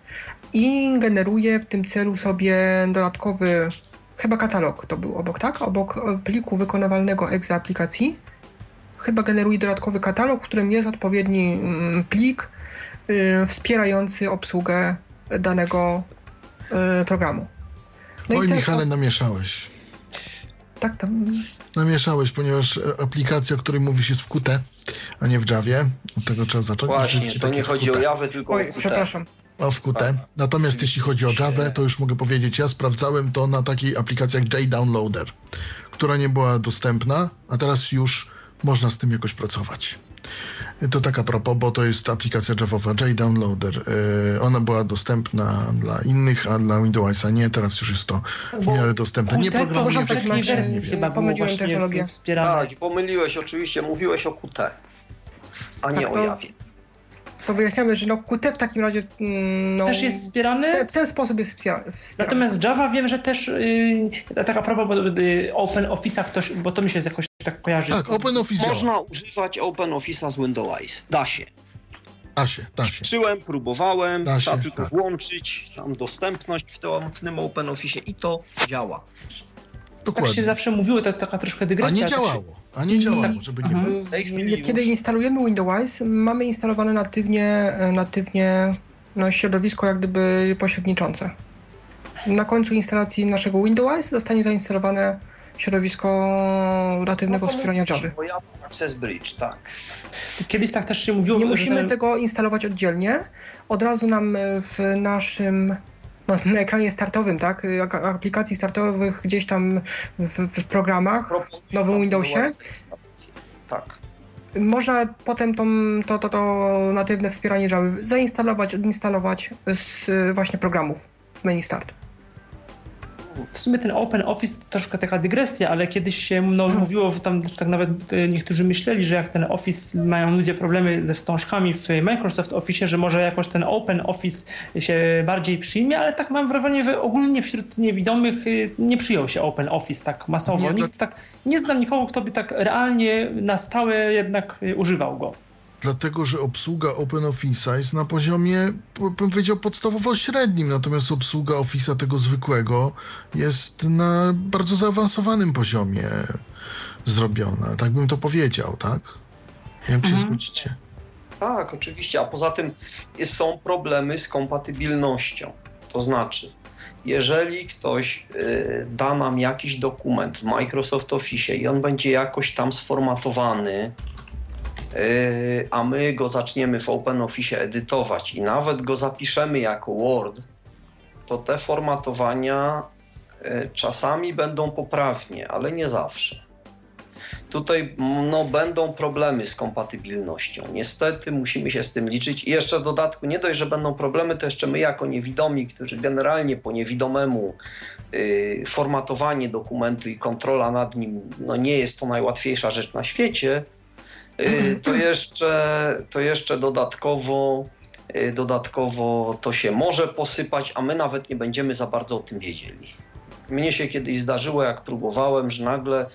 i generuje w tym celu sobie dodatkowy, chyba katalog to był obok, tak? Obok pliku wykonywalnego exe aplikacji. Chyba generuje dodatkowy katalog, w którym jest odpowiedni mm, plik y, wspierający obsługę danego y, programu. No Oj, Michale, sposób- namieszałeś. Tak, tam, Namieszałeś, ponieważ e, aplikacja, o której mówisz, jest w Qt, a nie w Javie. Od tego trzeba zacząć. Właśnie, to nie chodzi o Qt. Jawę, tylko o oj, Qt. przepraszam. W Qt. Tak. Natomiast jeśli chodzi o Javę, to już mogę powiedzieć, ja sprawdzałem to na takiej aplikacji jak JDownloader, która nie była dostępna, a teraz już można z tym jakoś pracować. To tak a propos, bo to jest aplikacja Javowa JDownloader. Yy, ona była dostępna dla innych, a dla Windowsa nie. Teraz już jest to w miarę dostępne. Nie programuję może w chyba Pomyliłem technologię. Tak, i pomyliłeś oczywiście, mówiłeś o Qt, a nie Tak, o Jawie. To wyjaśniamy, że no Qt w takim razie mm, no, Też jest wspierany. te, w ten sposób jest wspiera- wspierany. Natomiast Java wiem, że też yy, tak a propos bo, yy, Open Office'a ktoś, bo to mi się jakoś tak kojarzy. Tak, OpenOffice działa. Można używać OpenOffice'a z Windows. Da się. Da się, da się. Czyłem, próbowałem, Da trzeba się, tylko tak. włączyć tam dostępność w tym OpenOffice'ie i to działa. tak Dokładnie. się zawsze mówiło, to taka troszkę A dygresja. nie tak się- działało. A nie działało, żeby nie Aha. było. Kiedy już- instalujemy Windows, mamy instalowane natywnie, natywnie no, środowisko jak gdyby pośredniczące. Na końcu instalacji naszego Windows zostanie zainstalowane środowisko natywnego No wspierania Java. Java Access Bridge, tak. Kiedyś tak też się mówiło. Nie że musimy ten- tego instalować oddzielnie. Od razu nam w naszym no, na ekranie startowym, tak, jak- aplikacji startowych gdzieś tam w, w programach, w nowym Windowsie, Tak. Można potem tą, to, to, to natywne wspieranie Java zainstalować, odinstalować z właśnie programów w menu Start. W sumie ten Open Office to troszkę taka dygresja, ale kiedyś się no, mówiło, że tam tak nawet e, niektórzy myśleli, że jak ten Office mają ludzie problemy ze wstążkami w Microsoft Office, że może jakoś ten Open Office się bardziej przyjmie, ale tak mam wrażenie, że ogólnie wśród niewidomych y, nie przyjął się Open Office tak masowo. Nie, Nikt tak, nie znam nikogo, kto by tak realnie na stałe jednak y, używał go. Dlatego, że obsługa OpenOffice'a jest na poziomie, po- bym powiedział, podstawowo średnim, natomiast obsługa Office'a tego zwykłego jest na bardzo zaawansowanym poziomie zrobiona. Tak bym to powiedział, tak? Nie wiem, czy się Mhm. zgodzicie. Tak, oczywiście, a poza tym są problemy z kompatybilnością. To znaczy, jeżeli ktoś y, da nam jakiś dokument w Microsoft Office i on będzie jakoś tam sformatowany, a my go zaczniemy w OpenOffice edytować i nawet go zapiszemy jako Word, to te formatowania y, czasami będą poprawnie, ale nie zawsze. Tutaj no, będą problemy z kompatybilnością. Niestety musimy się z tym liczyć. I jeszcze w dodatku, nie dość, że będą problemy, to jeszcze my jako niewidomi, którzy generalnie po niewidomemu y, formatowanie dokumentu i kontrola nad nim no, nie jest to najłatwiejsza rzecz na świecie, to jeszcze, to jeszcze dodatkowo, y, dodatkowo to się może posypać, a my nawet nie będziemy za bardzo o tym wiedzieli. Mnie się kiedyś zdarzyło, jak próbowałem, że nagle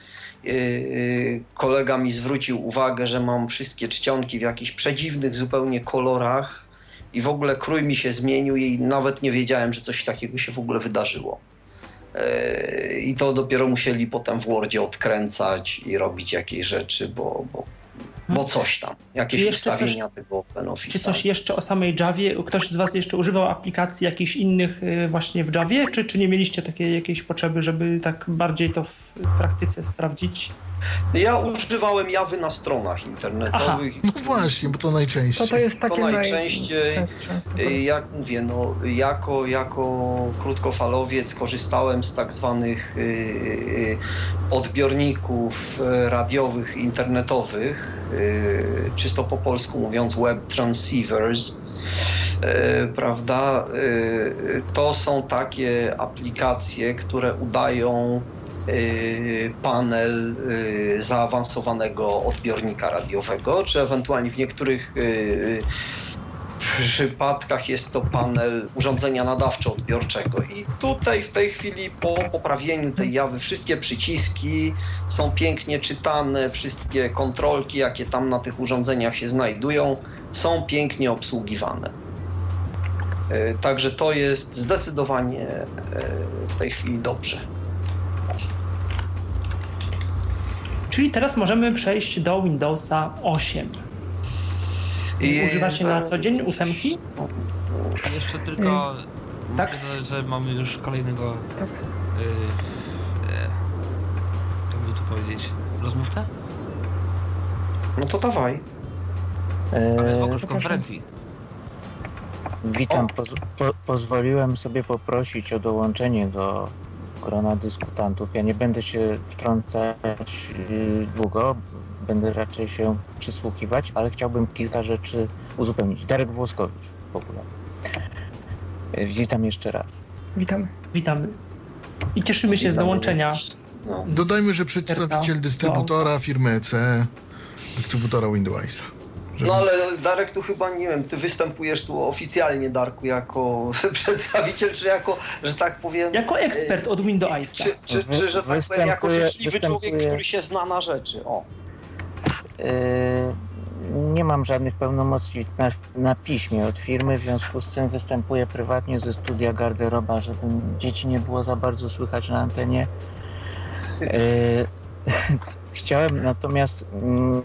yy, kolega mi zwrócił uwagę, że mam wszystkie czcionki w jakichś przedziwnych zupełnie kolorach i w ogóle krój mi się zmienił i nawet nie wiedziałem, że coś takiego się w ogóle wydarzyło. I to dopiero musieli potem w Wordzie odkręcać i robić jakieś rzeczy, bo, bo, bo coś tam, jakieś jeszcze ustawienia tego OpenOffice'a. Czy coś jeszcze o samej Javie? Ktoś z Was jeszcze używał aplikacji jakichś innych y, właśnie w Javie? Czy, czy nie mieliście takiej jakiejś potrzeby, żeby tak bardziej to w praktyce sprawdzić? Ja używałem Jawy na stronach internetowych. No właśnie, bo to najczęściej. To to jest takie To najczęściej, najczęstsze. Y, Jak mówię, no, jako, jako krótkofalowiec korzystałem z tak zwanych y, y, odbiorników radiowych, internetowych, y, czysto po polsku mówiąc web transceivers. y, Prawda? To są takie aplikacje, które udają panel y, zaawansowanego odbiornika radiowego, czy ewentualnie w niektórych y, przypadkach jest to panel urządzenia nadawczo-odbiorczego. I tutaj w tej chwili po poprawieniu tej jawy wszystkie przyciski są pięknie czytane, wszystkie kontrolki, jakie tam na tych urządzeniach się znajdują, są pięknie obsługiwane. Także to jest zdecydowanie w tej chwili dobrze. Czyli teraz możemy przejść do Windowsa 8. I- Używacie na co dzień ósemki? Jeszcze tylko tak? mogę dodać, że mamy już kolejnego Tak. y, e, jakby to powiedzieć, rozmówcę? No to dawaj. Ale w E, ogóle w konferencji. Witam. Poz, po, pozwoliłem sobie poprosić o dołączenie do grona dyskutantów. Ja nie będę się wtrącać y, długo, będę raczej się przysłuchiwać, ale chciałbym kilka rzeczy uzupełnić. Darek Włoskowicz w ogóle. Y, Witam jeszcze raz. Witam. Witamy. I cieszymy się z Witamy. dołączenia. No. Dodajmy, że przedstawiciel dystrybutora firmy EC, dystrybutora Windowsa. Żeby- No ale Darek tu chyba, nie wiem, ty występujesz tu oficjalnie, Darku, jako [LAUGHS] przedstawiciel, czy jako, że tak powiem... Jako ekspert od Windowsa. Czy, czy, czy, że tak powiem, jako Występuje- życzliwy człowiek, który się zna na rzeczy, o. Y, Nie mam żadnych pełnomocni na, na piśmie od firmy, w związku z tym występuję prywatnie ze studia garderoba, żeby dzieci nie było za bardzo słychać na antenie. Y, [LAUGHS] Chciałem natomiast mm,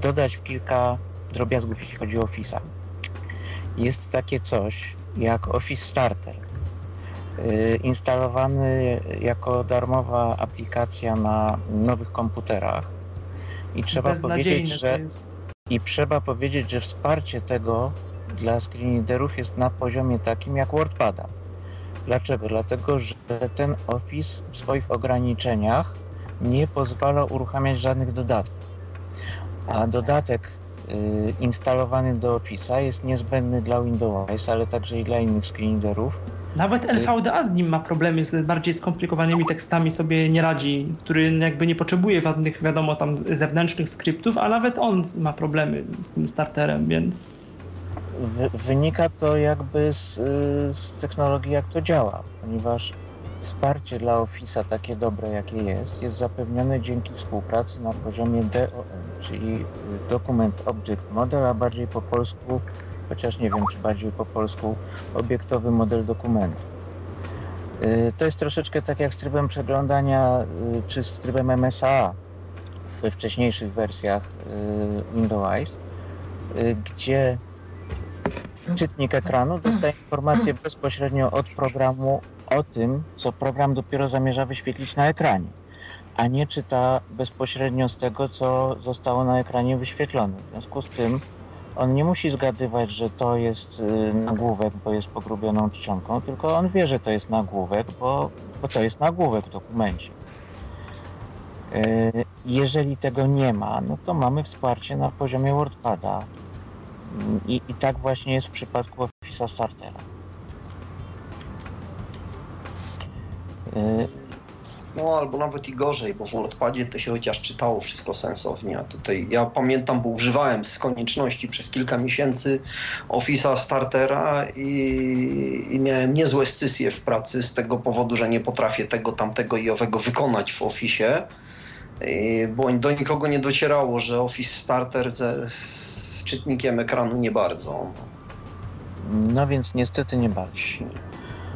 dodać kilka drobiazgów, jeśli chodzi o Office'a. Jest takie coś jak Office Starter, y, instalowany jako darmowa aplikacja na nowych komputerach. I trzeba powiedzieć, że i trzeba powiedzieć, że wsparcie tego dla screenreaderów jest na poziomie takim jak WordPada. Dlaczego? Dlatego, że ten Office w swoich ograniczeniach nie pozwala uruchamiać żadnych dodatków. A dodatek y, instalowany do Office'a jest niezbędny dla Windowsa, ale także i dla innych screenreaderów. Nawet LVDA z nim ma problemy z bardziej skomplikowanymi tekstami, sobie nie radzi, który jakby nie potrzebuje żadnych, wiadomo, tam zewnętrznych skryptów, a nawet on ma problemy z tym starterem, więc Wy, wynika to jakby z, y, z technologii, jak to działa, ponieważ wsparcie dla Office'a takie dobre, jakie jest, jest zapewnione dzięki współpracy na poziomie DOM, czyli y, Document Object Model, a bardziej po polsku, chociaż nie wiem, czy bardziej po polsku, obiektowy model dokumentu. Y, To jest troszeczkę tak jak z trybem przeglądania, y, czy z trybem MSA we wcześniejszych wersjach Windows, gdzie czytnik ekranu dostaje informację bezpośrednio od programu o tym, co program dopiero zamierza wyświetlić na ekranie, a nie czyta bezpośrednio z tego, co zostało na ekranie wyświetlone. W związku z tym on nie musi zgadywać, że to jest y, nagłówek, bo jest pogrubioną czcionką, tylko on wie, że to jest nagłówek, bo, bo to jest nagłówek w dokumencie. Y, Jeżeli tego nie ma, no to mamy wsparcie na poziomie WordPada, i, I tak właśnie jest w przypadku Office'a Startera. No albo nawet i gorzej, bo w WordPadzie to się chociaż czytało wszystko sensownie. A tutaj ja pamiętam, bo używałem z konieczności przez kilka miesięcy Office'a Startera i, i miałem niezłe scysje w pracy z tego powodu, że nie potrafię tego, tamtego i owego wykonać w Office'ie. I- Bo do nikogo nie docierało, że Office Starter ze, z czytnikiem ekranu nie bardzo. No więc niestety nie bardzo.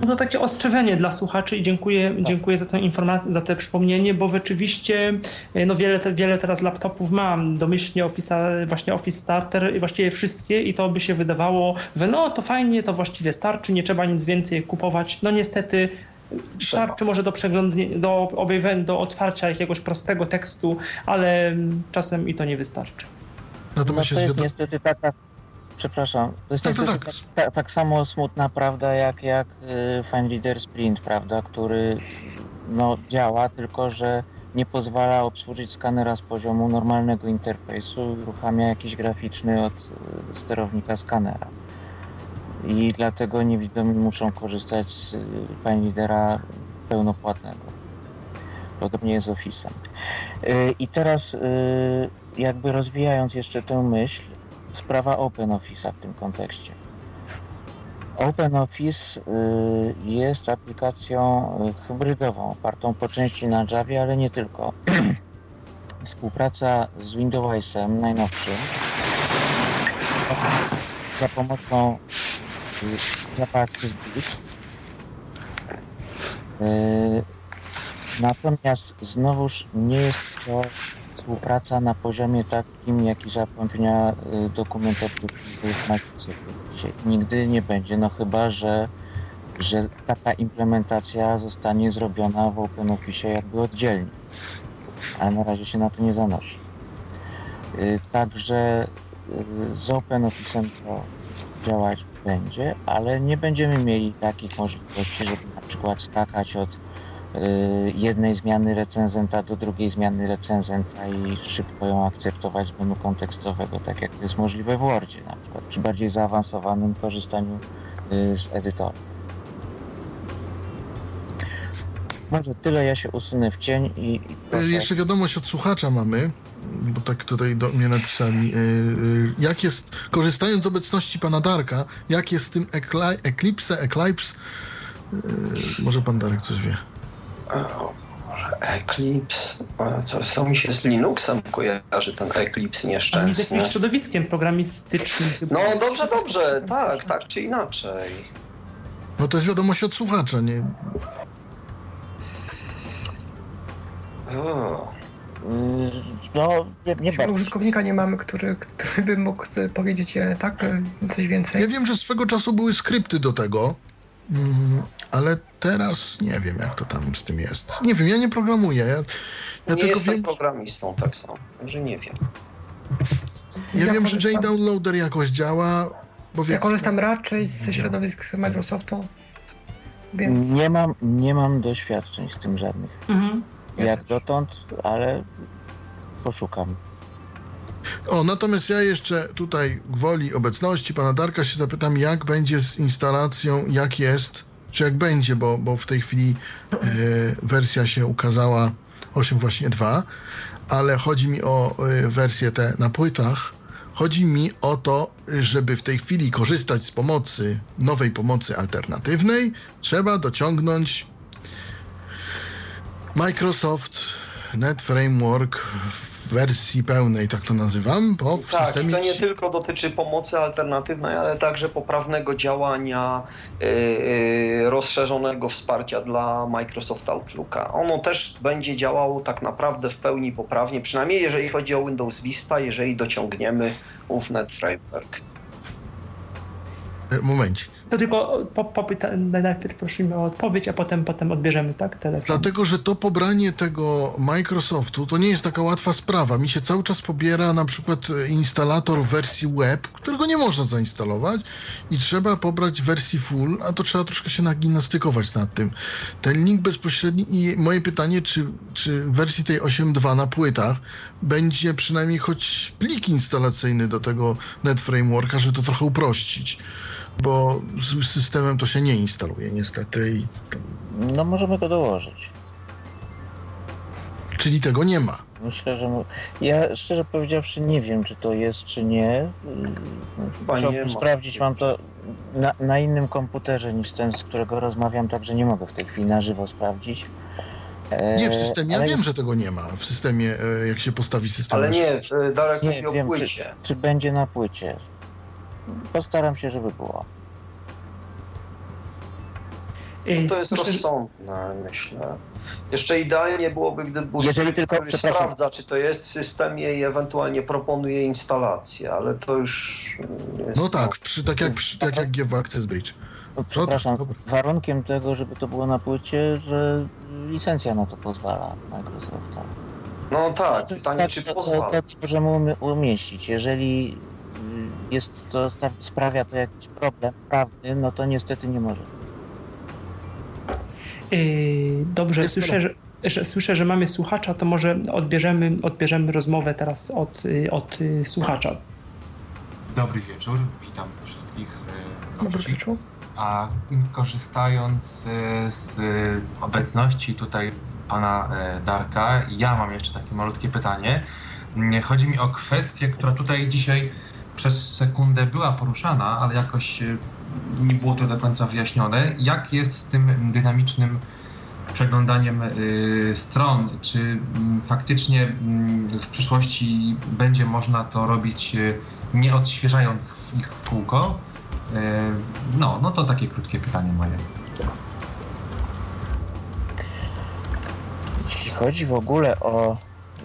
No to takie ostrzeżenie dla słuchaczy i dziękuję, dziękuję za tę informację, za te przypomnienie, bo rzeczywiście e, no wiele, te, wiele teraz laptopów ma domyślnie Office, właśnie Office Starter i właściwie wszystkie i to by się wydawało, że no to fajnie, to właściwie starczy, nie trzeba nic więcej kupować. No niestety starczy może do przeglądania, do obejrzenia, do otwarcia jakiegoś prostego tekstu, ale mm, czasem i to nie wystarczy. No Natomiast to jest niestety taka, przepraszam, to jest Tak, tak, tak. tak, tak samo smutna prawda jak, jak y, FineReader Sprint, prawda, który no, działa, tylko że nie pozwala obsłużyć skanera z poziomu normalnego interfejsu i uruchamia jakiś graficzny od y, sterownika skanera. I dlatego niewidomi muszą korzystać z y, FineReadera pełnopłatnego. Podobnie jest z Office'em. I teraz jakby rozwijając jeszcze tę myśl, sprawa OpenOffice'a w tym kontekście. OpenOffice y, jest aplikacją y, hybrydową, opartą po części na Javie, ale nie tylko. [CLEARS THROAT] Współpraca z Windowsem najnowszym za pomocą Java Accessibility. Y, Natomiast znowuż nie jest to współpraca na poziomie takim, jaki zapewnia y, dokument obsługi w Microsoftie. Nigdy nie będzie, no chyba, że, że taka implementacja zostanie zrobiona w OpenOffice jakby oddzielnie. Ale na razie się na to nie zanosi. Y, Także y, z OpenOffice'em to działać będzie, ale nie będziemy mieli takich możliwości, żeby na przykład skakać od jednej zmiany recenzenta do drugiej zmiany recenzenta i szybko ją akceptować z menu kontekstowego, tak jak to jest możliwe w Wordzie na przykład, przy bardziej zaawansowanym korzystaniu y, z edytora. Może tyle, ja się usunę w cień i, i proszę. Jeszcze wiadomość od słuchacza mamy, bo tak tutaj do mnie napisali. Jak jest, korzystając z obecności pana Darka, jak jest z tym Ecli- Eclipse, Eclipse? Może pan Darek coś wie. Może Eclipse, a co, co mi się z Linuxem kojarzy ten Eclipse Ani z nieszczęsny. jakimś środowiskiem programistycznym. No dobrze, dobrze, tak, tak czy inaczej. No to jest wiadomość od słuchacza, nie? O, No, nie, nie bardzo. użytkownika nie mamy, który, który by mógł e, powiedzieć e, tak, e, coś więcej? Ja wiem, że swego czasu były skrypty do tego, mm, ale teraz nie wiem, jak to tam z tym jest. Nie wiem, ja nie programuję. Ja, ja nie tylko jestem wiem, programistą tak samo, także nie wiem. ja Ja wiem, że JDownloader jakoś działa, bo Ja wiesz, korzystam raczej ze środowisk Microsoftu, więc... Nie mam, nie mam doświadczeń z tym żadnych. Mhm. Ja Jak też. dotąd, ale poszukam. O, natomiast ja jeszcze tutaj gwoli obecności pana Darka się zapytam, jak będzie z instalacją, jak jest czy jak będzie, bo, bo w tej chwili e, wersja się ukazała 8 właśnie 2, ale chodzi mi o e, wersje te na płytach. Chodzi mi o to, żeby w tej chwili korzystać z pomocy, nowej pomocy alternatywnej, trzeba dociągnąć Microsoft Net Framework w wersji pełnej, tak to nazywam, bo w tak, systemie... to nie tylko dotyczy pomocy alternatywnej, ale także poprawnego działania, yy, rozszerzonego wsparcia dla Microsoft Outlooka. Ono też będzie działało tak naprawdę w pełni poprawnie, przynajmniej jeżeli chodzi o Windows Vista, jeżeli dociągniemy ów Net Framework. E, Momencik. To tylko po, popyta, najpierw prosimy o odpowiedź, a potem, potem odbierzemy, tak? Telefon. Dlatego, że to pobranie tego Microsoftu to nie jest taka łatwa sprawa. Mi się cały czas pobiera na przykład instalator wersji web, którego nie można zainstalować i trzeba pobrać wersji full, a to trzeba troszkę się nagimnastykować nad tym. Ten link bezpośredni i moje pytanie, czy, czy w wersji tej 8.2 na płytach będzie przynajmniej choć plik instalacyjny do tego Net Frameworka, żeby to trochę uprościć. Bo z systemem to się nie instaluje niestety i to, No możemy go dołożyć. czyli tego nie ma. Myślę, że. Ja szczerze powiedziawszy nie wiem, czy to jest, czy nie. Chyba ma. sprawdzić, mam to na, na innym komputerze niż ten, z którego rozmawiam, także nie mogę w tej chwili na żywo sprawdzić. E, Nie, w systemie, ja wiem, że tego nie ma. W systemie, e, jak się postawi system. Ale na nie, y, Darek Nie, wiem, płycie. Czy będzie na płycie? Postaram się, żeby było. No To jest słyszę, rozsądne, myślę. Jeszcze idealnie byłoby, gdyby Jeżeli tylko- przepraszam. sprawdza, czy to jest w systemie i ewentualnie proponuje instalację, ale to już jest No tak, przy, tak, jak, przy, tak jak GW Access Bridge. No, przepraszam, dobra. warunkiem tego, żeby to było na płycie, że licencja na to pozwala Microsofta. No tak, To- pytanie tak, czy to, pozwala. to, to możemy umie- umieścić. Jeżeli jest to sprawia to jakiś problem prawny, no to niestety nie może. Yy, dobrze, słyszę że, że, słyszę, że mamy słuchacza, to może odbierzemy, odbierzemy rozmowę teraz od, yy, od yy, słuchacza. Dobry wieczór, witam wszystkich Dobry gości. wieczór. A korzystając z obecności tutaj pana Darka, ja mam jeszcze takie malutkie pytanie. Chodzi mi o kwestię, która tutaj dzisiaj przez sekundę była poruszana, ale jakoś e, nie było to do końca wyjaśnione. Jak jest z tym dynamicznym przeglądaniem y, stron? Czy mm, faktycznie mm, w przyszłości będzie można to robić y, nie odświeżając ich w kółko? Y, No, no to takie krótkie pytanie moje. Jeśli chodzi w ogóle o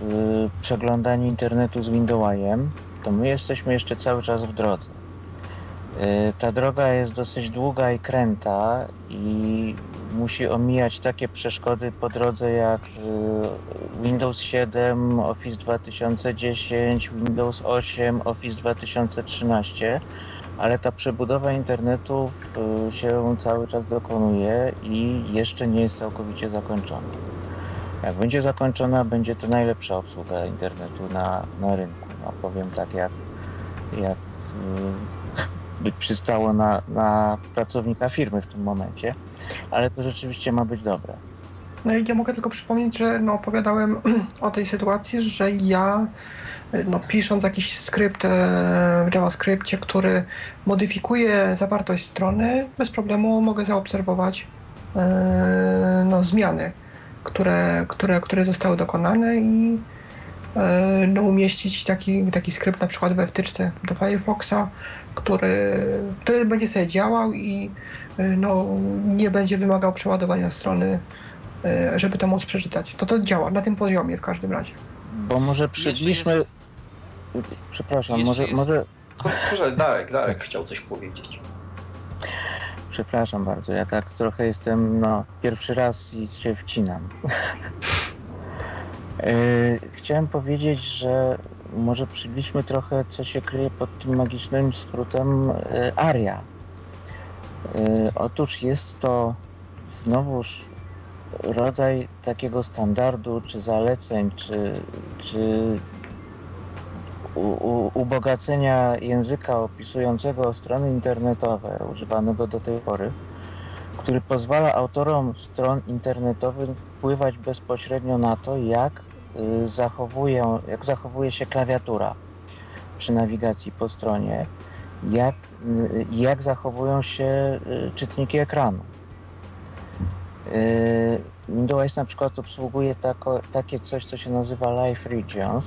y, przeglądanie internetu z Windowsem, to my jesteśmy jeszcze cały czas w drodze. Y, ta droga jest dosyć długa i kręta i musi omijać takie przeszkody po drodze jak y, Windows 7, Office 2010, Windows 8, Office 2013, ale ta przebudowa internetu y, się cały czas dokonuje i jeszcze nie jest całkowicie zakończona. Jak będzie zakończona, będzie to najlepsza obsługa internetu na, na rynku. No, powiem tak, jak, jak y, by przystało na, na pracownika firmy w tym momencie, ale to rzeczywiście ma być dobre. No i ja mogę tylko przypomnieć, że no, opowiadałem [CLEARS THROAT] o tej sytuacji, że ja no, pisząc jakiś skrypt e, w JavaScriptie, który modyfikuje zawartość strony, bez problemu mogę zaobserwować e, no, zmiany, które, które, które zostały dokonane i no, umieścić taki, taki skrypt na przykład we wtyczce do Firefoxa, który, który będzie sobie działał i e, no, nie będzie wymagał przeładowania strony e, żeby to móc przeczytać. To to działa na tym poziomie w każdym razie. Bo może przybliżmy... jest- Przepraszam, jeszcze może, jest- może Proszę, Darek, Darek chciał coś powiedzieć. Przepraszam bardzo, ja tak trochę jestem, no, pierwszy raz i się wcinam. [LAUGHS] Yy, Chciałem powiedzieć, że może przybliżmy trochę, co się kryje pod tym magicznym skrótem yy, ARIA. Yy, Otóż jest to znowuż rodzaj takiego standardu, czy zaleceń, czy, czy u, ubogacenia języka opisującego strony internetowe używanego do tej pory, który pozwala autorom stron internetowych wpływać bezpośrednio na to, jak zachowują, jak zachowuje się klawiatura przy nawigacji po stronie, jak, y, jak zachowują się y, czytniki ekranu. Y, Windows na przykład obsługuje tako, takie coś, co się nazywa Live Regions.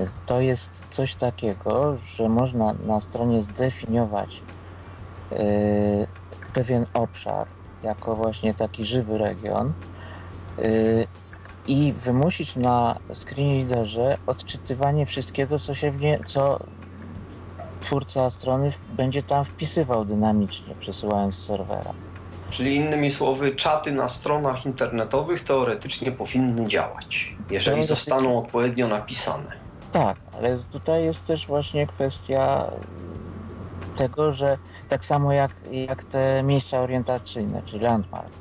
Y, To jest coś takiego, że można na stronie zdefiniować y, pewien obszar jako właśnie taki żywy region y, i wymusić na screen readerze odczytywanie wszystkiego, co się w nie, co twórca strony będzie tam wpisywał dynamicznie, przesyłając serwera. Czyli innymi słowy, czaty na stronach internetowych teoretycznie powinny działać, jeżeli Teoretycznie. zostaną odpowiednio napisane. Tak, ale tutaj jest też właśnie kwestia tego, że tak samo jak, jak te miejsca orientacyjne, czy landmarks,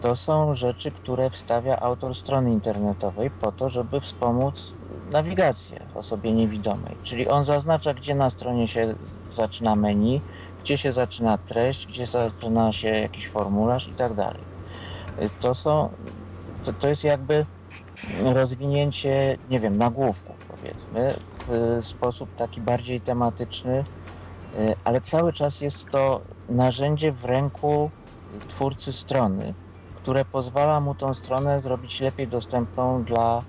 to są rzeczy, które wstawia autor strony internetowej po to, żeby wspomóc nawigację osobie niewidomej. Czyli on zaznacza, gdzie na stronie się zaczyna menu, gdzie się zaczyna treść, gdzie zaczyna się jakiś formularz i tak dalej. To są, to, to jest jakby rozwinięcie, nie wiem, nagłówków powiedzmy, w sposób taki bardziej tematyczny, y, ale cały czas jest to narzędzie w ręku twórcy strony, które pozwala mu tą stronę zrobić lepiej dostępną dla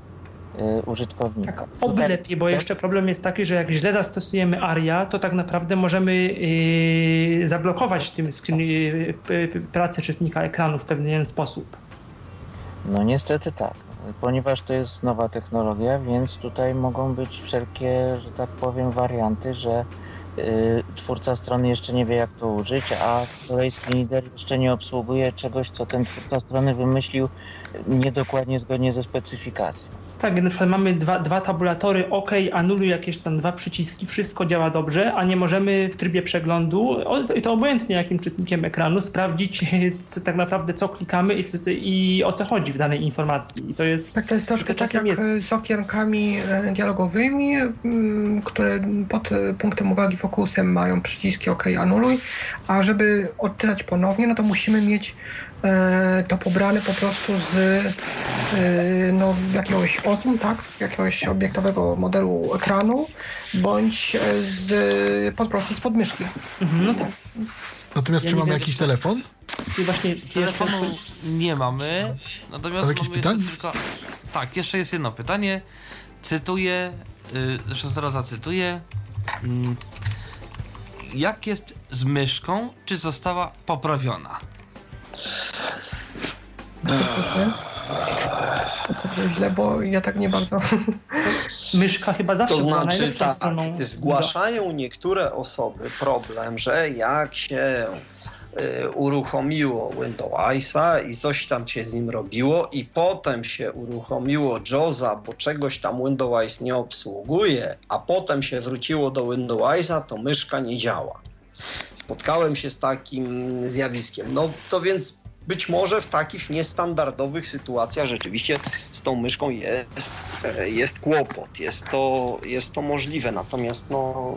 y, użytkownika. Tak, oby Tutaj- lepiej, bo jeszcze problem jest taki, że jak źle zastosujemy ARIA, to tak naprawdę możemy yy, zablokować tym screen, yy, pracę czytnika ekranu w pewien sposób. No niestety tak, ponieważ to jest nowa technologia, więc tutaj mogą być wszelkie, że tak powiem, warianty, że twórca strony jeszcze nie wie jak to użyć, a screen reader jeszcze nie obsługuje czegoś, co ten twórca strony wymyślił niedokładnie zgodnie ze specyfikacją. Tak, na przykład mamy dwa, dwa tabulatory, OK, anuluj jakieś tam dwa przyciski, wszystko działa dobrze, a nie możemy w trybie przeglądu, i to obojętnie jakim czytnikiem ekranu, sprawdzić [LAUGHS] co, tak naprawdę co klikamy i, co, i o co chodzi w danej informacji. I to jest... Tak, to jest troszkę to tak jak jest. z okienkami e, dialogowymi, mm, które pod e, punktem uwagi fokusem mają przyciski OK, anuluj, a żeby odczytać ponownie, no to musimy mieć to pobrane po prostu z e, no, jakiegoś OSM, tak? Jakiegoś obiektowego modelu ekranu, bądź e, z, po prostu z podmyszki. Mhm, no tak. Natomiast Ja czy mamy wiem, jakiś telefon? Czyli właśnie czy Telefonu nie mamy, natomiast mamy pytanie? tylko... Tak, jeszcze jest jedno pytanie. Cytuję, yy, zresztą zaraz zacytuję. Mm, jak jest z myszką? Czy została poprawiona? To co źle, bo ja tak nie bardzo... [LAUGHS] myszka chyba zawsze To znaczy tak, stroną. zgłaszają niektóre osoby problem, że jak się y, uruchomiło Windowsa i coś tam się z nim robiło i potem się uruchomiło JOSa, bo czegoś tam Windows nie obsługuje, a potem się wróciło do Windowsa, to myszka nie działa. Spotkałem się z takim zjawiskiem. No to więc być może w takich niestandardowych sytuacjach rzeczywiście z tą myszką jest, jest kłopot, jest to, jest to możliwe. Natomiast no,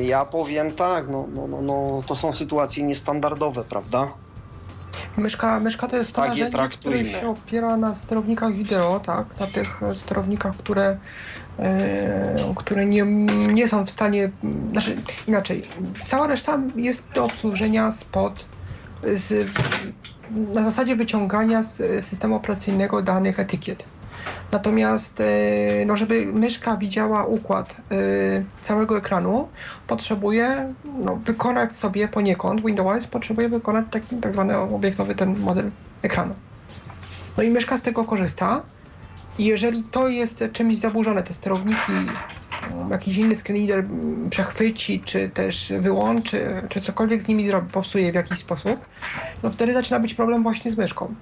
ja powiem tak, no, no, no, no, to są sytuacje niestandardowe, prawda? Myszka, myszka to jest Tak narzędzie, które się opiera na sterownikach wideo, tak? Na tych sterownikach, które, które nie, nie są w stanie. Znaczy inaczej, cała reszta jest do obsłużenia spod z, na zasadzie wyciągania z systemu operacyjnego danych etykiet. Natomiast, e, no, żeby myszka widziała układ e, całego ekranu, potrzebuje no, wykonać sobie poniekąd, Windows potrzebuje wykonać taki tak zwany obiektowy ten model ekranu. No i myszka z tego korzysta. I jeżeli to jest czymś zaburzone, te sterowniki, jakiś inny screenreader mm, przechwyci, czy też wyłączy, czy cokolwiek z nimi zrobi, popsuje w jakiś sposób, no wtedy zaczyna być problem właśnie z myszką.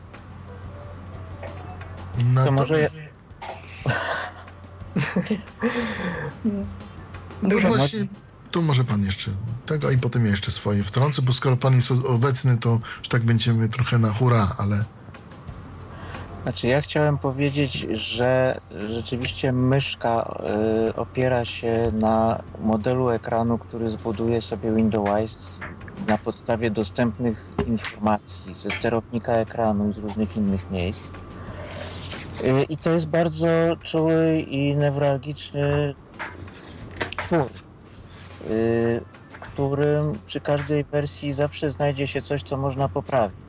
No To może ja, No właśnie, to może pan jeszcze tego i potem ja jeszcze swoje wtrącę, bo skoro pan jest obecny, to już tak będziemy trochę na hura, ale Znaczy, ja chciałem powiedzieć, że rzeczywiście myszka y, opiera się na modelu ekranu, który zbuduje sobie Windows na podstawie dostępnych informacji ze sterownika ekranu i z różnych innych miejsc. Y, I to jest bardzo czuły i newralgiczny twór, y, w którym przy każdej wersji zawsze znajdzie się coś, co można poprawić.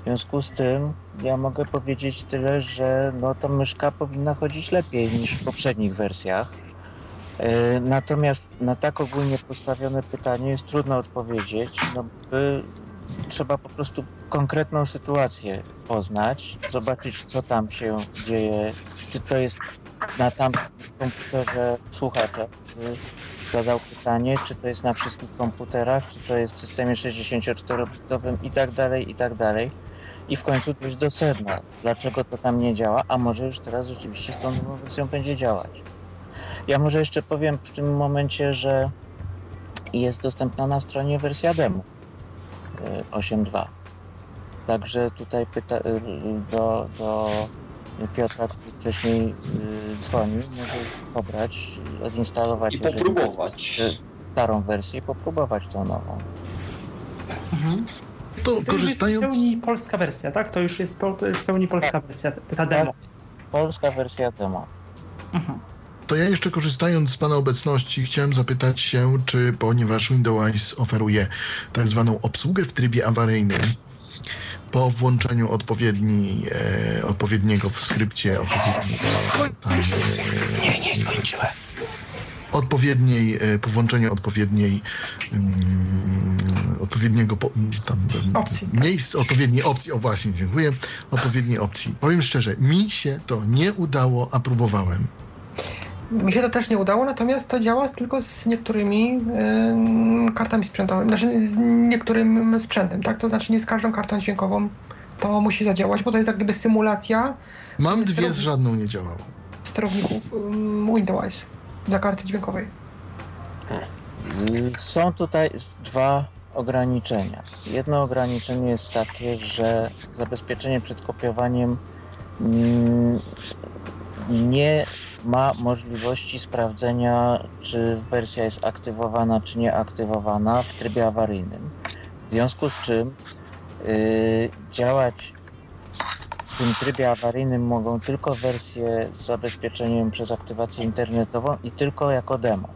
W związku z tym ja mogę powiedzieć tyle, że no, ta myszka powinna chodzić lepiej niż w poprzednich wersjach. E, Natomiast na tak ogólnie postawione pytanie jest trudno odpowiedzieć, no trzeba po prostu konkretną sytuację poznać, zobaczyć co tam się dzieje, czy to jest na tamtym komputerze słuchacza, zadał pytanie, czy to jest na wszystkich komputerach, czy to jest w systemie 64-bitowym i tak dalej, i tak dalej. I w końcu dojść do sedna, dlaczego to tam nie działa, a może już teraz rzeczywiście z tą nową wersją będzie działać. Ja może jeszcze powiem w tym momencie, że jest dostępna na stronie wersja demo y, 8.2. Także tutaj pyta, y, y, do, do Piotra, który wcześniej y, dzwonił, może pobrać, odinstalować I popróbować. y, starą wersję i popróbować tą nową. To To już jest w korzystając... pełni polska wersja, tak? To już jest w pełni polska wersja, ta- ta demo. Polska wersja demo. Mhm. To ja jeszcze korzystając z Pana obecności chciałem zapytać się, czy ponieważ Windows oferuje tak zwaną obsługę w trybie awaryjnym, po włączeniu odpowiedni, e, odpowiedniego w skrypcie, odpowiedniego tam, e, Nie, nie skończyłem. Odpowiedniej, e, po włączeniu odpowiedniej mm, odpowiedniego po, tam, Opcji. miejsc, odpowiedniej opcji, o właśnie, dziękuję, odpowiedniej opcji. Powiem szczerze, mi się to nie udało, a próbowałem. Mi się to też nie udało, natomiast to działa tylko z niektórymi ym, kartami sprzętowymi, znaczy z niektórym sprzętem, tak? To znaczy nie z każdą kartą dźwiękową to musi zadziałać, bo to jest jak gdyby symulacja Mam dwie, z żadną nie działało. sterowników ym, Windows dla karty dźwiękowej. Y, Są tutaj dwa ograniczenia. Jedno ograniczenie jest takie, że zabezpieczenie przed kopiowaniem mm, nie ma możliwości sprawdzenia, czy wersja jest aktywowana, czy nieaktywowana w trybie awaryjnym. W związku z czym y, działać tym trybie awaryjnym mogą tylko wersje z zabezpieczeniem przez aktywację internetową i tylko jako demo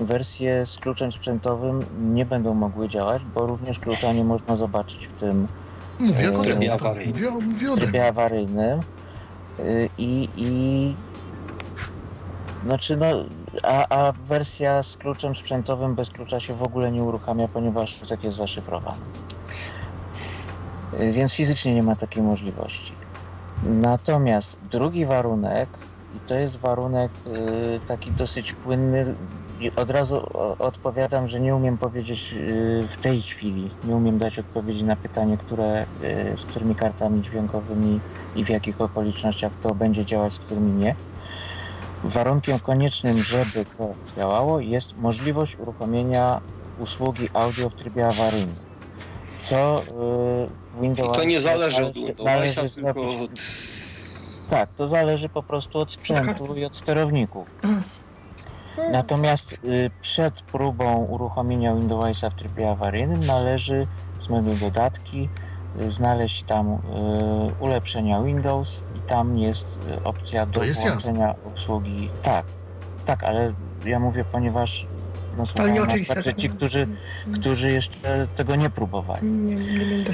wersje z kluczem sprzętowym nie będą mogły działać, bo również klucza nie można zobaczyć w tym Mówię o Trybie awaryjnym. Mówię, mówię o trybie awaryjnym Y, i, i znaczy no, a, a wersja z kluczem sprzętowym bez klucza się w ogóle nie uruchamia, ponieważ język jest zaszyfrowany. Y, Więc fizycznie nie ma takiej możliwości. Natomiast drugi warunek, i to jest warunek y, taki dosyć płynny, i od razu odpowiadam, że nie umiem powiedzieć y, w tej chwili, nie umiem dać odpowiedzi na pytanie, które, y, z którymi kartami dźwiękowymi i w jakich okolicznościach to będzie działać, z którymi nie. Warunkiem koniecznym, żeby to działało, jest możliwość uruchomienia usługi audio w trybie awaryjnym. Co y, w I Windows to nie zależy od należy- Windowsa, tylko zrobić- od... tak, to zależy po prostu od sprzętu i od sterowników. Mm. Natomiast y, przed próbą uruchomienia Windowsa w trybie awaryjnym należy z menu dodatki y, znaleźć tam ulepszenia Windows i tam jest opcja do To jest włączenia obsługi. Tak, tak, ale ja mówię, ponieważ no, słuchają nas nieoczywiste, także że- ci, którzy, którzy jeszcze tego nie próbowali. Nie, nie.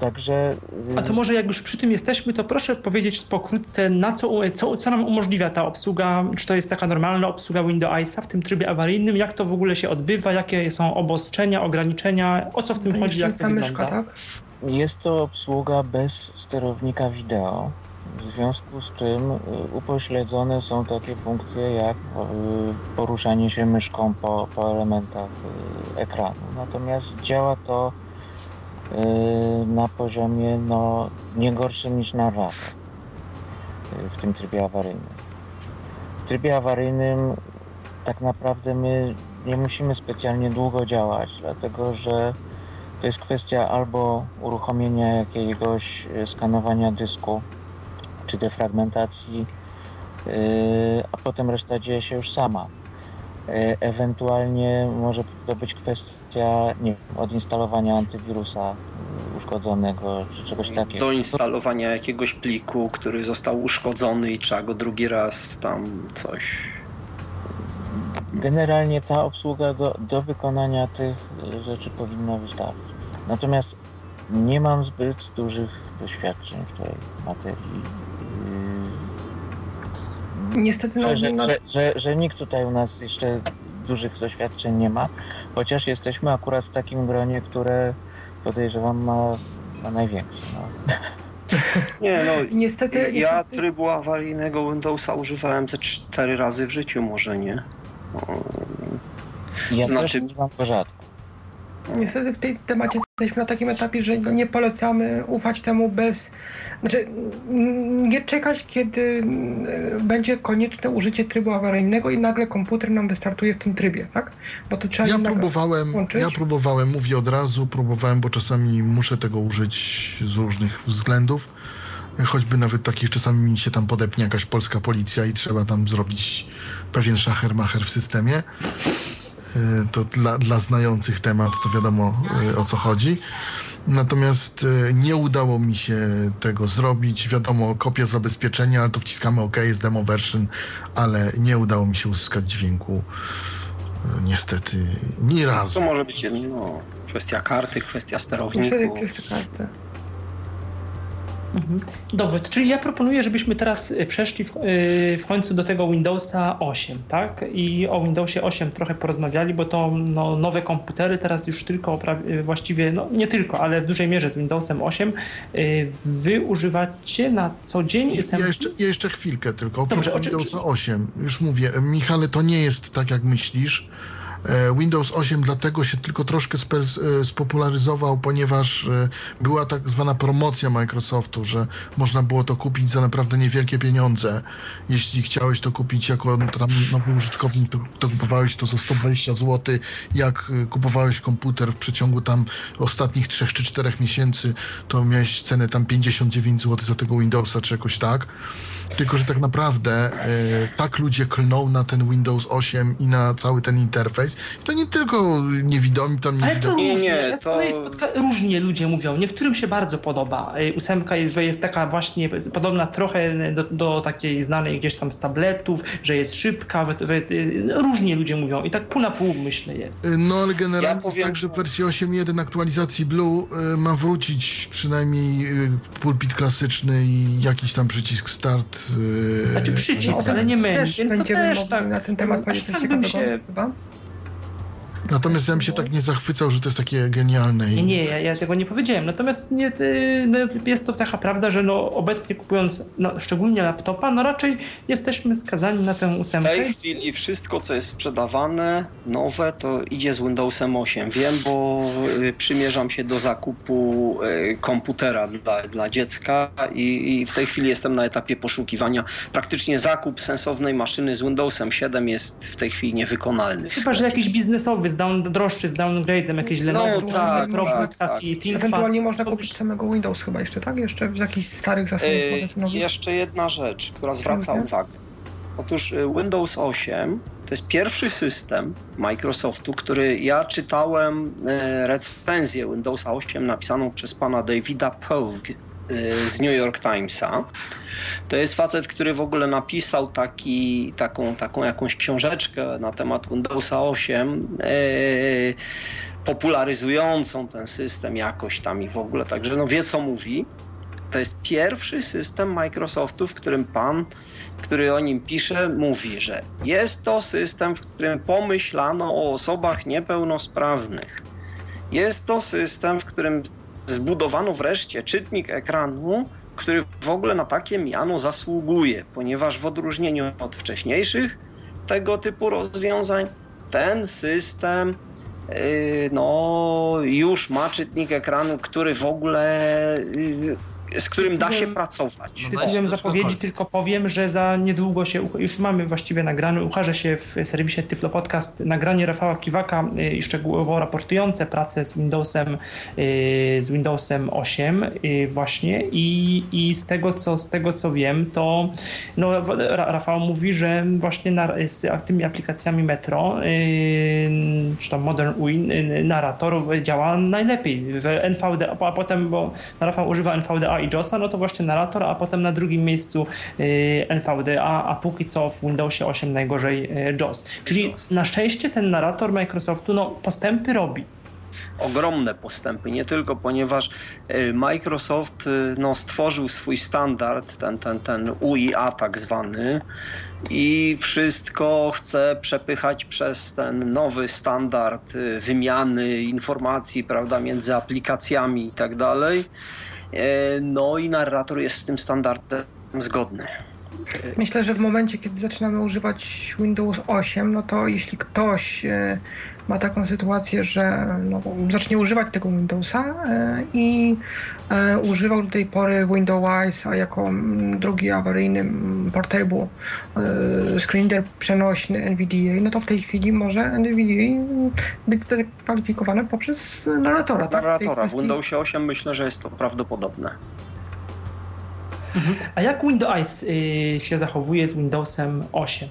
Także y, A to może jak już przy tym jesteśmy, to proszę powiedzieć pokrótce, na co, co, co nam umożliwia ta obsługa? Czy to jest taka normalna obsługa Windowsa w tym trybie awaryjnym? Jak to w ogóle się odbywa? Jakie są obostrzenia, ograniczenia? O co w tym To chodzi? Jak to myszka, wygląda? tak? Jest to obsługa bez sterownika wideo, w związku z czym y, upośledzone są takie funkcje jak y, poruszanie się myszką po, po elementach y, ekranu. Natomiast działa to na poziomie no, nie gorszym niż narrator y, w tym trybie awaryjnym. W trybie awaryjnym tak naprawdę my nie musimy specjalnie długo działać, dlatego że to jest kwestia albo uruchomienia jakiegoś skanowania dysku, czy defragmentacji, yy, a potem reszta dzieje się już sama. E, Ewentualnie może to być kwestia nie odinstalowania antywirusa uszkodzonego czy czegoś takiego. Do instalowania jakiegoś pliku, który został uszkodzony i trzeba go drugi raz tam coś. Generalnie ta obsługa do, do wykonania tych rzeczy powinna wystarczyć. Natomiast nie mam zbyt dużych doświadczeń w tej materii. Niestety, Yy, no, że, no, że, że, że nikt tutaj u nas jeszcze dużych doświadczeń nie ma, chociaż jesteśmy akurat w takim gronie, które podejrzewam ma, ma największe. No. [LAUGHS] Nie, no. niestety, Ja niestety trybu awaryjnego Windowsa używałem ze cztery razy w życiu, może nie. No, Ja Znaczy- też używam go rzadko. Niestety w tej temacie jesteśmy na takim etapie, że nie polecamy ufać temu bez. Znaczy, nie czekać, kiedy e, będzie konieczne użycie trybu awaryjnego i nagle komputer nam wystartuje w tym trybie, tak? Bo to trzeba Ja próbowałem, włączyć. ja próbowałem, mówię od razu, próbowałem, bo czasami muszę tego użyć z różnych względów. Choćby nawet takich czasami mi się tam podepnie jakaś polska policja i trzeba tam zrobić pewien szachermacher w systemie. Y, To dla, dla znających temat to wiadomo y, o co chodzi. Natomiast y, nie udało mi się tego zrobić. Wiadomo, kopia zabezpieczenia, ale to wciskamy OK, jest demo version, ale nie udało mi się uzyskać dźwięku. Niestety, ni To razu. może być no, kwestia karty, kwestia sterowników. jest karty. Mhm. Dobrze, czyli ja proponuję, żebyśmy teraz y, przeszli w, y, w końcu do tego Windowsa 8, tak? I o Windowsie 8 trochę porozmawiali, bo to no, nowe komputery teraz już tylko y, właściwie, no nie tylko, ale w dużej mierze z Windowsem 8 y, wy używacie na co dzień Ja jeszcze, ja jeszcze chwilkę tylko. Dobrze, Windowsa 8, już mówię, Michale, to nie jest tak, jak myślisz. E, Windows 8 dlatego się tylko troszkę e, spopularyzował, ponieważ e, była tak zwana promocja Microsoftu, że można było to kupić za naprawdę niewielkie pieniądze. Jeśli chciałeś to kupić jako tam nowy użytkownik, to, to kupowałeś to za 120 zł. Jak kupowałeś komputer w przeciągu tam ostatnich 3 czy 4 miesięcy, to miałeś cenę tam 59 zł za tego Windowsa, czy jakoś tak. Tylko, że tak naprawdę e, tak ludzie klną na ten Windows 8 i na cały ten interfejs. I to nie tylko niewidomi, tam Ale to Nie, różnie, nie, ja to- spotka... różnie ludzie mówią. Niektórym się bardzo podoba. Y, Ósemka, jest, że jest taka właśnie podobna trochę do, do takiej znanej gdzieś tam z tabletów, że jest szybka, że, że y, różnie ludzie mówią. I tak pół na pół myślę jest. E, No ale generalnie Ja jest powiem- tak, że w wersji 8.1 aktualizacji Blue e, ma wrócić przynajmniej e, w pulpit klasyczny i jakiś tam przycisk start. Znaczy przycisk, O tym ale nie też więc to też tak. na ten temat powiedzieć coś tak bym się chyba. Natomiast ja bym się tak nie zachwycał, że to jest takie genialne. i- Nie, ja, ja tego nie powiedziałem. Natomiast nie, y, no, jest to taka prawda, że no, obecnie kupując no, szczególnie laptopa, no raczej jesteśmy skazani na tę W ósemkę. tej chwili wszystko, co jest sprzedawane, nowe, to idzie z Windowsem 8. Wiem, bo y, przymierzam się do zakupu y, komputera dla, dla dziecka i, i w tej chwili jestem na etapie poszukiwania. Praktycznie zakup sensownej maszyny z Windowsem 7 jest w tej chwili niewykonalny. w Chyba, że jakiś biznesowy, z down, droższy z downgrade'em, jakieś Lenovo, No, tak, Chromebook, tak, tak. taki ThinkPad. Ewentualnie można kupić samego Windows chyba jeszcze, tak? Jeszcze z jakichś starych zasobów Y, magazynowych. jeszcze jedna rzecz, która zwraca uwagę. Otóż y, Windows 8 to jest pierwszy system Microsoftu, który ja czytałem y, recenzję Windowsa 8 napisaną przez pana Davida Pogue y, z New York Timesa. To jest facet, który w ogóle napisał taki, taką, taką jakąś książeczkę na temat Windowsa 8, y, popularyzującą ten system jakoś tam i w ogóle, także no wie co mówi. To jest pierwszy system Microsoftu, w którym pan, który o nim pisze, mówi, że jest to system, w którym pomyślano o osobach niepełnosprawnych. Jest to system, w którym zbudowano wreszcie czytnik ekranu, który w ogóle na takie miano zasługuje, ponieważ w odróżnieniu od wcześniejszych tego typu rozwiązań, ten system yy, no, już ma czytnik ekranu, który w ogóle yy, z którym da się pracować. No Tytułem zapowiedzi tylko powiem, że za niedługo się, już mamy właściwie nagrane, ukaże się w serwisie Tyflo Podcast nagranie Rafała Kiwaka y, i szczegółowo raportujące pracę z Windowsem, y, z Windowsem 8 y, właśnie. I, i z tego co z tego co wiem, to no, Rafał mówi, że właśnie na, z tymi aplikacjami Metro, czy tam Modern y, narrator działa najlepiej, że NVDA, a potem, bo Rafał używa NVDA i JOSa, no to właśnie narrator, a potem na drugim miejscu y, NVDA, a póki co w Windowsie 8 najgorzej y, JOS. Czyli JOS. na szczęście ten narrator Microsoftu no, postępy robi. ogromne postępy, nie tylko ponieważ y, Microsoft y, no, stworzył swój standard, ten, ten, ten UIA tak zwany i wszystko chce przepychać przez ten nowy standard y, wymiany informacji, prawda, między aplikacjami i tak dalej. E, No i narrator jest z tym standardem zgodny. Myślę, że w momencie, kiedy zaczynamy używać Windows 8, no to jeśli ktoś e, ma taką sytuację, że no, zacznie używać tego Windowsa e, i e, używał do tej pory Windows, a jako mm, drugi awaryjny mm, portable screen reader przenośny NVDA, no to w tej chwili może NVDA być zakwalifikowane poprzez narratora. Tak? W Narratora w kwestii- Windowsie 8 myślę, że jest to prawdopodobne. A jak Windows y, się zachowuje z Windowsem 8?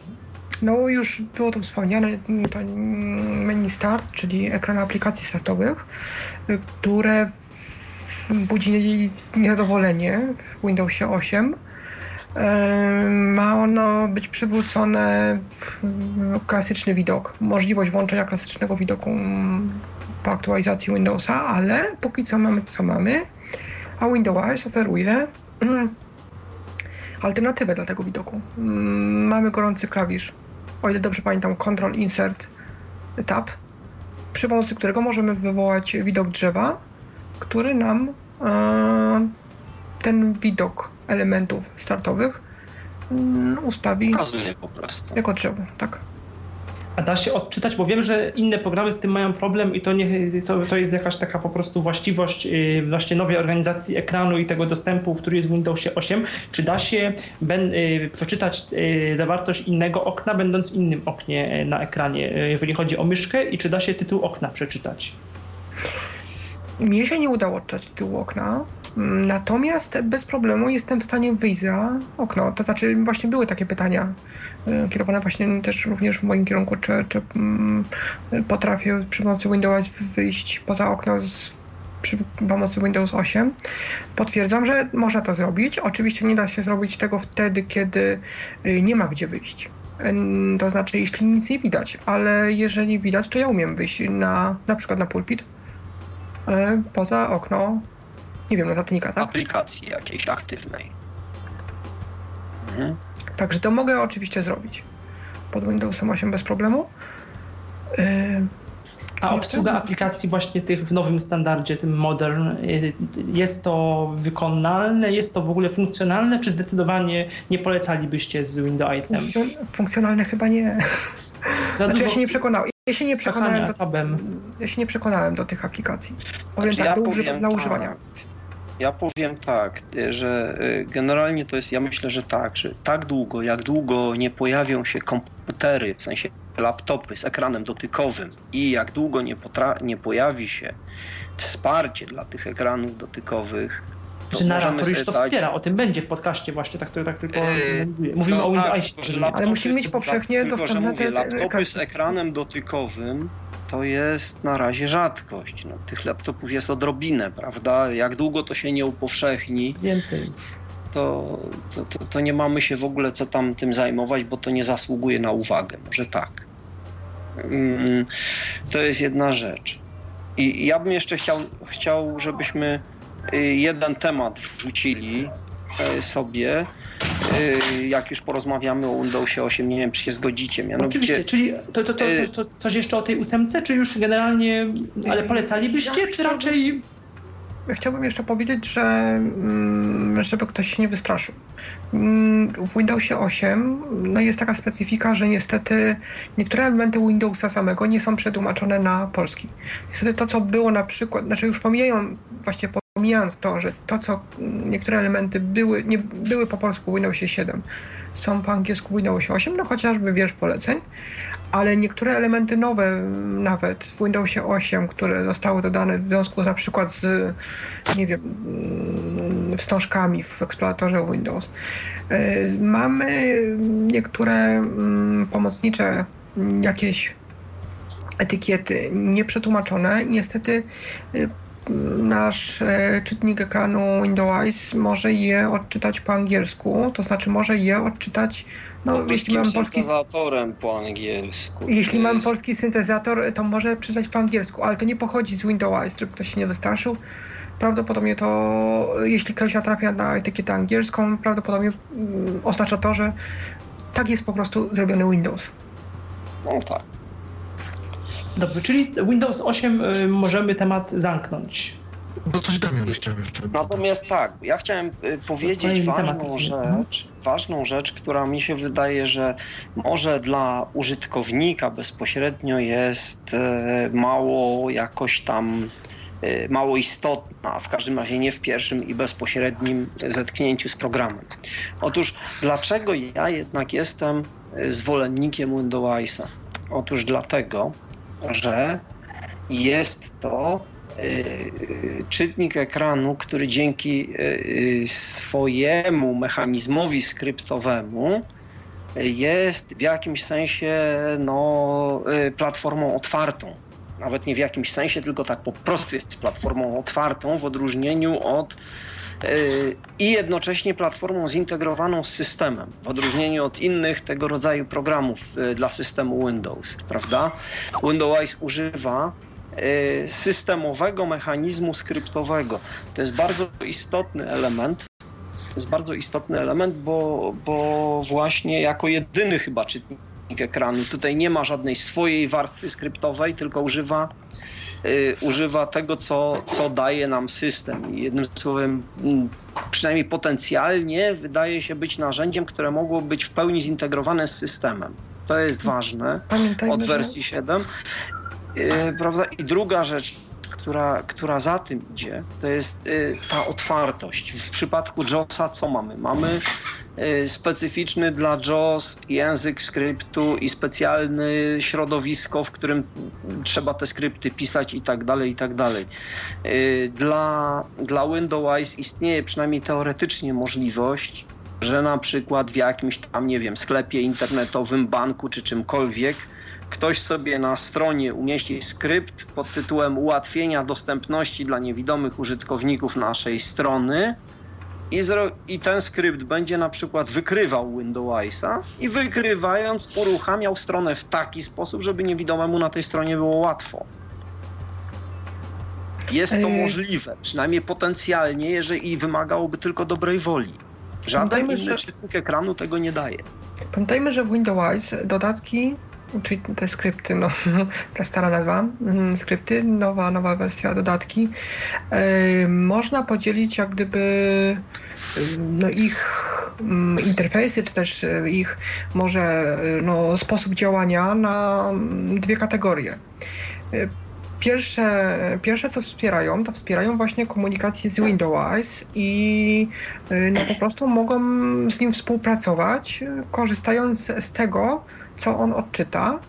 No już było to wspomniane, to menu start, czyli ekran aplikacji startowych, y, które budzi niezadowolenie w Windowsie 8. Y, Ma ono być przywrócone klasyczny widok, możliwość włączenia klasycznego widoku mm, po aktualizacji Windowsa, ale póki co mamy co mamy, a Windows oferuje mm, alternatywę dla tego widoku. Mm, Mamy gorący klawisz, o ile dobrze pamiętam, Ctrl Insert Tab, przy pomocy którego możemy wywołać widok drzewa, który nam e, ten widok elementów startowych mm, ustawi Pokazuje po prostu. jako drzewo. Tak. A da się odczytać, bo wiem, że inne programy z tym mają problem i to, nie, to, jest jakaś taka po prostu właściwość yy, właśnie nowej organizacji ekranu i tego dostępu, który jest w Windowsie 8. Czy da się ben, yy, przeczytać yy, zawartość innego okna, będąc w innym oknie na ekranie, jeżeli chodzi o myszkę i czy da się tytuł okna przeczytać? Mnie się nie udało odczytać tytułu okna, mm, natomiast bez problemu jestem w stanie wyjść za okno. To znaczy właśnie były takie pytania y, kierowane właśnie też również w moim kierunku, czy, czy mm, potrafię przy pomocy Windows wyjść poza okno z, przy pomocy Windows 8. Potwierdzam, że można to zrobić. Oczywiście nie da się zrobić tego wtedy, kiedy y, nie ma gdzie wyjść. To znaczy, jeśli nic nie widać, ale jeżeli widać, to ja umiem wyjść na, na przykład na pulpit, e, poza okno, nie wiem, notatnika, tak? Aplikacji jakiejś aktywnej. Mhm. Także to mogę oczywiście zrobić pod Windowsem 8 bez problemu. E, A obsługa aplikacji właśnie tych w nowym standardzie, tym modern, yy, jest to wykonalne, jest to w ogóle funkcjonalne, czy zdecydowanie nie polecalibyście z Windowsem? funkcjon- funkcjonalne chyba nie. Za Znaczy ja się nie przekonałem. Ja się nie przekonałem do, tabem. ja się nie przekonałem do tych aplikacji. Powiem Znaczy, tak, do ja używa, powiem dla tak, używania. Ja powiem tak, y, że y, generalnie to jest, ja myślę, że tak, że tak długo, jak długo nie pojawią się komputery, w sensie laptopy z ekranem dotykowym i jak długo nie, potra- nie pojawi się wsparcie dla tych ekranów dotykowych, Czy możemy narrator już to dać- wspiera? O tym będzie w podcaście właśnie, tak, to- tak tylko Yy. Mówimy no o tak, że rozumiem. laptop Ale musimy mieć to- powszechnie że dostępne te- laptopy z ekranem dotykowym to jest na razie rzadkość. No, tych laptopów jest odrobinę, prawda? Jak długo to się nie upowszechni, Więcej już. to, to, to, to nie mamy się w ogóle co tam tym zajmować, bo to nie zasługuje na uwagę. Może tak. Mm, To jest jedna rzecz. I ja bym jeszcze chciał, chciał żebyśmy jeden temat wrzucili y, sobie, y, jak już porozmawiamy o Windowsie 8, nie wiem, czy się zgodzicie. Oczywiście, Mianowicie, czyli to, to, to, y- to, to coś jeszcze o tej ósemce, czy już generalnie, ale polecalibyście, czy raczej Chciałbym jeszcze powiedzieć, że mm, żeby ktoś się nie wystraszył. Mm, W Windowsie 8 no jest taka specyfika, że niestety niektóre elementy Windowsa samego nie są przetłumaczone na polski. Niestety to, co było na przykład, znaczy już pomijają właśnie pomijając to, że to, co niektóre elementy były, nie były po polsku Windowsie 7, są po angielsku Windowsie 8, no chociażby wiersz poleceń, ale niektóre elementy nowe nawet w Windowsie 8, które zostały dodane w związku na przykład z, nie wiem, wstążkami w eksploratorze Windows. E, mamy niektóre mm, pomocnicze jakieś etykiety nieprzetłumaczone i niestety y, nasz e, czytnik ekranu Windows może je odczytać po angielsku, to znaczy może je odczytać no, jeśli mam polski syntezatorem po angielsku. Jeśli mam polski syntezator, to może przeczytać po angielsku, ale to nie pochodzi z Windows, żeby ktoś się nie wystraszył. Prawdopodobnie to, jeśli ktoś natrafia na etykietę angielską, prawdopodobnie mm, oznacza to, że tak jest po prostu zrobiony Windows. No tak. Dobrze, czyli Windows 8 y, możemy temat zamknąć. No coś Damian chciał jeszcze. Natomiast tak, ja chciałem y, powiedzieć ważną rzecz, ważną rzecz, która mi się wydaje, że może dla użytkownika bezpośrednio jest y, mało jakoś tam mało istotna, w każdym razie nie w pierwszym i bezpośrednim zetknięciu z programem. Otóż dlaczego ja jednak jestem zwolennikiem Windowsa? Otóż dlatego, że jest to y, czytnik ekranu, który dzięki y, swojemu mechanizmowi skryptowemu jest w jakimś sensie no, platformą otwartą. Nawet nie w jakimś sensie, tylko tak po prostu jest platformą otwartą w odróżnieniu od i jednocześnie platformą zintegrowaną z systemem, w odróżnieniu od innych tego rodzaju programów y, dla systemu Windows, prawda? Windows używa y, systemowego mechanizmu skryptowego. To jest bardzo istotny element. To jest bardzo istotny element, bo, bo właśnie jako jedyny chyba czytnik ekranu tutaj nie ma żadnej swojej warstwy skryptowej, tylko używa używa tego, co, co daje nam system. Jednym słowem, mm, przynajmniej potencjalnie, wydaje się być narzędziem, które mogło być w pełni zintegrowane z systemem. To jest ważne Pamiętajmy, od wersji 7. Y, prawda? I druga rzecz, która, która za tym idzie, to jest y, ta otwartość. W przypadku JOSa co mamy? Mamy Y, specyficzny dla JAWS język skryptu i specjalne środowisko, w którym trzeba te skrypty pisać i tak dalej, i tak dalej. Y, dla, dla Windows istnieje przynajmniej teoretycznie możliwość, że na przykład w jakimś tam, nie wiem, sklepie internetowym, banku czy czymkolwiek, ktoś sobie na stronie umieści skrypt pod tytułem ułatwienia dostępności dla niewidomych użytkowników naszej strony i, i ten skrypt będzie na przykład wykrywał Windowsa i wykrywając uruchamiał stronę w taki sposób, żeby niewidomemu na tej stronie było łatwo. Jest to możliwe, przynajmniej potencjalnie, jeżeli wymagałoby tylko dobrej woli. Żaden inny że... czytnik ekranu tego nie daje. Pamiętajmy, że w Windows dodatki czyli te skrypty, no, ta stara nazwa, mm, skrypty, nowa, nowa wersja, dodatki, można podzielić jak gdyby no, ich interfejsy, czy też e, ich może e, no, sposób działania na dwie kategorie. E, pierwsze, pierwsze, co wspierają, to wspierają właśnie komunikację z Windows i no, po prostu mogą z nim współpracować, korzystając z tego, co on odczyta,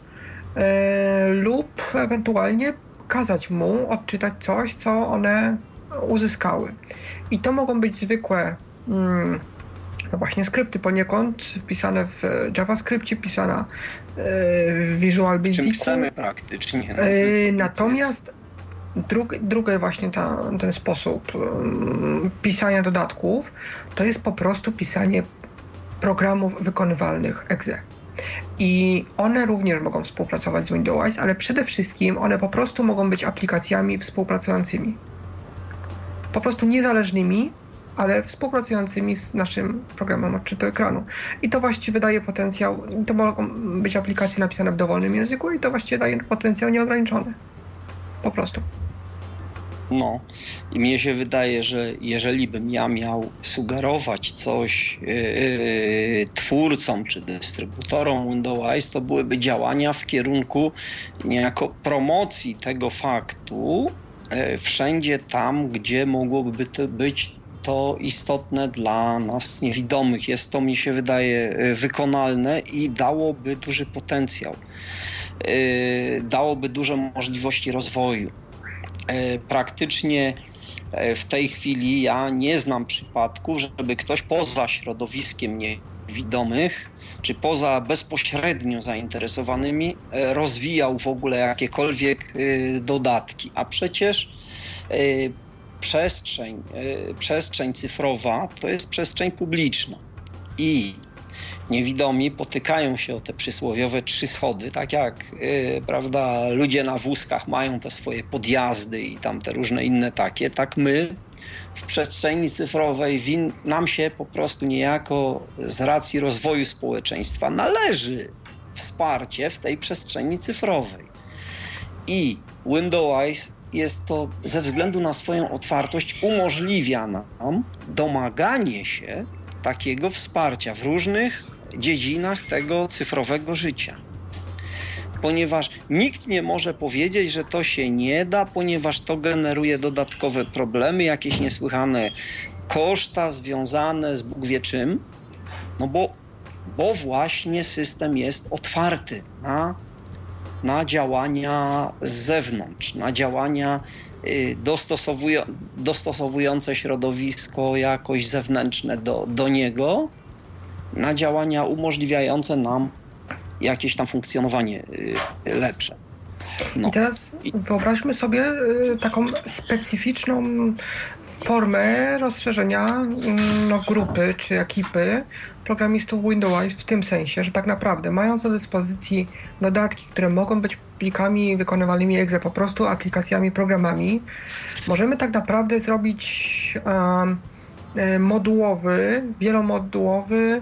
e, lub ewentualnie kazać mu odczytać coś, co one uzyskały. I to mogą być zwykłe mm, no właśnie skrypty poniekąd pisane w JavaScriptie, pisane w Visual Basicu. Czym chcemy praktycznie. No, natomiast Drug, drugi właśnie ta, ten sposób um, pisania dodatków to jest po prostu pisanie programów wykonywalnych exe. I one również mogą współpracować z Windows, ale przede wszystkim one po prostu mogą być aplikacjami współpracującymi. Po prostu niezależnymi, ale współpracującymi z naszym programem odczytu ekranu. I to właściwie daje potencjał, to mogą być aplikacje napisane w dowolnym języku i to właściwie daje potencjał nieograniczony. Po prostu. No i mnie się wydaje, że jeżeli bym ja miał sugerować coś yy, twórcom czy dystrybutorom Windows, to byłyby działania w kierunku niejako promocji tego faktu, e, wszędzie tam, gdzie mogłoby to być to istotne dla nas niewidomych. Jest to, mi się wydaje, e, wykonalne i dałoby duży potencjał. Dałoby duże możliwości rozwoju. Praktycznie w tej chwili ja nie znam przypadków, żeby ktoś poza środowiskiem niewidomych czy poza bezpośrednio zainteresowanymi e, rozwijał w ogóle jakiekolwiek e, dodatki. A przecież e, przestrzeń, przestrzeń cyfrowa to jest przestrzeń publiczna. I niewidomi potykają się o te przysłowiowe trzy schody, tak jak prawda, ludzie na wózkach mają te swoje podjazdy i tam te różne inne takie, tak my w przestrzeni cyfrowej win, nam się po prostu niejako z racji rozwoju społeczeństwa należy wsparcie w tej przestrzeni cyfrowej. I Windows jest to ze względu na swoją otwartość umożliwia nam domaganie się takiego wsparcia w różnych dziedzinach tego cyfrowego życia. Ponieważ nikt nie może powiedzieć, że to się nie da, ponieważ to generuje dodatkowe problemy, jakieś niesłychane koszta związane z Bóg wie czym, no bo, bo właśnie system jest otwarty na, na działania z zewnątrz, na działania y, dostosowujące środowisko jakoś zewnętrzne do, do niego, na działania umożliwiające nam jakieś tam funkcjonowanie y, lepsze. No. I teraz wyobraźmy sobie y, taką specyficzną formę rozszerzenia mm, no, grupy czy ekipy programistów Windows w tym sensie, że tak naprawdę mając do dyspozycji dodatki, które mogą być plikami wykonywanymi exe, po prostu aplikacjami, programami, możemy tak naprawdę zrobić um, modułowy, wielomodułowy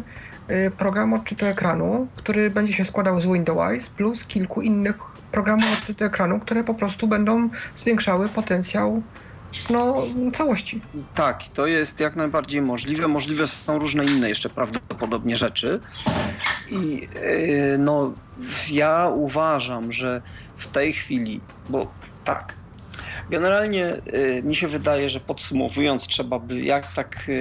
Y, program odczytu ekranu, który będzie się składał z Windows plus kilku innych programów odczytu ekranu, które po prostu będą zwiększały potencjał no, całości. Tak, to jest jak najbardziej możliwe. Możliwe są różne inne jeszcze prawdopodobnie rzeczy. I yy, no, ja uważam, że w tej chwili, bo tak, Generalnie y, mi się wydaje, że podsumowując, trzeba by, jak tak y,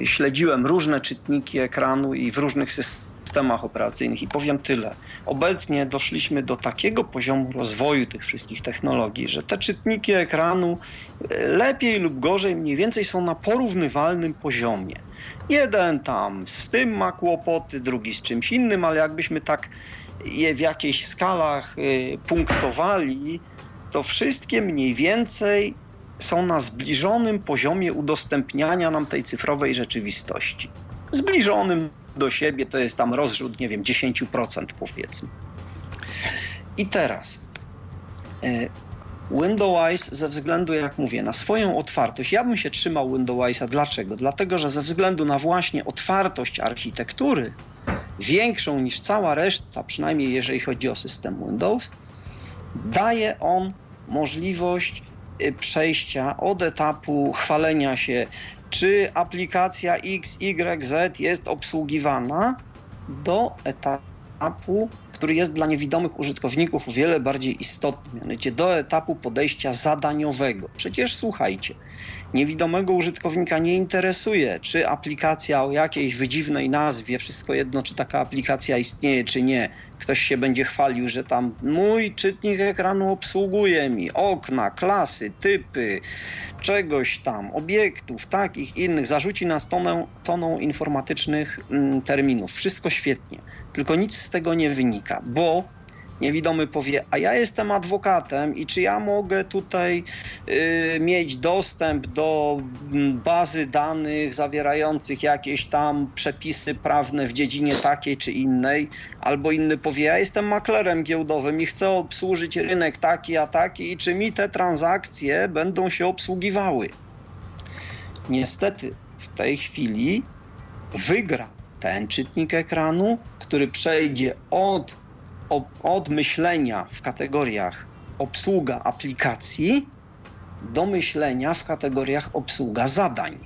y, śledziłem różne czytniki ekranu i w różnych systemach operacyjnych i powiem tyle. Obecnie doszliśmy do takiego poziomu rozwoju tych wszystkich technologii, że te czytniki ekranu lepiej lub gorzej mniej więcej są na porównywalnym poziomie. Jeden tam z tym ma kłopoty, drugi z czymś innym, ale jakbyśmy tak je w jakichś skalach punktowali, to wszystkie mniej więcej są na zbliżonym poziomie udostępniania nam tej cyfrowej rzeczywistości. Zbliżonym do siebie to jest tam rozrzut, nie wiem, 10% powiedzmy. I teraz e, Windows ze względu, jak mówię, na swoją otwartość, ja bym się trzymał Windowsa. Dlaczego? Dlatego, że ze względu na właśnie otwartość architektury, większą niż cała reszta, przynajmniej jeżeli chodzi o system Windows, daje on możliwość y, przejścia od etapu chwalenia się, czy aplikacja X, Y, Z jest obsługiwana, do etapu, który jest dla niewidomych użytkowników o wiele bardziej istotny, mianowicie do etapu podejścia zadaniowego. Przecież słuchajcie, niewidomego użytkownika nie interesuje, czy aplikacja o jakiejś wydziwnej nazwie, wszystko jedno, czy taka aplikacja istnieje, czy nie ktoś się będzie chwalił, że tam mój czytnik ekranu obsługuje mi okna, klasy, typy, czegoś tam, obiektów, takich innych, zarzuci nas tonę, toną informatycznych mm, terminów. Wszystko świetnie, tylko nic z tego nie wynika, bo niewidomy powie, a ja jestem adwokatem i czy ja mogę tutaj y, mieć dostęp do mm, bazy danych zawierających jakieś tam przepisy prawne w dziedzinie takiej czy innej, albo inny powie, ja jestem maklerem giełdowym i chcę obsłużyć rynek taki, a taki i czy mi te transakcje będą się obsługiwały. Niestety w tej chwili wygra ten czytnik ekranu, który przejdzie od od myślenia w kategoriach obsługa aplikacji do myślenia w kategoriach obsługa zadań.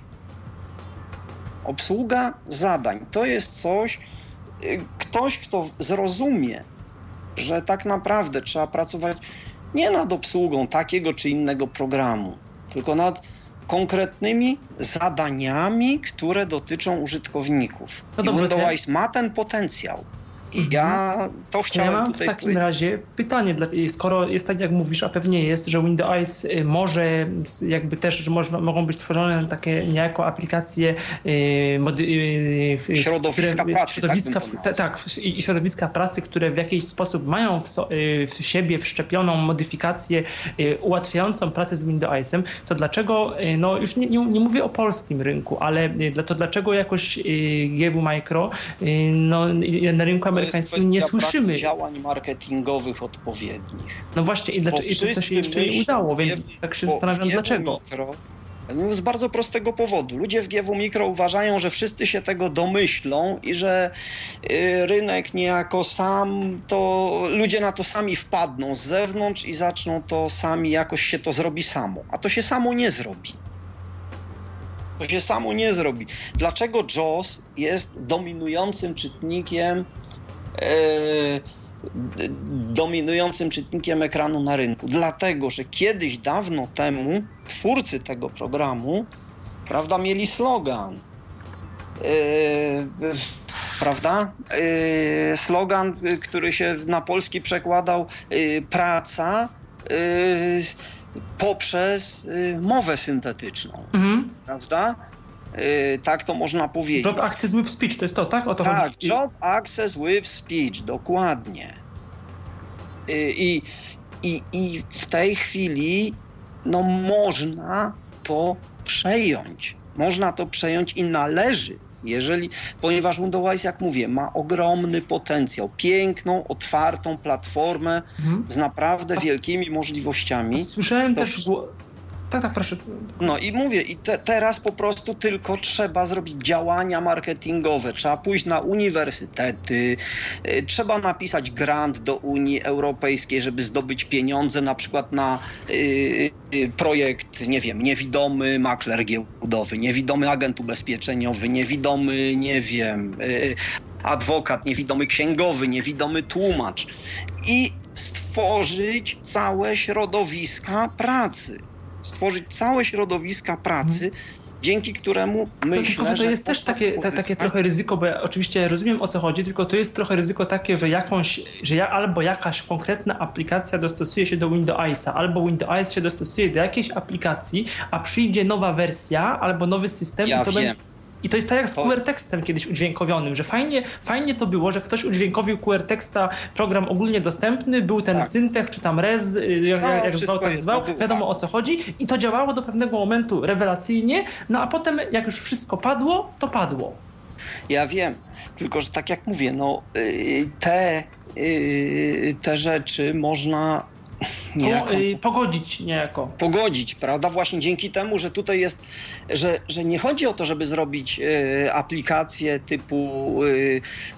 Obsługa zadań to jest coś, y, ktoś, kto zrozumie, że tak naprawdę trzeba pracować Nie nad obsługą takiego czy innego programu, tylko nad konkretnymi zadaniami, które dotyczą użytkowników. No I dobrze, to Windows ma ten potencjał. I Mhm. ja to Ja chciałem mam w tutaj takim powiedzieć. razie pytanie, skoro jest tak jak mówisz, a pewnie jest, że Windows y, może jakby też, że można, mogą być tworzone takie niejako aplikacje y, mody, y, Środowiska pracy, środowiska, tak bym to ta- tak, i środowiska pracy, które w jakiś sposób mają w, so, w siebie wszczepioną modyfikację ułatwiającą pracę z Windowsem, to dlaczego, no już nie, nie, nie mówię o polskim rynku, ale to dlaczego jakoś GW Micro no, na rynku To amerykańskim nie słyszymy. działań marketingowych odpowiednich. No właśnie, i dlaczego i to, to się jeszcze nie udało, więc GW tak się zastanawiam dlaczego. Mikro, no z bardzo prostego powodu. Ludzie w GW Mikro uważają, że wszyscy się tego domyślą i że y, rynek niejako sam, to ludzie na to sami wpadną z zewnątrz i zaczną to sami, jakoś się to zrobi samo. A to się samo nie zrobi. To się samo nie zrobi. Dlaczego JOS jest dominującym czytnikiem dominującym czytnikiem ekranu na rynku. Dlatego, że kiedyś dawno temu twórcy tego programu, prawda, mieli slogan. Yy, prawda? Yy, slogan, który się na polski przekładał yy, praca poprzez mowę syntetyczną, Mhm. prawda? Yy, tak to można powiedzieć. Job Access with Speech, to jest to, tak? O to Tak, chodzi. Job Access with Speech, dokładnie. Y, I, i, I w tej chwili no, można to przejąć. Można to przejąć i należy, jeżeli, ponieważ Windows, jak mówię, ma ogromny potencjał, piękną, otwartą platformę Mhm. z naprawdę wielkimi możliwościami. Słyszałem to też... Tak, tak, proszę. No i mówię, i te, teraz po prostu tylko trzeba zrobić działania marketingowe. Trzeba pójść na uniwersytety, y, trzeba napisać grant do Unii Europejskiej, żeby zdobyć pieniądze na przykład na y, y, projekt, nie wiem, niewidomy makler giełdowy, niewidomy agent ubezpieczeniowy, niewidomy, nie wiem, y, adwokat, niewidomy księgowy, niewidomy tłumacz i stworzyć całe środowiska pracy stworzyć całe środowiska pracy, dzięki któremu myślę, tylko, że to jest też takie, ta, takie trochę ryzyko, bo ja oczywiście rozumiem o co chodzi, tylko to jest trochę ryzyko takie, że jakąś, że ja albo jakaś konkretna aplikacja dostosuje się do Windowsa, albo Windows się dostosuje do jakiejś aplikacji, a przyjdzie nowa wersja albo nowy system Ja i to wiem. będzie. I to jest tak jak z QR tekstem kiedyś udźwiękowionym, że fajnie, fajnie to było, że ktoś udźwiękowił QR teksta, program ogólnie dostępny, był ten Tak. Syntech czy tam Rez, y, jak, No, jak zwał, tak zwał, wiadomo o co chodzi i to działało do pewnego momentu rewelacyjnie, no a potem jak już wszystko padło, to padło. Ja wiem, tylko że tak jak mówię, no y, te, y, te rzeczy można niejako y, pogodzić niejako. pogodzić, prawda? Właśnie dzięki temu, że tutaj jest, że, że nie chodzi o to, żeby zrobić e, aplikację typu e,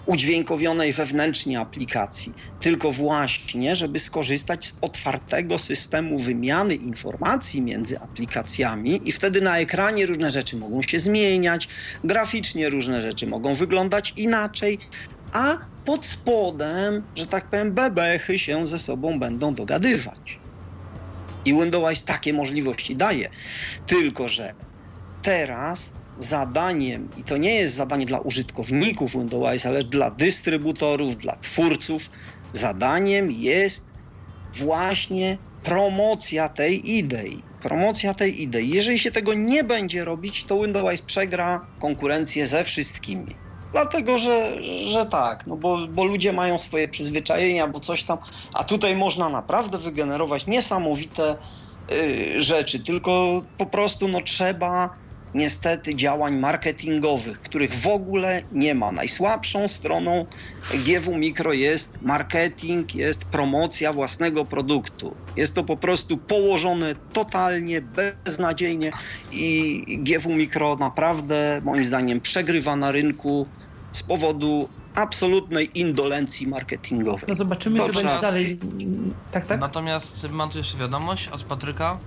udźwiękowionej wewnętrznie aplikacji, tylko właśnie, żeby skorzystać z otwartego systemu wymiany informacji między aplikacjami i wtedy na ekranie różne rzeczy mogą się zmieniać, graficznie różne rzeczy mogą wyglądać inaczej, a pod spodem, że tak powiem, bebechy się ze sobą będą dogadywać. I Windows takie możliwości daje. Tylko, że teraz zadaniem, i to nie jest zadanie dla użytkowników Windows, ale dla dystrybutorów, dla twórców, zadaniem jest właśnie promocja tej idei. Promocja tej idei. Jeżeli się tego nie będzie robić, to Windows przegra konkurencję ze wszystkimi. Dlatego, że, że tak, no bo, bo ludzie mają swoje przyzwyczajenia, bo coś tam, a tutaj można naprawdę wygenerować niesamowite y, rzeczy, tylko po prostu no, trzeba niestety działań marketingowych, których w ogóle nie ma. Najsłabszą stroną GW Mikro jest marketing, jest promocja własnego produktu. Jest to po prostu położone totalnie, beznadziejnie i GW Mikro naprawdę moim zdaniem przegrywa na rynku z powodu absolutnej indolencji marketingowej. No zobaczymy, co będzie dalej. Tak, tak? Natomiast mam tu jeszcze wiadomość od Patryka.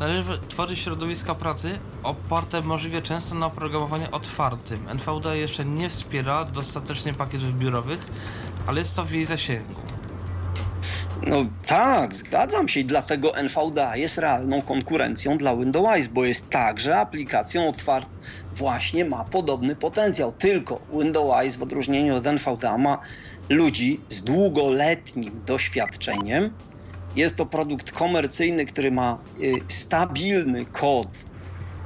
Należy tworzyć środowiska pracy oparte możliwie często na oprogramowaniu otwartym. NVDA jeszcze nie wspiera dostatecznie pakietów biurowych, ale jest to w jej zasięgu. No tak, zgadzam się i dlatego NVDA jest realną konkurencją dla Windows, bo jest także aplikacją otwartą, właśnie ma podobny potencjał, tylko Windows w odróżnieniu od NVDA ma ludzi z długoletnim doświadczeniem. Jest to produkt komercyjny, który ma y, stabilny kod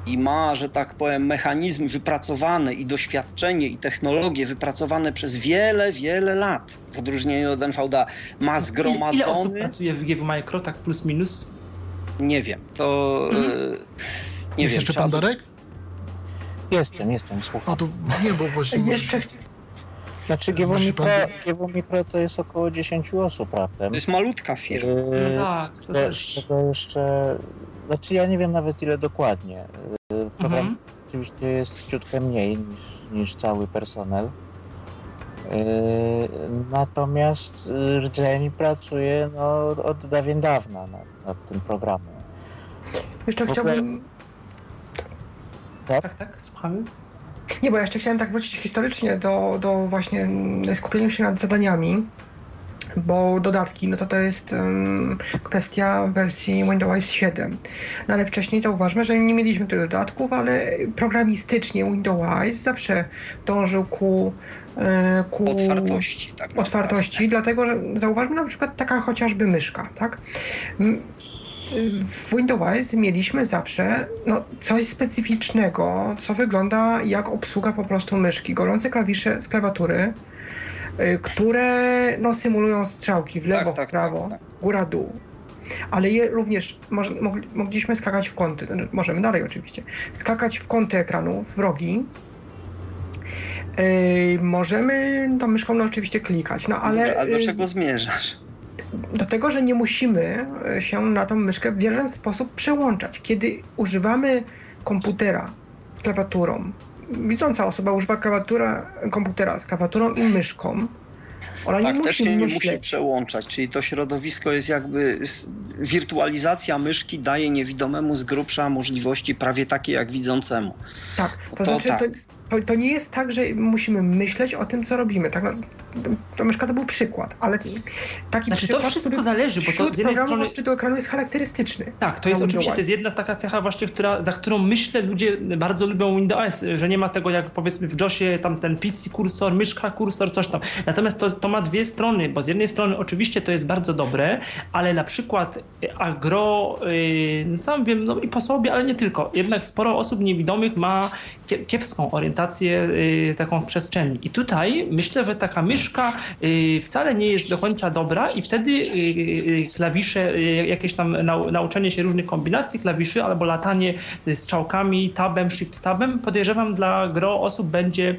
i ma, że tak powiem, mechanizmy wypracowane i doświadczenie i technologie wypracowane przez wiele, wiele lat, w odróżnieniu od NVDA, ma zgromadzony... Ile osób pracuje w GW Micro, tak plus minus? Nie wiem, to... Mhm. E, nie Jest wiem, jeszcze pan Darek? Jestem, jestem, słucham. A to nie, bo właśnie... Jeszcze Znaczy GW pan- GW Mikro to jest około 10 osób raptem. To jest malutka firma. Yy, No tak, to też- jeszcze... Znaczy ja nie wiem nawet ile dokładnie. Program Mhm. oczywiście jest ciutkę mniej niż, niż cały personel. Yy, Natomiast yy, rdzeń pracuje no, od dawien dawna nad, nad tym programem. Jeszcze chciałbym. Tak, tak, słuchamy. Nie, bo jeszcze chciałem tak wrócić historycznie do, do właśnie skupienia się nad zadaniami, bo dodatki, no to to jest em, kwestia wersji Windows 7. No ale wcześniej zauważmy, że nie mieliśmy tych dodatków, ale programistycznie Windows zawsze dążył ku, e, ku Otwartości, tak otwartości, dlatego że zauważmy na przykład taka chociażby myszka, tak? W Windows mieliśmy zawsze no, coś specyficznego, co wygląda jak obsługa po prostu myszki. Golące klawisze z klawiatury, które no, symulują strzałki w lewo, Tak, tak, w prawo, tak, tak. góra, dół. Ale je również moż, mogli, mogliśmy skakać w kąty, znaczy, możemy dalej oczywiście, skakać w kąty ekranu, w rogi. Yy, możemy tą myszką no, oczywiście klikać, no ale... A do yy, czego zmierzasz? do tego, że nie musimy e, się na tą myszkę w żaden sposób przełączać. Kiedy używamy komputera z klawiaturą, widząca osoba używa klawiatura, komputera z klawiaturą i myszką, ona Tak, nie też musi się nie musi przełączać, czyli to środowisko jest jakby, wirtualizacja myszki daje niewidomemu z grubsza możliwości prawie takie jak widzącemu. Tak, to, To znaczy tak. To, to, to nie jest tak, że musimy myśleć o tym, co robimy. Tak, no, ta myszka to był przykład, ale taki Znaczy to przykład, wszystko który zależy, bo to z jednej strony odczytu ekranu jest charakterystyczny. Tak, to jest oczywiście to jest jedna z taka cecha właśnie, która, za którą myślę ludzie bardzo lubią Windows, że nie ma tego jak powiedzmy w JOSie tam ten PC kursor, myszka kursor, coś tam. Natomiast to, to ma dwie strony, bo z jednej strony oczywiście to jest bardzo dobre, ale na przykład y, agro, yy, sam wiem, no i po sobie, ale nie tylko. Jednak sporo osób niewidomych ma kie- kiepską orientację yy, taką w przestrzeni. I tutaj myślę, że taka myszka yy, wcale nie jest do końca dobra i wtedy yy, klawisze, jakieś tam nau, nauczenie się różnych kombinacji klawiszy albo latanie strzałkami, tabem, shift tabem, podejrzewam dla gro osób będzie,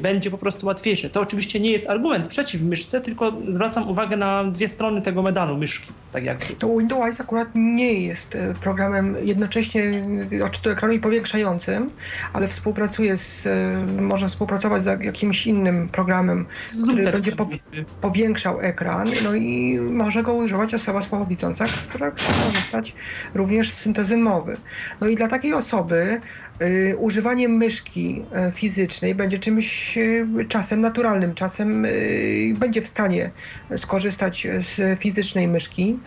będzie po prostu łatwiejsze. To oczywiście nie jest argument przeciw myszce, tylko zwracam uwagę na dwie strony tego medalu myszki. Tak jakby. To Windows akurat nie jest e, programem jednocześnie odczytu ekranu i powiększającym, ale współpracuje z, e, może współpracować z jakimś innym programem, Zoom który będzie powi- powiększał ekran, no i może go używać osoba słabowidząca, która chce korzystać również z syntezy mowy. No i dla takiej osoby używanie myszki e, fizycznej będzie czymś y, czasem naturalnym, czasem y, będzie w stanie skorzystać z fizycznej myszki,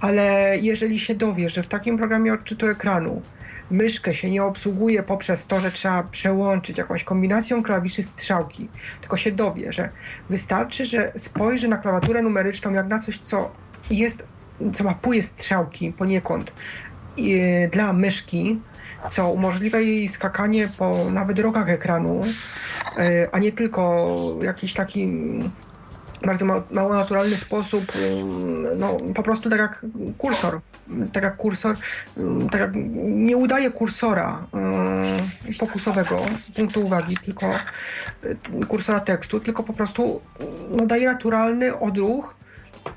ale jeżeli się dowie, że w takim programie odczytu ekranu myszkę się nie obsługuje poprzez to, że trzeba przełączyć jakąś kombinacją klawiszy strzałki, tylko się dowie, że wystarczy, że spojrzy na klawiaturę numeryczną jak na coś, co jest, co mapuje strzałki poniekąd e, dla myszki, co umożliwia jej skakanie po nawet rogach ekranu, e, a nie tylko jakiś taki bardzo ma- mało naturalny sposób, mm, no po prostu tak jak kursor, tak jak kursor, mm, tak jak nie udaje kursora mm, fokusowego punktu uwagi, tylko y, kursora tekstu, tylko po prostu no, daje naturalny odruch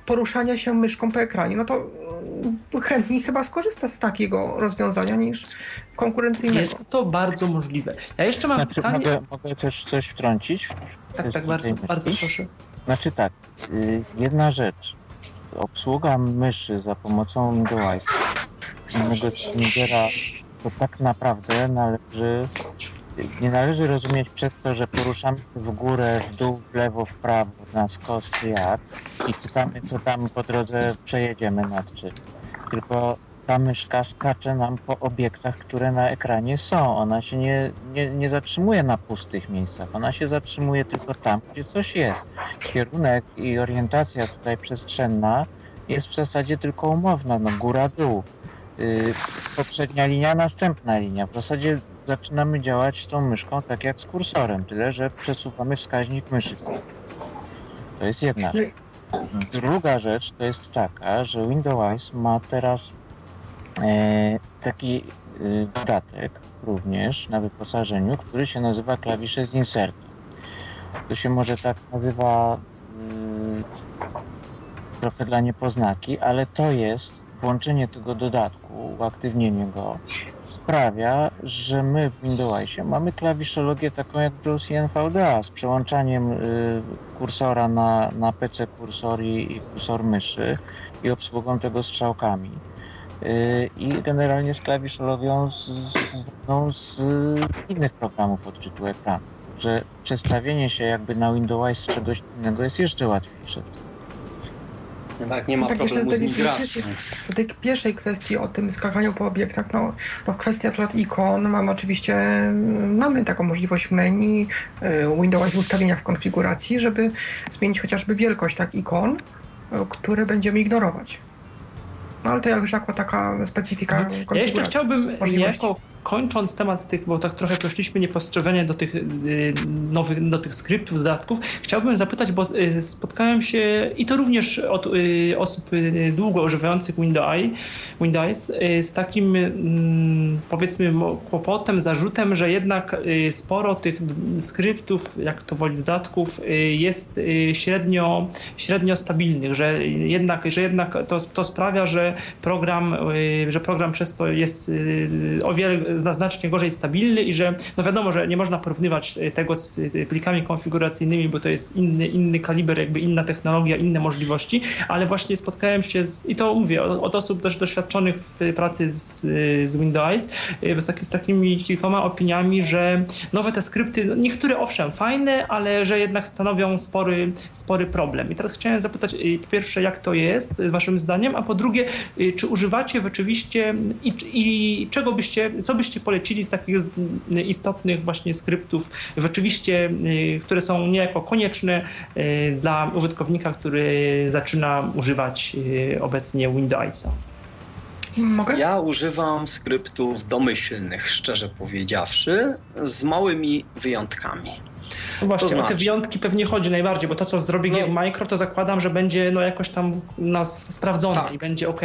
poruszania się myszką po ekranie, no to mm, chętniej chyba skorzysta z takiego rozwiązania niż konkurencyjnego. Jest to bardzo możliwe. Ja jeszcze mam Znaczy, pytanie. mogę, mogę też coś wtrącić? Tak, tak, bardzo, bardzo proszę. Znaczy tak, y, jedna rzecz. Obsługa myszy za pomocą Windows innego Slingera to tak naprawdę należy nie należy rozumieć przez to, że poruszamy się w górę, w dół, w lewo, w prawo, na skos czy jak i czytamy, co tam po drodze przejedziemy nad czym. Tylko ta myszka skacze nam po obiektach, które na ekranie są. Ona się nie, nie, nie zatrzymuje na pustych miejscach. Ona się zatrzymuje tylko tam, gdzie coś jest. Kierunek i orientacja tutaj przestrzenna jest w zasadzie tylko umowna. No, góra, dół. Yy, poprzednia linia, następna linia. W zasadzie zaczynamy działać tą myszką tak jak z kursorem, tyle że przesuwamy wskaźnik myszy. To jest jedna rzecz. Druga rzecz to jest taka, że Windows ma teraz e, taki e, dodatek również na wyposażeniu, który się nazywa klawisze z insertem. To się może tak nazywa mm, trochę dla niepoznaki, ale to jest włączenie tego dodatku, uaktywnienie go sprawia, że my w Windowsie mamy klawiszologię taką jak JAWS i NVDA z przełączaniem y, kursora na, na PC kursor i, i kursor myszy i obsługą tego strzałkami. Y, I generalnie z klawiszologią z, z, no, z innych programów odczytu ekranu. Że przestawienie się jakby na Windows z czegoś innego jest jeszcze łatwiejsze. Tak, nie ma Tak, problemu jeszcze z migracją. W tej pierwszej kwestii o tym skakaniu po obiektach, no, no w kwestii na przykład ikon mamy oczywiście, mamy taką możliwość w menu y, Windows ustawienia w konfiguracji, żeby zmienić chociażby wielkość tak ikon, y, które będziemy ignorować. No ale to jak już jako taka specyfika Ja jeszcze chciałbym możliwości. niejako kończąc temat tych, bo tak trochę przeszliśmy niepostrzeżenie do tych y, nowych, do tych skryptów, dodatków, chciałbym zapytać, bo y, spotkałem się i to również od y, osób długo używających Windows, z takim mm, powiedzmy kłopotem, zarzutem, że jednak sporo tych skryptów, jak to woli dodatków, jest średnio, średnio stabilnych, że jednak, że jednak to, to sprawia, że program, że program przez to jest o wiele znacznie gorzej stabilny i że no wiadomo, że nie można porównywać y, tego z y, plikami konfiguracyjnymi, bo to jest inny, inny kaliber, jakby inna technologia, inne możliwości, ale właśnie spotkałem się z, i to mówię, od osób dość doświadczonych w pracy z, y, z Windows, z, taki, z takimi kilkoma opiniami, że nowe te skrypty, no niektóre owszem fajne, ale że jednak stanowią spory, spory problem. I teraz chciałem zapytać po pierwsze, jak to jest waszym zdaniem, a po drugie, czy używacie rzeczywiście i, i czego byście, co byście polecili z takich y, istotnych właśnie skryptów, rzeczywiście, y, które są niejako konieczne y, dla użytkownika, który zaczyna używać y, obecnie Windowsa. Mogę? Ja używam skryptów domyślnych, szczerze powiedziawszy, z małymi wyjątkami. No właśnie, To o te znaczy- wyjątki pewnie chodzi najbardziej, bo to, co zrobi No. GV Micro, to zakładam, że będzie no, jakoś tam no, sprawdzone Tak. i będzie ok.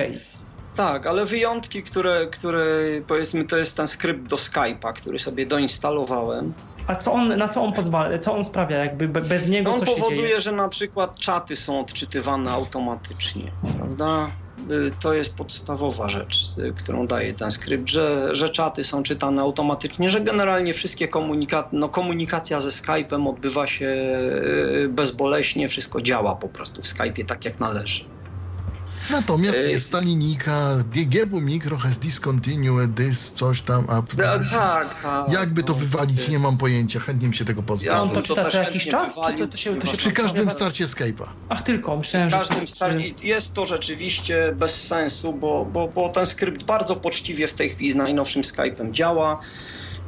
Tak, ale wyjątki, które, które powiedzmy to jest ten skrypt do Skype'a, który sobie doinstalowałem. A co on, na co on pozwala, co on sprawia, jakby be- bez niego On co się powoduje, dzieje? że na przykład czaty są odczytywane automatycznie, prawda? Y, To jest podstawowa rzecz, y, którą daje ten skrypt, że, że czaty są czytane automatycznie, że generalnie wszystkie komunikaty, no komunikacja ze Skype'em odbywa się y, bezboleśnie, wszystko działa po prostu w Skype'ie tak jak należy. Natomiast jest ta linijka DGW Micro has discontinued this, coś tam, up. Ja, tak, tak. Jakby to no, wywalić, nie mam pojęcia, chętnie mi się tego A pozbyłem. on to czyta co jakiś czas, czy to, wywalił, to się, to się Przy każdym starcie Skype'a. Ach, tylko, myślałem, że to każdym jest, starcie jest to rzeczywiście bez sensu, bo, bo, bo ten skrypt bardzo poczciwie w tej chwili z najnowszym Skype'em działa.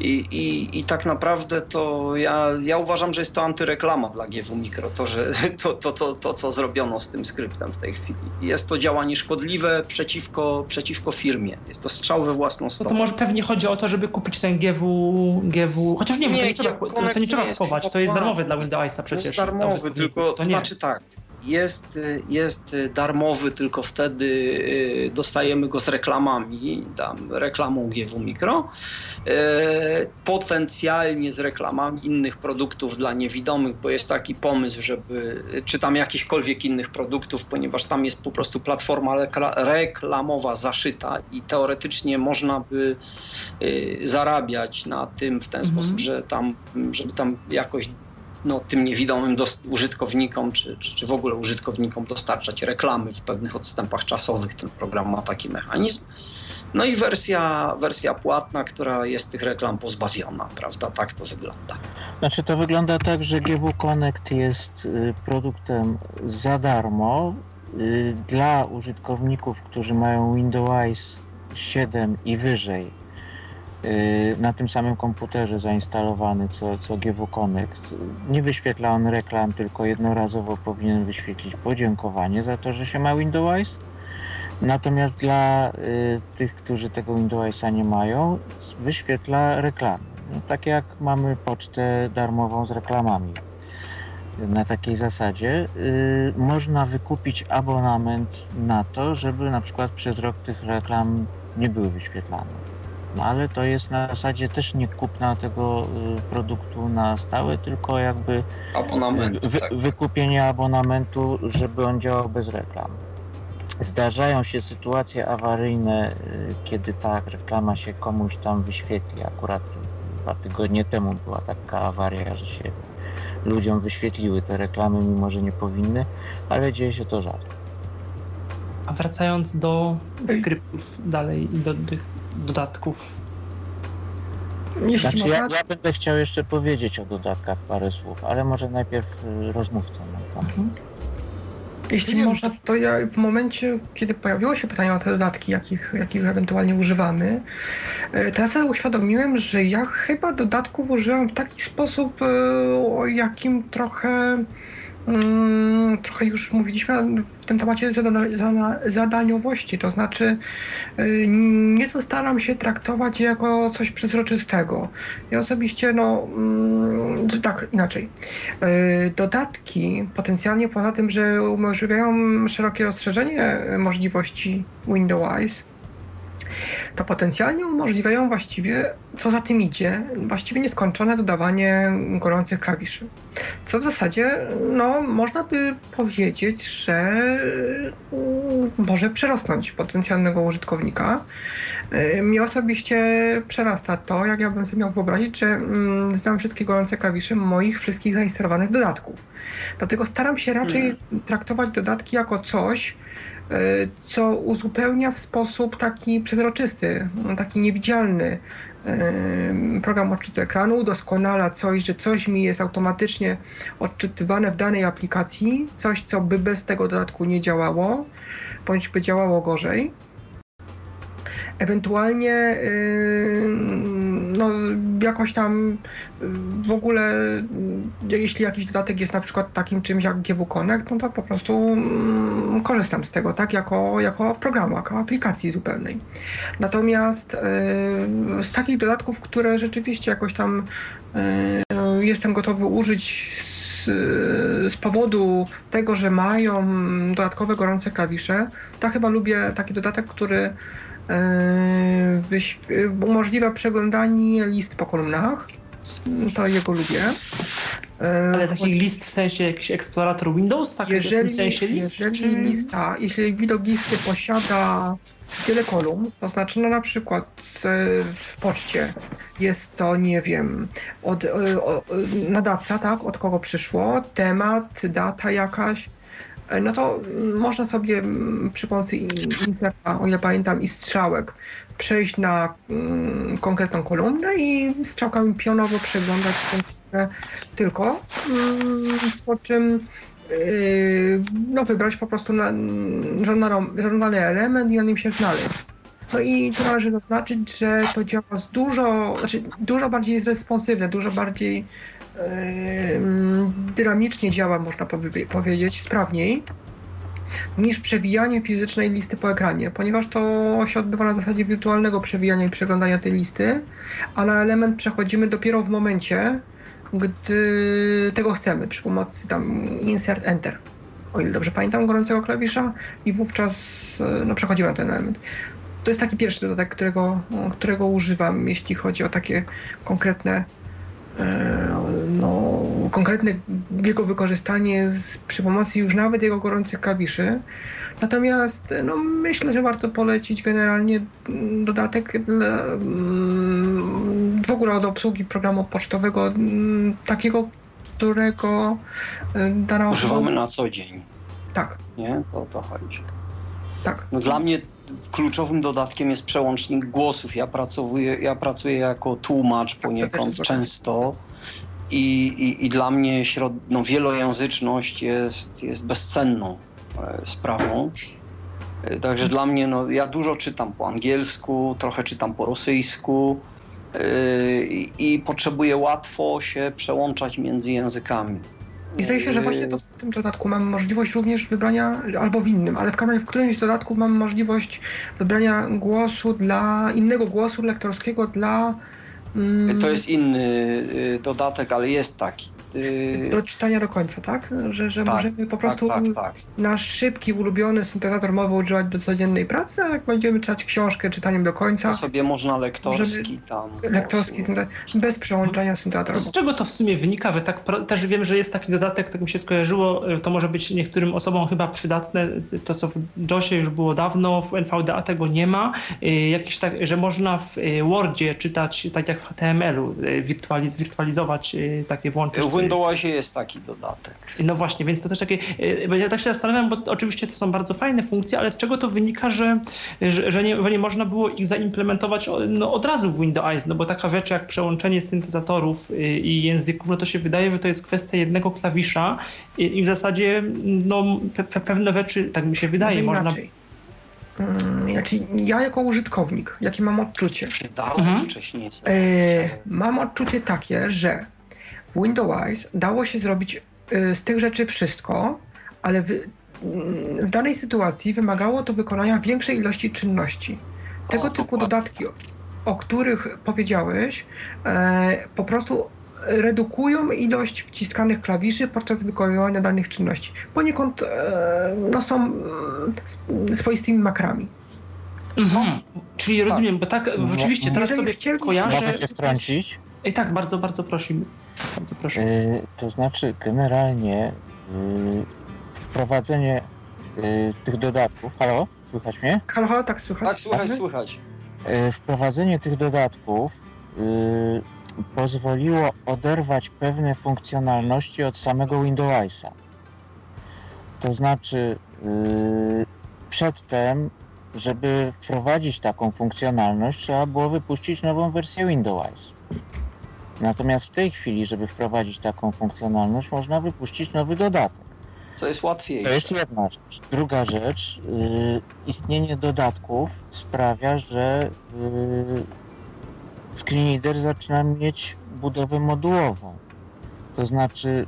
I, i, I tak naprawdę to ja, ja uważam, że jest to antyreklama dla GW Mikro, to, że, [LAUGHS] to, to, to, to, co zrobiono z tym skryptem w tej chwili. Jest to działanie szkodliwe przeciwko, przeciwko firmie. Jest to strzał we własną No stopę. to może pewnie chodzi o to, żeby kupić ten GW, GW chociaż nie, nie, to Nie, nie, trzeba, to, to Connect nie trzeba jest kupować, to jest darmowe dla Windowsa przecież. jest dla darmowy, tylko to to nie. znaczy tak. Jest, jest darmowy, tylko wtedy y, dostajemy go z reklamami, tam reklamą GW Mikro, y, potencjalnie z reklamami innych produktów dla niewidomych, bo jest taki pomysł, żeby, czy tam jakichkolwiek innych produktów, ponieważ tam jest po prostu platforma rekla- reklamowa zaszyta i teoretycznie można by y, zarabiać na tym w ten Mhm. sposób, że tam, żeby tam jakoś no, tym niewidomym użytkownikom, czy, czy, czy w ogóle użytkownikom dostarczać reklamy w pewnych odstępach czasowych. Ten program ma taki mechanizm. No i wersja, wersja płatna, która jest tych reklam pozbawiona, prawda? Tak to wygląda. Znaczy to wygląda tak, że GW Connect jest y, produktem za darmo y, dla użytkowników, którzy mają Windows 7 i wyżej na tym samym komputerze zainstalowany co, co GW Connect. Nie wyświetla on reklam, tylko jednorazowo powinien wyświetlić podziękowanie za to, że się ma Windows. Natomiast dla y, tych, którzy tego Windowsa nie mają, wyświetla reklamy. No, tak jak mamy pocztę darmową z reklamami. Na takiej zasadzie y, można wykupić abonament na to, żeby na przykład przez rok tych reklam nie były wyświetlane. No ale to jest na zasadzie też nie kupna tego y, produktu na stałe, tylko jakby Abonament. wy, tak. wykupienie abonamentu, żeby on działał bez reklam. Zdarzają się sytuacje awaryjne, y, kiedy ta reklama się komuś tam wyświetli. Akurat dwa tygodnie temu była taka awaria, że się ludziom wyświetliły te reklamy, mimo że nie powinny, ale dzieje się to rzadko. A wracając do skryptów dalej i do tych dodatków. Jeśli Znaczy, można, ja, ja będę chciał jeszcze powiedzieć o dodatkach parę słów, ale może najpierw y, rozmówca nam tam. Jeśli Nie, można, to ja w momencie, kiedy pojawiło się pytanie o te dodatki, jakich, jakich ewentualnie używamy, e, to ja uświadomiłem, że ja chyba dodatków użyłam w taki sposób, e, o jakim trochę, trochę już mówiliśmy w tym temacie zada, zada, zadaniowości. To znaczy, e, nieco staram się traktować jako coś przezroczystego. Ja osobiście, no, mm, tak, inaczej. E, Dodatki potencjalnie poza tym, że umożliwiają szerokie rozszerzenie możliwości Windows, to potencjalnie umożliwiają właściwie, co za tym idzie, właściwie nieskończone dodawanie gorących klawiszy. Co w zasadzie, no, można by powiedzieć, że mm, może przerosnąć potencjalnego użytkownika. Y, Mnie osobiście przerasta to, jak ja bym sobie miał wyobrazić, że mm, znam wszystkie gorące klawisze moich wszystkich zainstalowanych dodatków. Dlatego staram się raczej traktować dodatki jako coś, co uzupełnia w sposób taki przezroczysty, taki niewidzialny y, program odczytu ekranu, udoskonala coś, że coś mi jest automatycznie odczytywane w danej aplikacji, coś, co by bez tego dodatku nie działało, bądź by działało gorzej. Ewentualnie yy, no, jakoś tam w ogóle, jeśli jakiś dodatek jest na przykład takim czymś jak GW Connect, no to po prostu mm, korzystam z tego, tak, jako, jako programu, jako aplikacji zupełnej. Natomiast yy, z takich dodatków, które rzeczywiście jakoś tam yy, jestem gotowy użyć z, powodu tego, że mają dodatkowe gorące klawisze, to chyba lubię taki dodatek, który umożliwia przeglądanie list po kolumnach. To jego lubię. Yy, Ale taki list w sensie jakiś eksplorator Windows, tak w jeżeli, sensie list? jeżeli czy... lista, jeśli widok listy posiada wiele kolumn, to znaczy no na przykład e, w poczcie jest to, nie wiem, od, e, e, nadawca, tak, od kogo przyszło, temat, data jakaś, e, no to można sobie mm, przy pomocy in- inserta, o ile pamiętam, i strzałek przejść na mm, konkretną kolumnę i strzałkami pionowo przeglądać tę tylko, mm, po czym yy, no, wybrać po prostu na, żądany element i na nim się znaleźć. No i tu należy zaznaczyć, że to działa z dużo, znaczy dużo bardziej jest responsywne, dużo bardziej dynamicznie działa, można powie- powiedzieć, sprawniej niż przewijanie fizycznej listy po ekranie, ponieważ to się odbywa na zasadzie wirtualnego przewijania i przeglądania tej listy, a na element przechodzimy dopiero w momencie, gdy tego chcemy, przy pomocy tam insert enter, o ile dobrze pamiętam, gorącego klawisza i wówczas e, no, przechodzimy na ten element. To jest taki pierwszy dodatek, którego, którego używam, jeśli chodzi o takie konkretne no, konkretne jego wykorzystanie z, przy pomocy już nawet jego gorących klawiszy. Natomiast no, myślę, że warto polecić generalnie dodatek dla, mm, w ogóle od obsługi programu pocztowego, mm, takiego, którego e, dana osoba... Używamy na co dzień, Tak, nie? To o to chodzi. tak. No dla mnie, kluczowym dodatkiem jest przełącznik głosów. Ja pracuję, ja pracuję jako tłumacz poniekąd jest często. I, i, I dla mnie środ... no, wielojęzyczność jest, jest bezcenną e, sprawą. E, Także dla mnie, no, ja dużo czytam po angielsku, trochę czytam po rosyjsku e, i potrzebuję łatwo się przełączać między językami. I zdaje się, że właśnie to w tym dodatku mamy możliwość również wybrania, albo w innym, ale w, w którymś z dodatków możliwość wybrania głosu dla innego głosu lektorskiego dla. mm, To jest inny y, dodatek, ale jest taki. Y, Do czytania do końca, tak? Że, że Tak, możemy po prostu tak, tak, tak. nasz szybki, ulubiony syntezator mowy używać do codziennej pracy, a jak będziemy czytać książkę czytaniem do końca, To sobie można lektorski tam. lektorski bez przełączania syntezatora To z czego to w sumie wynika, że tak też wiem, że jest taki dodatek, tak mi się skojarzyło, to może być niektórym osobom chyba przydatne, to co w JOSie już było dawno, w NVDA tego nie ma, y, jakiś tak, że można w y, Wordzie czytać tak jak w HTML-u, y, wirtualiz, wirtualizować y, takie włączyć. W Windowsie jest taki dodatek. No właśnie, więc to też takie. bo Ja tak się zastanawiam, bo oczywiście to są bardzo fajne funkcje, ale z czego to wynika, że, że, że, nie, że nie można było ich zaimplementować no, od razu w Windows, no bo taka rzecz jak przełączenie syntezatorów y, i języków, no to się wydaje, że to jest kwestia jednego klawisza i, i w zasadzie no, pe, pe, pewne rzeczy, tak mi się wydaje, Może można. Znaczy, ja jako użytkownik, jakie mam odczucie? Przydało Mhm. wcześniej. E, mam odczucie takie, że w Windows dało się zrobić e, z tych rzeczy wszystko, ale w, mm, w danej sytuacji wymagało to wykonania większej ilości czynności. Tego O, typu dodatki, o których powiedziałeś, e, po prostu redukują ilość wciskanych klawiszy podczas wykonywania danych czynności. Poniekąd e, no, są s- swoistymi makrami. Mhm. Czyli rozumiem, bo tak rzeczywiście teraz Jeżeli sobie chcieliśmy- kojarzę. Mogę się wtrącić? I tak, bardzo, bardzo prosimy. Bardzo proszę. Y, to znaczy, generalnie y, wprowadzenie y, tych dodatków. Halo? Słychać mnie? Halo, halo, tak słychać? Tak, słychać, Dobry? słychać. Y, wprowadzenie tych dodatków pozwoliło oderwać pewne funkcjonalności od samego Windowsa. To znaczy, y, przedtem, żeby wprowadzić taką funkcjonalność, trzeba było wypuścić nową wersję Windows. Natomiast w tej chwili, żeby wprowadzić taką funkcjonalność, można wypuścić nowy dodatek. Co jest To łatwiejsze. jest jedna rzecz. Druga rzecz, y, istnienie dodatków sprawia, że y, Screenreader zaczyna mieć budowę modułową. To znaczy,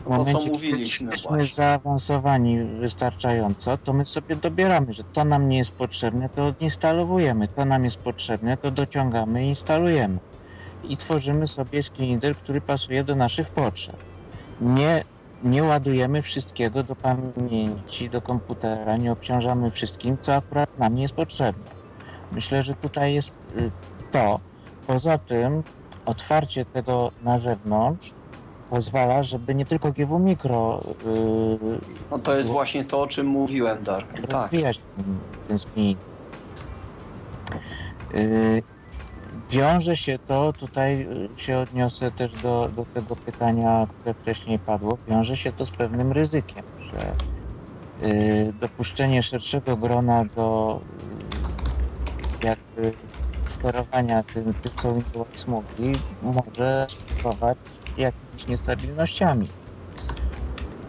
w To, co momencie, kiedy jesteśmy właśnie. zaawansowani wystarczająco, to my sobie dobieramy, że to nam nie jest potrzebne, to odinstalowujemy, to nam jest potrzebne, to dociągamy i instalujemy. I tworzymy sobie screenreader, który pasuje do naszych potrzeb. Nie nie ładujemy wszystkiego do pamięci, do komputera, nie obciążamy wszystkim, co akurat nam nie jest potrzebne. Myślę, że tutaj jest y, to. Poza tym otwarcie tego na zewnątrz pozwala, żeby nie tylko GW Mikro y, No to jest właśnie to, o czym mówiłem, Dark. Tak. rozwijać ten, ten screen. Y, Wiąże się to, tutaj y, się odniosę też do, do tego pytania, które wcześniej padło, wiąże się to z pewnym ryzykiem, że y, dopuszczenie szerszego grona do y, jakby sterowania tym, tym co Windows mogli, może spowodować jakimiś niestabilnościami.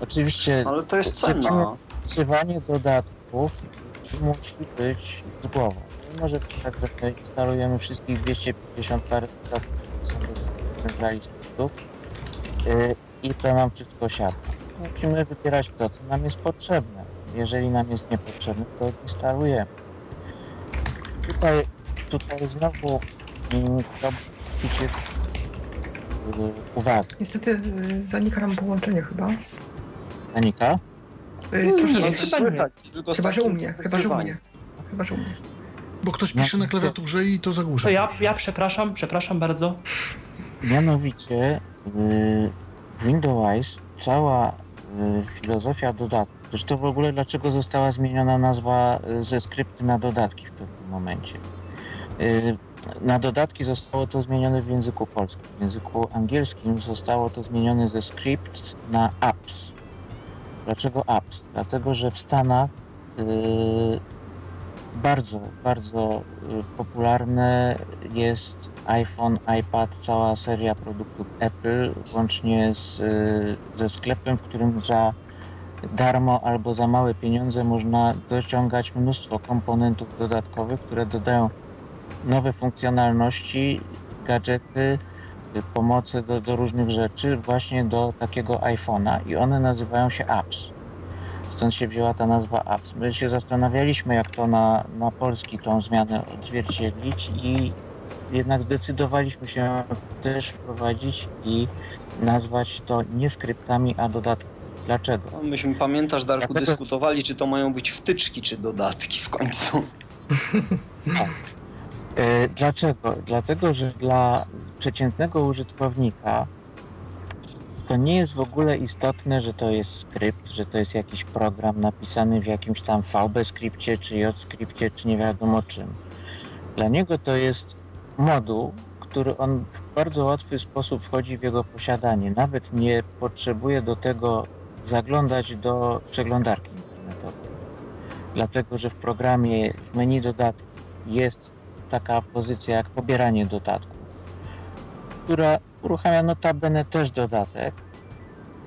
Oczywiście Ale to jest cena. Dodatków musi być z głową. Może być tak, że my instalujemy wszystkich 250 parę dodatków, które są do centralistów yy, i to nam wszystko siada. Musimy wybierać to, co nam jest potrzebne. Jeżeli nam jest niepotrzebne, to instalujemy. Tutaj, tutaj znowu mm, chciałbym się yy, uwagi. Niestety y, zanika nam połączenie chyba. Anika? Y, Nie, troszeczkę. chyba nie. Słychać, tylko z Chyba, że u mnie, chyba, że u mnie. Chyba, że u mnie. Bo ktoś pisze na klawiaturze i to zagłusza. To ja, ja przepraszam, przepraszam bardzo. Mianowicie y, w Windows cała y, filozofia dodatków, zresztą w ogóle dlaczego została zmieniona nazwa y, ze skrypty na dodatki w pewnym momencie. Y, Na dodatki zostało to zmienione w języku polskim. W języku angielskim zostało to zmienione ze script na apps. Dlaczego apps? Dlatego, że w Stanach y, bardzo, bardzo popularne jest iPhone, iPad, cała seria produktów Apple, łącznie z, ze sklepem, w którym za darmo albo za małe pieniądze można dociągać mnóstwo komponentów dodatkowych, które dodają nowe funkcjonalności, gadżety, pomocy do, do różnych rzeczy właśnie do takiego iPhone'a i one nazywają się apps. Stąd się wzięła ta nazwa apps. My się zastanawialiśmy, jak to na, na polski tą zmianę odzwierciedlić i jednak zdecydowaliśmy się też wprowadzić i nazwać to nie skryptami, a dodatkami. Dlaczego? No, myśmy, pamiętasz, Darku, Dlatego- dyskutowali, czy to mają być wtyczki, czy dodatki w końcu. [LAUGHS] E, Dlaczego? Dlatego, że dla przeciętnego użytkownika to nie jest w ogóle istotne, że to jest skrypt, że to jest jakiś program napisany w jakimś tam VB skrypcie, czy J skrypcie, czy nie wiadomo czym. Dla niego to jest moduł, który on w bardzo łatwy sposób wchodzi w jego posiadanie. Nawet nie potrzebuje do tego zaglądać do przeglądarki internetowej. Dlatego, że w programie w menu dodatki jest taka pozycja jak pobieranie dodatku, która uruchamia notabene też dodatek,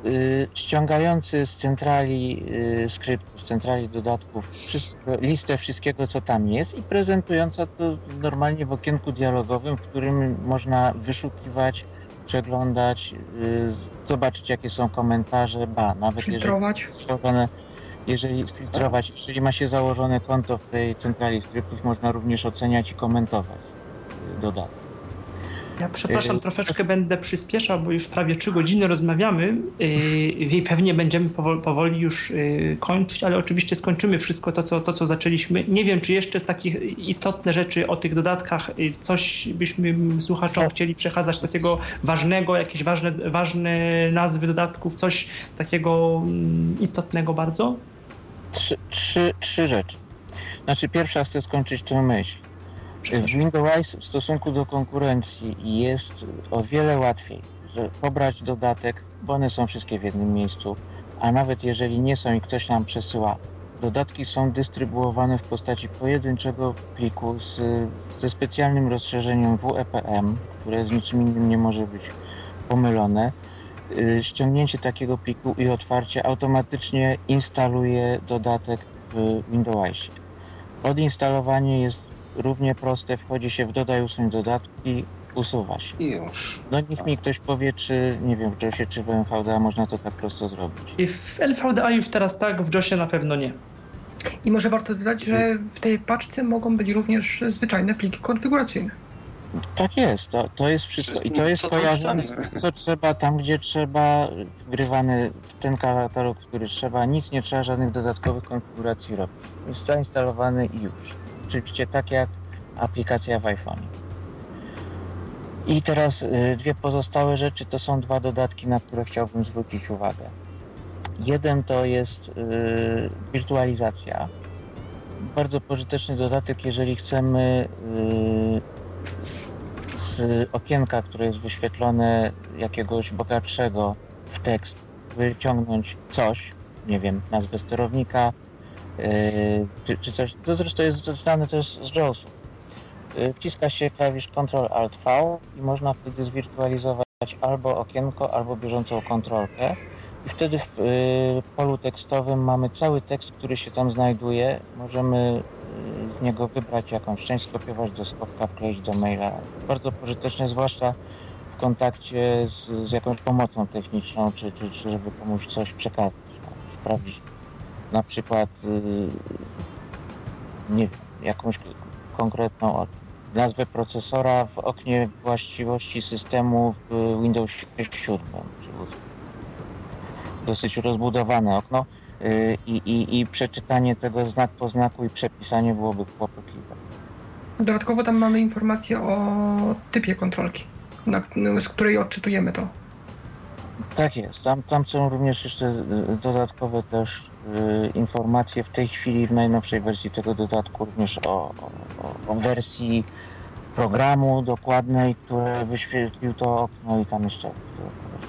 yy, ściągający z centrali yy, skryptu, z centrali dodatków wszystko, listę wszystkiego, co tam jest i prezentująca to normalnie w okienku dialogowym, w którym można wyszukiwać, przeglądać, yy, zobaczyć jakie są komentarze, ba, nawet jeżeli Filtrować. stworzone, jeżeli filtrować, jeżeli ma się założone konto w tej centrali skryptów, można również oceniać i komentować y, dodatki. Ja przepraszam, troszeczkę będę przyspieszał, bo już prawie 3 godziny rozmawiamy yy, i pewnie będziemy powoli, już yy, kończyć, ale oczywiście skończymy wszystko to co, to, co zaczęliśmy. Nie wiem, czy jeszcze z takich istotne rzeczy o tych dodatkach yy, coś byśmy słuchaczom chcieli przekazać takiego ważnego, jakieś ważne, ważne nazwy dodatków, coś takiego mm, istotnego bardzo? Trzy, trzy, trzy rzeczy. Znaczy pierwsza chcę skończyć tę myśl. W Windows w stosunku do konkurencji jest o wiele łatwiej pobrać dodatek, bo one są wszystkie w jednym miejscu, a nawet jeżeli nie są i ktoś nam przesyła, dodatki są dystrybuowane w postaci pojedynczego pliku z, ze specjalnym rozszerzeniem WEPM, które z niczym innym nie może być pomylone. Y, Ściągnięcie takiego pliku i otwarcie automatycznie instaluje dodatek w Windowsie. Odinstalowanie jest równie proste, wchodzi się w dodaj usuń dodatki, usuwa się. I już. No niech mi ktoś powie, czy nie wiem, w JOSie czy w MVDA można to tak prosto zrobić. I w LVDA już teraz tak, w JOSie na pewno nie. I może warto dodać, że w tej paczce mogą być również zwyczajne pliki konfiguracyjne. Tak jest, to, to jest wszystko. I to jest Co kojarzone z chcemy? tym, co trzeba, tam gdzie trzeba, wgrywany w ten katalog, który trzeba, nic nie trzeba, żadnych dodatkowych konfiguracji robić. Jest zainstalowany i już. Oczywiście tak jak aplikacja w iPhone. I teraz y, dwie pozostałe rzeczy to są dwa dodatki, na które chciałbym zwrócić uwagę. Jeden to jest y, wirtualizacja. Bardzo pożyteczny dodatek, jeżeli chcemy y, z okienka, które jest wyświetlone jakiegoś bogatszego w tekst, wyciągnąć coś, nie wiem, nazwę sterownika, czy, czy coś, to zresztą jest znane też z JAWSów. Yy, wciska się klawisz Ctrl-Alt-V i można wtedy zwirtualizować albo okienko, albo bieżącą kontrolkę. I wtedy w yy, polu tekstowym mamy cały tekst, który się tam znajduje. Możemy yy, z niego wybrać jakąś część, skopiować do skopka, wkleić do maila. Bardzo pożyteczne, zwłaszcza w kontakcie z, z jakąś pomocą techniczną, czy, czy, czy żeby komuś coś przekazać, no, sprawdzić na przykład yy, nie wiem, jakąś konkretną nazwę procesora w oknie właściwości systemu w Windows 7. Czy w- dosyć rozbudowane okno yy, i, i, i przeczytanie tego znak po znaku i przepisanie byłoby kłopotliwe. Dodatkowo tam mamy informację o typie kontrolki, na, z której odczytujemy to. Tak jest. Tam, tam są również jeszcze y, dodatkowe też y, informacje w tej chwili w najnowszej wersji tego dodatku również o, o, o- wersji programu dokładnej, który wyświetlił to okno i tam jeszcze.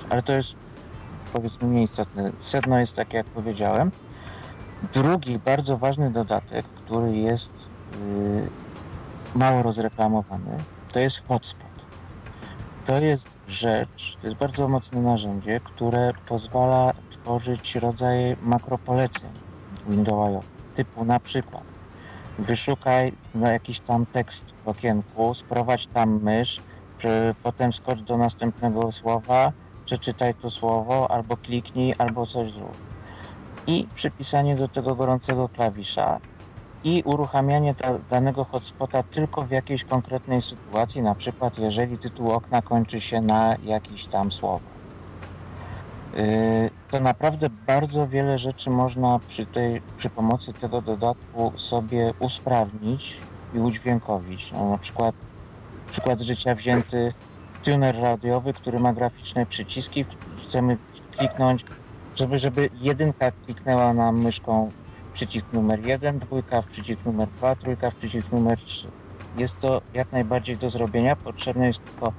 Ale to jest powiedzmy mniej istotne. Sedno jest takie jak powiedziałem. Drugi bardzo ważny dodatek, który jest mało rozreklamowany, to jest hotspot. To jest rzecz, to jest bardzo mocne narzędzie, które pozwala tworzyć rodzaje makropoleceń Windowsowych, typu na przykład wyszukaj na jakiś tam tekst w okienku, sprowadź tam mysz, potem skocz do następnego słowa, przeczytaj to słowo, albo kliknij, albo coś zrób. I przypisanie do tego gorącego klawisza i uruchamianie danego hotspota tylko w jakiejś konkretnej sytuacji, na przykład jeżeli tytuł okna kończy się na jakiś tam słowo. Yy, to naprawdę bardzo wiele rzeczy można przy, tej, przy pomocy tego dodatku sobie usprawnić i udźwiękowić. No, na przykład przykład życia wzięty tuner radiowy, który ma graficzne przyciski. Chcemy kliknąć, żeby, żeby jedynka kliknęła nam myszką w przycisk numer 1, dwójka w przycisk numer 2, trójka w przycisk numer 3. Jest to jak najbardziej do zrobienia. Potrzebne jest tylko y,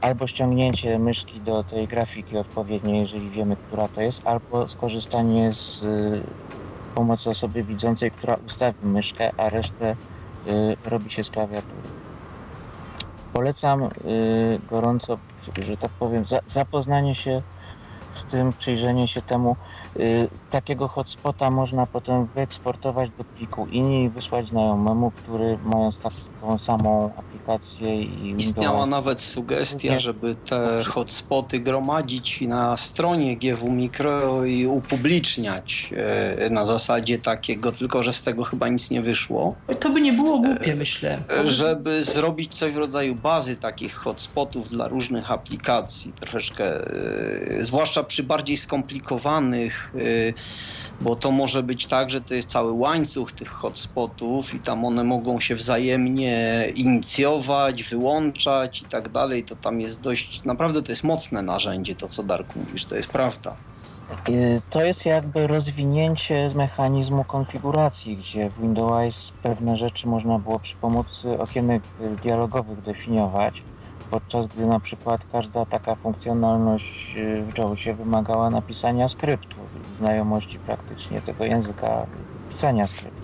albo ściągnięcie myszki do tej grafiki odpowiedniej, jeżeli wiemy, która to jest, albo skorzystanie z y, pomocy osoby widzącej, która ustawi myszkę, a resztę y, robi się z klawiatury. Polecam gorąco, że tak powiem, zapoznanie się z tym, przyjrzenie się temu. Takiego hotspota można potem wyeksportować do pliku INI i wysłać znajomemu, który mając taką samą aplikację i Istniała nawet sugestia, żeby te hotspoty gromadzić na stronie GW Micro i upubliczniać e, na zasadzie takiego, tylko że z tego chyba nic nie wyszło. To by nie było głupie, myślę. E, żeby zrobić coś w rodzaju bazy takich hotspotów dla różnych aplikacji, troszeczkę, e, zwłaszcza przy bardziej skomplikowanych bo to może być tak, że to jest cały łańcuch tych hotspotów i tam one mogą się wzajemnie inicjować, wyłączać i tak dalej. To tam jest dość, naprawdę to jest mocne narzędzie, to co Darku mówisz, to jest prawda. Y, to jest jakby rozwinięcie mechanizmu konfiguracji, gdzie w Windows pewne rzeczy można było przy pomocy okienek dialogowych definiować podczas gdy na przykład każda taka funkcjonalność y, w JAWSie wymagała napisania skryptu, znajomości praktycznie tego języka pisania skryptu.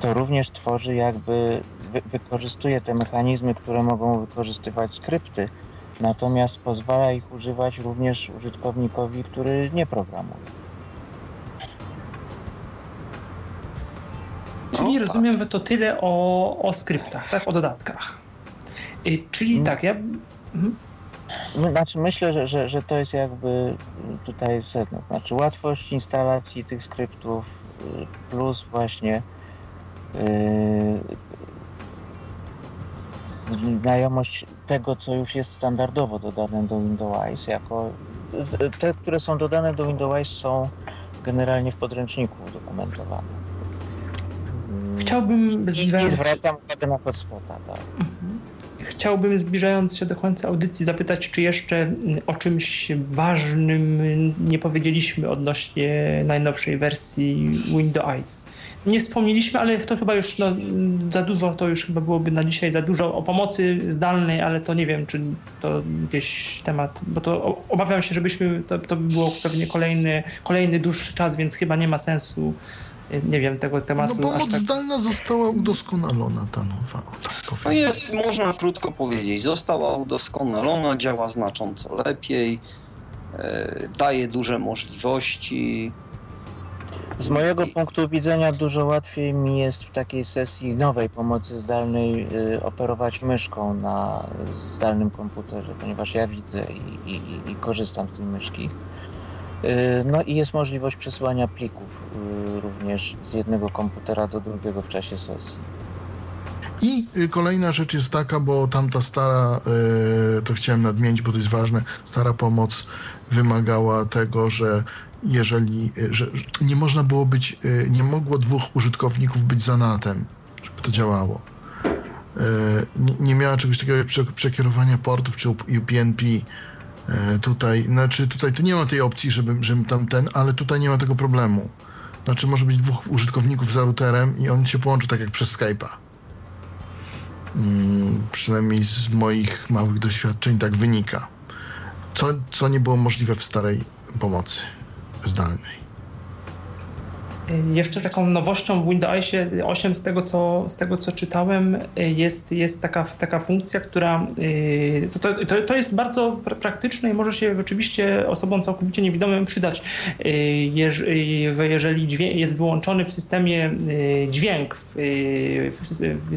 To również tworzy jakby, wy, wykorzystuje te mechanizmy, które mogą wykorzystywać skrypty, natomiast pozwala ich używać również użytkownikowi, który nie programuje. Czyli no, rozumiem, tak. że to tyle o, o skryptach, tak? O dodatkach. Czyli mm. tak, ja... Mhm. Znaczy myślę, że, że, że to jest jakby tutaj sedno. Znaczy łatwość instalacji tych skryptów y, plus właśnie yy, znajomość tego, co już jest standardowo dodane do Windows jako te, które są dodane do Windows są generalnie w podręczniku udokumentowane. Chciałbym zbliżając... I zwracam uwagę na hotspota, tak. Mhm. Chciałbym, zbliżając się do końca audycji, zapytać, czy jeszcze mm, o czymś ważnym nie powiedzieliśmy odnośnie najnowszej wersji Windows. Nie wspomnieliśmy, ale to chyba już no, za dużo, to już chyba byłoby na dzisiaj za dużo o pomocy zdalnej, ale to nie wiem, czy to jakiś temat, bo to obawiam się, żebyśmy, to, to by było pewnie kolejny, kolejny dłuższy czas, więc chyba nie ma sensu nie wiem tego tematu. No pomoc tak... zdalna została udoskonalona ta nowa, o tak powiem. No jest, można krótko powiedzieć, została udoskonalona, działa znacząco lepiej, e, daje duże możliwości. Z mojego punktu widzenia dużo łatwiej mi jest w takiej sesji nowej pomocy zdalnej y, operować myszką na zdalnym komputerze, ponieważ ja widzę i, i, i korzystam z tej myszki. Y, no i jest możliwość przesyłania plików y, również z jednego komputera do drugiego w czasie sesji. I y, kolejna rzecz jest taka, bo tamta stara, to chciałem nadmienić, bo to jest ważne, stara pomoc wymagała tego, że jeżeli, że nie można było być, nie mogło dwóch użytkowników być za NAT-em, żeby to działało. Nie miała czegoś takiego jak przekierowania portów czy UPnP E, tutaj, znaczy tutaj to nie ma tej opcji, żeby, żeby tam ten, ale tutaj nie ma tego problemu. Znaczy może być dwóch użytkowników za routerem i on się połączy tak jak przez Skype'a. Hmm, przynajmniej z moich małych doświadczeń tak wynika. Co, co nie było możliwe w starej pomocy zdalnej. Jeszcze taką nowością w Windowsie 8 z tego co, z tego, co czytałem jest, jest taka, taka funkcja, która to, to, to jest bardzo praktyczne i może się rzeczywiście osobom całkowicie niewidomym przydać, jeżeli jest wyłączony w systemie dźwięk,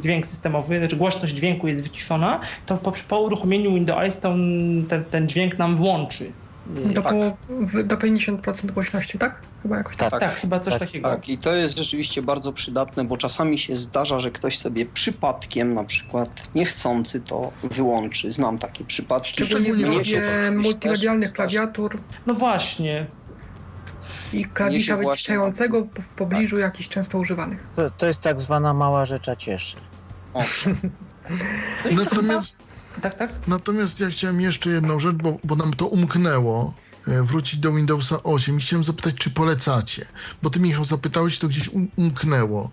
dźwięk systemowy, znaczy głośność dźwięku jest wyciszona, to po, po uruchomieniu Windows ten, ten dźwięk nam włączy. Do, tak. po, do 50% głośności, tak? Chyba jakoś tak. Tak, tak chyba coś tak, takiego. Tak, i to jest rzeczywiście bardzo przydatne, bo czasami się zdarza, że ktoś sobie przypadkiem na przykład niechcący to wyłączy. Znam takie przypadki. Szczególnie w multimedialnych klawiatur. No właśnie. I klawisza wyciszającego w pobliżu tak. jakichś często używanych. To, to jest tak zwana mała rzecza cieszy. Owszem. [LAUGHS] No Natomiast tak, tak? Natomiast ja chciałem jeszcze jedną rzecz, bo, bo nam to umknęło e, wrócić do Windowsa 8 i chciałem zapytać, czy polecacie? Bo ty, Michał, zapytałeś, to gdzieś um, umknęło.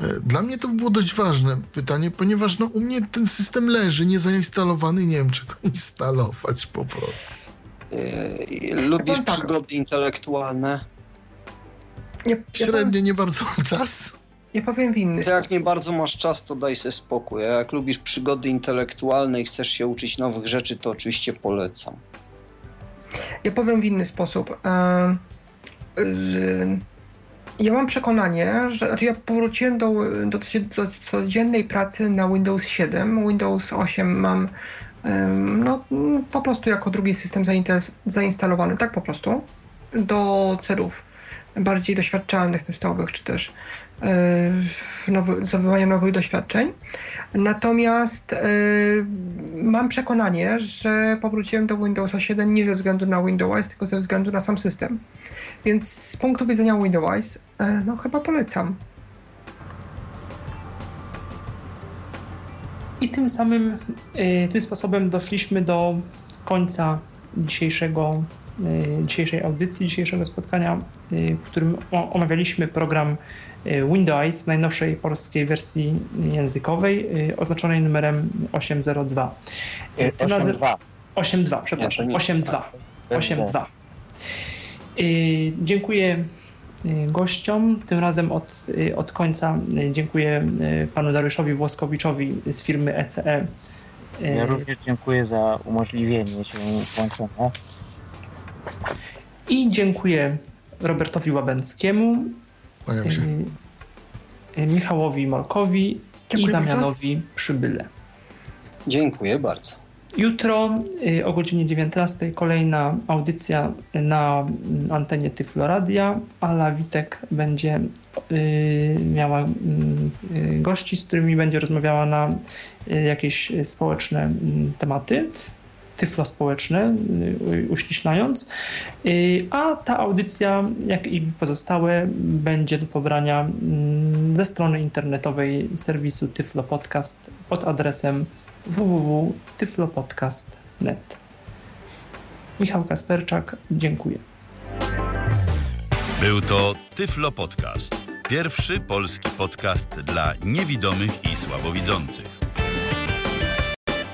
E, dla mnie to było dość ważne pytanie, ponieważ no, u mnie ten system leży niezainstalowany, nie wiem, czy go [LAUGHS] instalować po prostu. Yy, lubisz tak. przygody intelektualne? Ja, ja Średnio nie bardzo mam czas. Ja powiem w inny sposób. Jak nie bardzo masz czas, to daj sobie spokój. A jak lubisz przygody intelektualne i chcesz się uczyć nowych rzeczy, to oczywiście polecam. Ja powiem w inny sposób. E, ja mam przekonanie, że znaczy ja powróciłem do, do, do codziennej pracy na Windows 7. Windows 8 mam no, po prostu jako drugi system zainstalowany, tak po prostu, do celów bardziej doświadczalnych, testowych, czy też nowy, zdobywania nowych doświadczeń. Natomiast yy, mam przekonanie, że powróciłem do Windowsa 7 nie ze względu na Windows, tylko ze względu na sam system. Więc z punktu widzenia Windows, yy, no chyba polecam. I tym samym, yy, tym sposobem doszliśmy do końca dzisiejszego, dzisiejszej audycji, dzisiejszego spotkania, w którym omawialiśmy program Y, Windows w najnowszej polskiej wersji językowej y, oznaczonej numerem 802. 8.2. 8.2, przepraszam. 8.2. 8.2. Y, dziękuję gościom. Tym razem od, od końca dziękuję panu Dariuszowi Włoskowiczowi z firmy ECE. Ja również dziękuję za umożliwienie się włączenia. I dziękuję Robertowi Łabęckiemu Kłaniam się. Y, y, Michałowi Molkowi Dziękuję i Damianowi bardzo. Przybyle. Dziękuję bardzo. Jutro y, o godzinie 19 kolejna audycja na antenie Tyfloradia. Ala Witek będzie miała gości, z którymi będzie rozmawiała na jakieś społeczne tematy tyflospołeczne, y, uściślając. Y, a ta audycja, jak i pozostałe, będzie do pobrania mm, ze strony internetowej serwisu Tyflo Podcast pod adresem www.tyflopodcast.net. Michał Kasperczak, dziękuję. Był to Tyflo Podcast. Pierwszy polski podcast dla niewidomych i słabowidzących.